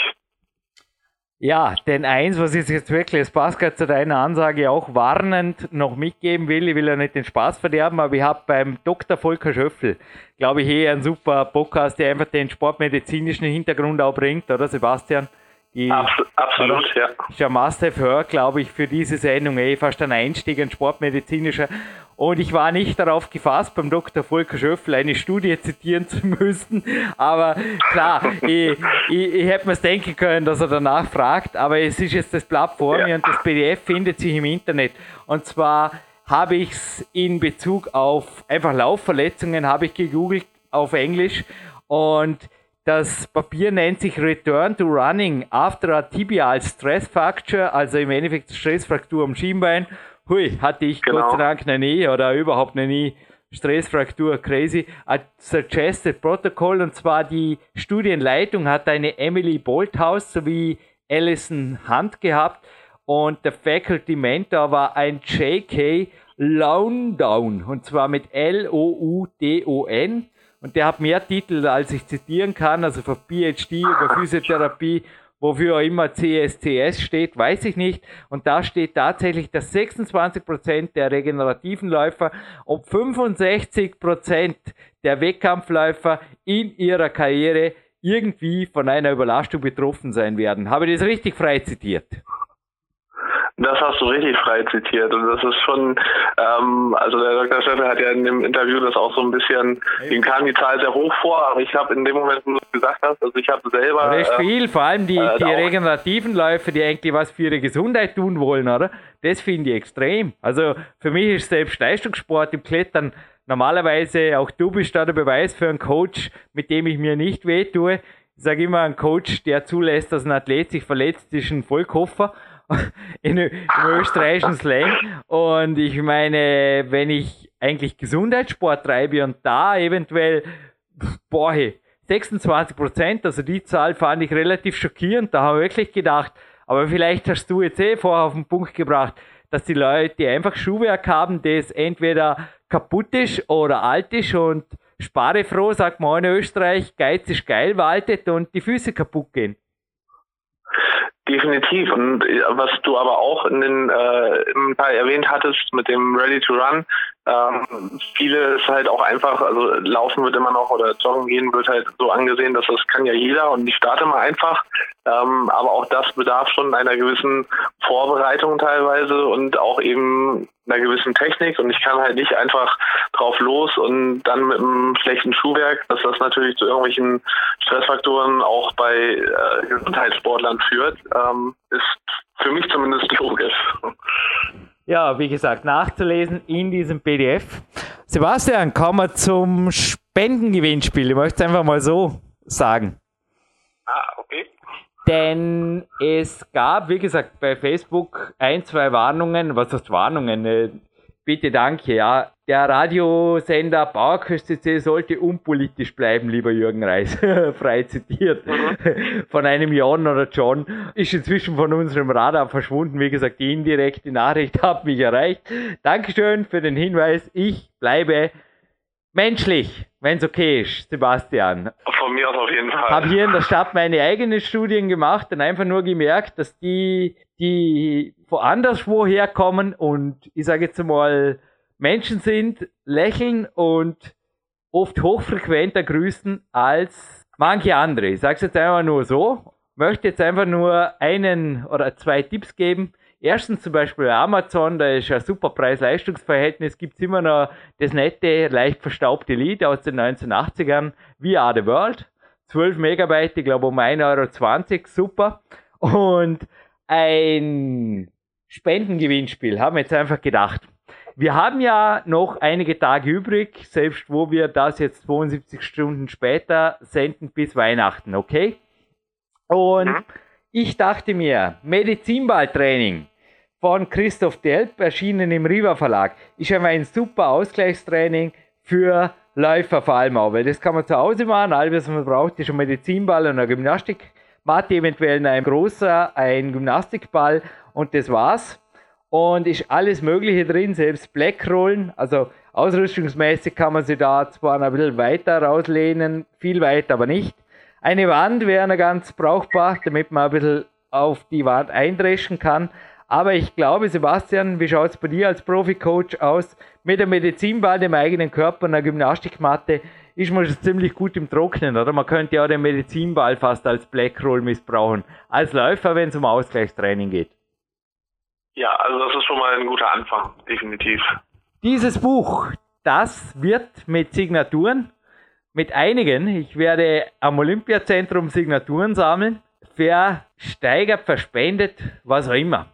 Ja, denn eins, was ich jetzt wirklich als Pascal zu deiner Ansage auch warnend noch mitgeben will, ich will ja nicht den Spaß verderben, aber ich habe beim Dr. Volker Schöffel, glaube ich, eh einen super Podcast, der einfach den sportmedizinischen Hintergrund auch bringt, oder Sebastian? Die, Absolut, ja. Ist ja Must-Have glaube ich, für diese Sendung eh fast ein Einstieg, ein sportmedizinischer. Und ich war nicht darauf gefasst, beim Dr. Volker Schöffel eine Studie zitieren zu müssen. Aber klar, <laughs> ich, ich, ich hätte mir es denken können, dass er danach fragt. Aber es ist jetzt das Blatt vor ja. mir und das PDF findet sich im Internet. Und zwar habe ich es in Bezug auf einfach Laufverletzungen, habe ich gegoogelt auf Englisch. Und das Papier nennt sich Return to Running after a tibial stress fracture, also im Endeffekt Stressfraktur am Schienbein. Hui, hatte ich genau. Gott sei Dank noch nie oder überhaupt noch nie Stressfraktur, crazy. A suggested protocol und zwar die Studienleitung hat eine Emily Bolthaus sowie Alison Hunt gehabt und der Faculty Mentor war ein J.K. Lowndown und zwar mit L-O-U-D-O-N und der hat mehr Titel, als ich zitieren kann, also für PhD über Physiotherapie, wofür auch immer CSCS steht, weiß ich nicht. Und da steht tatsächlich, dass 26 Prozent der regenerativen Läufer und 65 Prozent der Wettkampfläufer in ihrer Karriere irgendwie von einer Überlastung betroffen sein werden. Habe ich das richtig frei zitiert? Das hast du richtig frei zitiert und das ist schon, ähm, also der Dr. Scheffel hat ja in dem Interview das auch so ein bisschen, ihm kam die Zahl sehr hoch vor, aber ich habe in dem Moment, wo du es gesagt hast, also ich habe selber... Recht äh, viel, vor allem die, äh, die regenerativen Läufe, die eigentlich was für ihre Gesundheit tun wollen, oder? Das finde ich extrem. Also für mich ist selbst Leistungssport im Klettern normalerweise, auch du bist da der Beweis für einen Coach, mit dem ich mir nicht wehtue. Ich sage immer, ein Coach, der zulässt, dass ein Athlet sich verletzt, ist ein Vollkoffer in, im österreichischen Slang. Und ich meine, wenn ich eigentlich Gesundheitssport treibe und da eventuell, boah, 26 Prozent, also die Zahl fand ich relativ schockierend. Da habe ich wirklich gedacht, aber vielleicht hast du jetzt eh vorher auf den Punkt gebracht, dass die Leute einfach Schuhwerk haben, das entweder kaputt ist oder alt ist und sparefroh, sagt man in Österreich, Geiz ist geil waltet und die Füße kaputt gehen. Definitiv. Und äh, was du aber auch in den äh, im Teil erwähnt hattest mit dem Ready to Run, Ähm, viele ist halt auch einfach, also laufen wird immer noch oder joggen gehen wird halt so angesehen, dass das kann ja jeder und ich starte mal einfach. Ähm, aber auch das bedarf schon einer gewissen Vorbereitung teilweise und auch eben einer gewissen Technik und ich kann halt nicht einfach drauf los und dann mit einem schlechten Schuhwerk, dass das natürlich zu irgendwelchen Stressfaktoren auch bei äh, Gesundheitssportlern führt, ähm, ist für mich zumindest logisch. Ja, wie gesagt, nachzulesen in diesem PDF. Sebastian, kommen wir zum Spendengewinnspiel. Ich möchte es einfach mal so sagen. Ah, okay. Denn es gab, wie gesagt, bei Facebook ein, zwei Warnungen. Was heißt Warnungen? Äh, bitte danke, ja. Der Radiosender Bauerköst.c sollte unpolitisch bleiben, lieber Jürgen Reis. <laughs> Frei zitiert. Mhm. Von einem Jan oder John. Ist inzwischen von unserem Radar verschwunden. Wie gesagt, die indirekte Nachricht <laughs> hat mich erreicht. Dankeschön für den Hinweis. Ich bleibe menschlich, wenn es okay ist, Sebastian. Von mir aus auf jeden Fall. Habe hier in der Stadt meine eigenen Studien gemacht und einfach nur gemerkt, dass die, die woanders woher kommen und ich sage jetzt mal Menschen sind, lächeln und oft hochfrequenter grüßen als manche andere. Ich sage es jetzt einfach nur so. Möchte jetzt einfach nur einen oder zwei Tipps geben. Erstens zum Beispiel Amazon, da ist ein super Preis-Leistungs-Verhältnis, gibt es immer noch das nette, leicht verstaubte Lied aus den 1980ern, We Are the World. 12 Megabyte, ich glaube um 1,20 Euro, super. Und ein Spendengewinnspiel, haben wir jetzt einfach gedacht. Wir haben ja noch einige Tage übrig, selbst wo wir das jetzt 72 Stunden später senden bis Weihnachten, okay? Und mhm. ich dachte mir, Medizinballtraining von Christoph Delp, erschienen im Riva Verlag, ist einfach ein super Ausgleichstraining für Läufer vor allem auch, weil das kann man zu Hause machen, alles was man braucht ist ein Medizinball und eine Gymnastikmatte, eventuell ein großer, ein Gymnastikball und das war's und ist alles Mögliche drin, selbst Blackrollen. Also ausrüstungsmäßig kann man sich da zwar ein bisschen weiter rauslehnen, viel weiter aber nicht. Eine Wand wäre ganz brauchbar, damit man ein bisschen auf die Wand eindreschen kann. Aber ich glaube, Sebastian, wie schaut es bei dir als Profi-Coach aus? Mit einem Medizinball, dem eigenen Körper einer Gymnastikmatte ist man schon ziemlich gut im Trocknen, oder? Man könnte ja den Medizinball fast als Blackroll missbrauchen. Als Läufer, wenn es um Ausgleichstraining geht. Ja, also das ist schon mal ein guter Anfang, definitiv. Dieses Buch, das wird mit Signaturen, mit einigen, ich werde am Olympiazentrum Signaturen sammeln, versteigert, verspendet, was auch immer.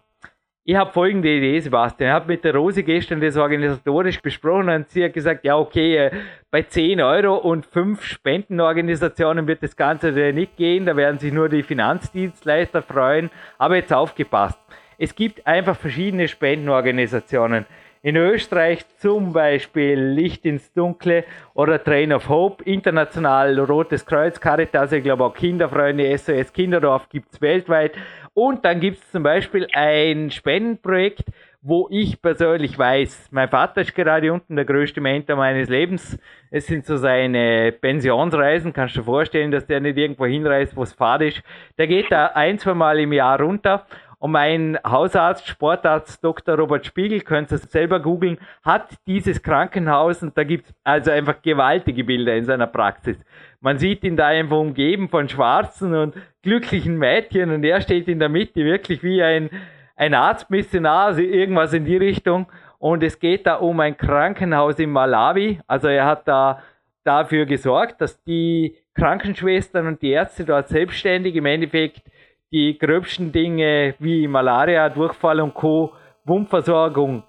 Ich habe folgende Idee, Sebastian. Ich habe mit der Rose gestern das organisatorisch besprochen und sie hat gesagt, ja okay, äh, bei 10 Euro und 5 Spendenorganisationen wird das Ganze nicht gehen, da werden sich nur die Finanzdienstleister freuen. Aber jetzt aufgepasst. Es gibt einfach verschiedene Spendenorganisationen. In Österreich zum Beispiel Licht ins Dunkle oder Train of Hope, international Rotes Kreuz, Caritas, ich glaube auch Kinderfreunde, SOS Kinderdorf gibt es weltweit. Und dann gibt es zum Beispiel ein Spendenprojekt, wo ich persönlich weiß, mein Vater ist gerade unten der größte Mentor meines Lebens. Es sind so seine Pensionsreisen, kannst du dir vorstellen, dass der nicht irgendwo hinreist, wo es fad ist. Der geht da ein, zwei Mal im Jahr runter und mein Hausarzt, Sportarzt Dr. Robert Spiegel, könnt ihr selber googeln, hat dieses Krankenhaus und da gibt es also einfach gewaltige Bilder in seiner Praxis. Man sieht ihn da einfach umgeben von schwarzen und glücklichen Mädchen und er steht in der Mitte wirklich wie ein, ein Arztmissionar, also irgendwas in die Richtung. Und es geht da um ein Krankenhaus in Malawi. Also er hat da dafür gesorgt, dass die Krankenschwestern und die Ärzte dort selbstständig im Endeffekt die gröbsten Dinge wie Malaria, Durchfall und Co. Wundversorgung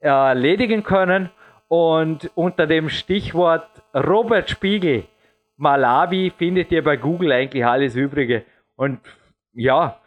erledigen können. Und unter dem Stichwort Robert Spiegel Malawi findet ihr bei Google eigentlich alles Übrige. Und ja,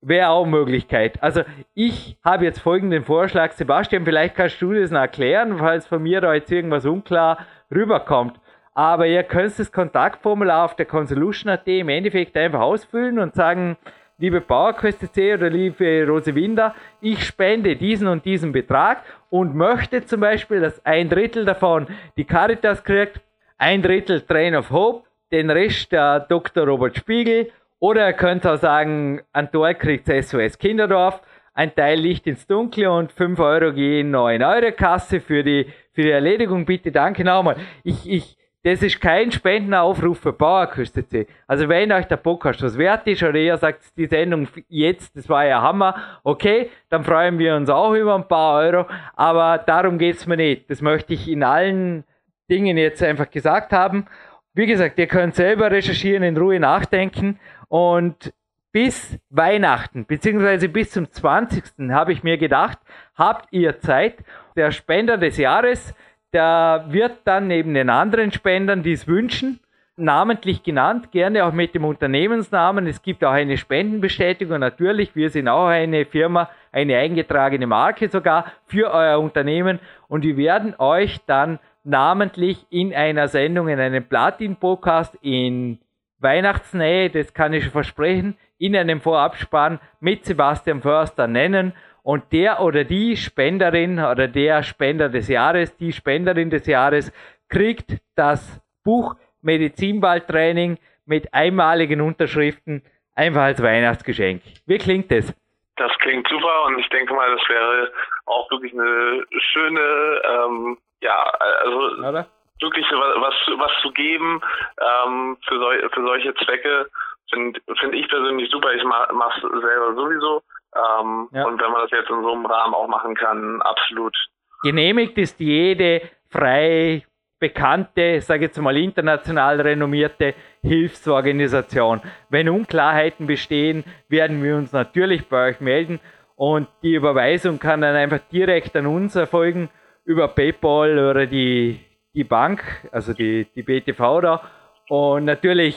wäre auch Möglichkeit. Also ich habe jetzt folgenden Vorschlag. Sebastian, vielleicht kannst du das noch erklären, falls von mir da jetzt irgendwas unklar rüberkommt. Aber ihr könnt das Kontaktformular auf der Consolution.at im Endeffekt einfach ausfüllen und sagen, liebe PowerQuest.c oder liebe Rosewinder, ich spende diesen und diesen Betrag und möchte zum Beispiel, dass ein Drittel davon die Caritas kriegt, ein Drittel Train of Hope, den Rest der Dr. Robert Spiegel oder ihr könnt auch sagen, ein Tor kriegt SOS Kinderdorf, ein Teil Licht ins Dunkle und 5 Euro gehen noch in eure Kasse für die für die Erledigung bitte danke nochmal. Ich, ich, das ist kein Spendenaufruf für Bauerküste Also wenn euch der Podcast was wert ist oder ihr sagt, die Sendung jetzt, das war ja Hammer, okay, dann freuen wir uns auch über ein paar Euro, aber darum geht's mir nicht. Das möchte ich in allen Dingen jetzt einfach gesagt haben. Wie gesagt, ihr könnt selber recherchieren, in Ruhe nachdenken und bis Weihnachten, beziehungsweise bis zum 20. habe ich mir gedacht, habt ihr Zeit. Der Spender des Jahres, der wird dann neben den anderen Spendern, die es wünschen, namentlich genannt, gerne auch mit dem Unternehmensnamen. Es gibt auch eine Spendenbestätigung natürlich. Wir sind auch eine Firma, eine eingetragene Marke sogar für euer Unternehmen und wir werden euch dann namentlich in einer Sendung, in einem Platin-Podcast in Weihnachtsnähe, das kann ich versprechen, in einem Vorabspann mit Sebastian Förster nennen und der oder die Spenderin oder der Spender des Jahres, die Spenderin des Jahres kriegt das Buch Medizinballtraining mit einmaligen Unterschriften einfach als Weihnachtsgeschenk. Wie klingt das? Das klingt super und ich denke mal, das wäre auch wirklich eine schöne, ähm, ja, also Oder? wirklich was, was zu geben ähm, für, sol für solche Zwecke finde find ich persönlich super. Ich mache es selber sowieso. Ähm, ja. Und wenn man das jetzt in so einem Rahmen auch machen kann, absolut. Genehmigt ist jede frei bekannte, sage ich jetzt mal international renommierte Hilfsorganisation. Wenn Unklarheiten bestehen, werden wir uns natürlich bei euch melden und die Überweisung kann dann einfach direkt an uns erfolgen über PayPal oder die, die Bank, also die, die BTV da. Und natürlich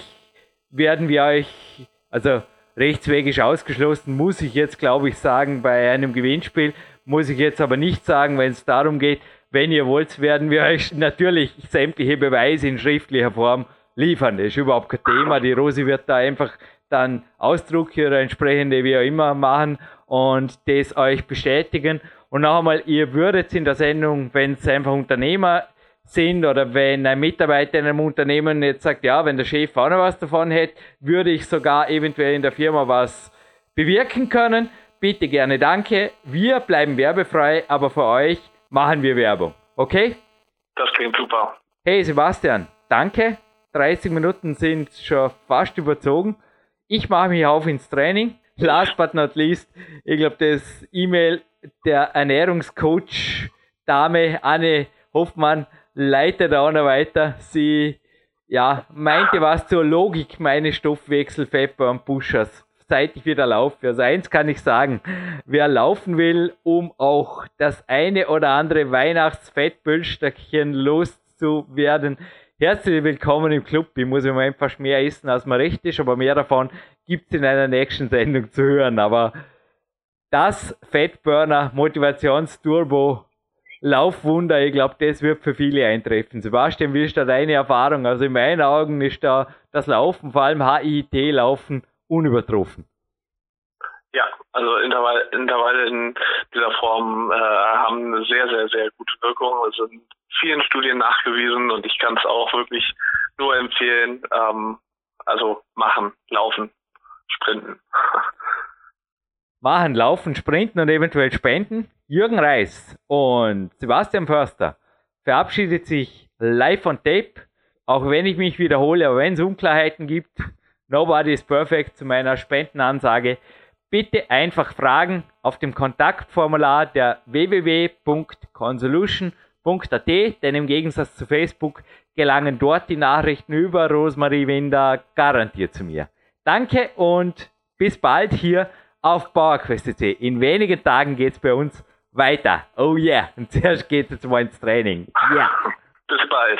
werden wir euch, also rechtswegisch ausgeschlossen, muss ich jetzt, glaube ich, sagen, bei einem Gewinnspiel. Muss ich jetzt aber nicht sagen, wenn es darum geht, wenn ihr wollt, werden wir euch natürlich sämtliche Beweise in schriftlicher Form liefern. Das ist überhaupt kein Thema. Die Rosi wird da einfach dann Ausdrucke oder entsprechende wie auch immer machen und das euch bestätigen. Und noch einmal, ihr würdet in der Sendung, wenn es einfach Unternehmer sind oder wenn ein Mitarbeiter in einem Unternehmen jetzt sagt, ja, wenn der Chef auch noch was davon hätte, würde ich sogar eventuell in der Firma was bewirken können. Bitte gerne danke. Wir bleiben werbefrei, aber für euch machen wir Werbung. Okay? Das klingt super. Hey Sebastian, danke. 30 Minuten sind schon fast überzogen. Ich mache mich auf ins Training. <laughs> Last but not least, ich glaube, das E-Mail der Ernährungscoach Dame Anne Hoffmann leitet auch noch weiter. Sie ja, meinte was zur Logik meines Stoffwechselfettburn-Pushers, seit ich wieder laufe. Also eins kann ich sagen, wer laufen will, um auch das eine oder andere Weihnachtsfettbüllstöckchen loszuwerden, herzlich willkommen im Club. Ich muss immer einfach mehr essen, als man recht ist, aber mehr davon gibt es in einer nächsten Sendung zu hören. Aber das Fettburner Motivationsturbo Laufwunder, ich glaube, das wird für viele eintreffen. Sebastian, wie ist da deine Erfahrung? Also in meinen Augen ist da das Laufen, vor allem HIT-Laufen, unübertroffen. Ja, also Intervalle, Intervalle in dieser Form äh, haben eine sehr, sehr, sehr gute Wirkung. Es sind in vielen Studien nachgewiesen und ich kann es auch wirklich nur empfehlen. Ähm, also machen, laufen, sprinten. <laughs> machen, laufen, sprinten und eventuell spenden. Jürgen Reis und Sebastian Förster verabschiedet sich live on tape. Auch wenn ich mich wiederhole, aber wenn es Unklarheiten gibt, nobody is perfect zu meiner Spendenansage. Bitte einfach fragen auf dem Kontaktformular der www.consolution.at, denn im Gegensatz zu Facebook gelangen dort die Nachrichten über Rosmarie Winder garantiert zu mir. Danke und bis bald hier auf PowerQuest.cc. In wenigen Tagen geht es bei uns weiter. Oh yeah. Und <laughs> zuerst geht es jetzt mal ins Training. Ja. Yeah. Bis bald.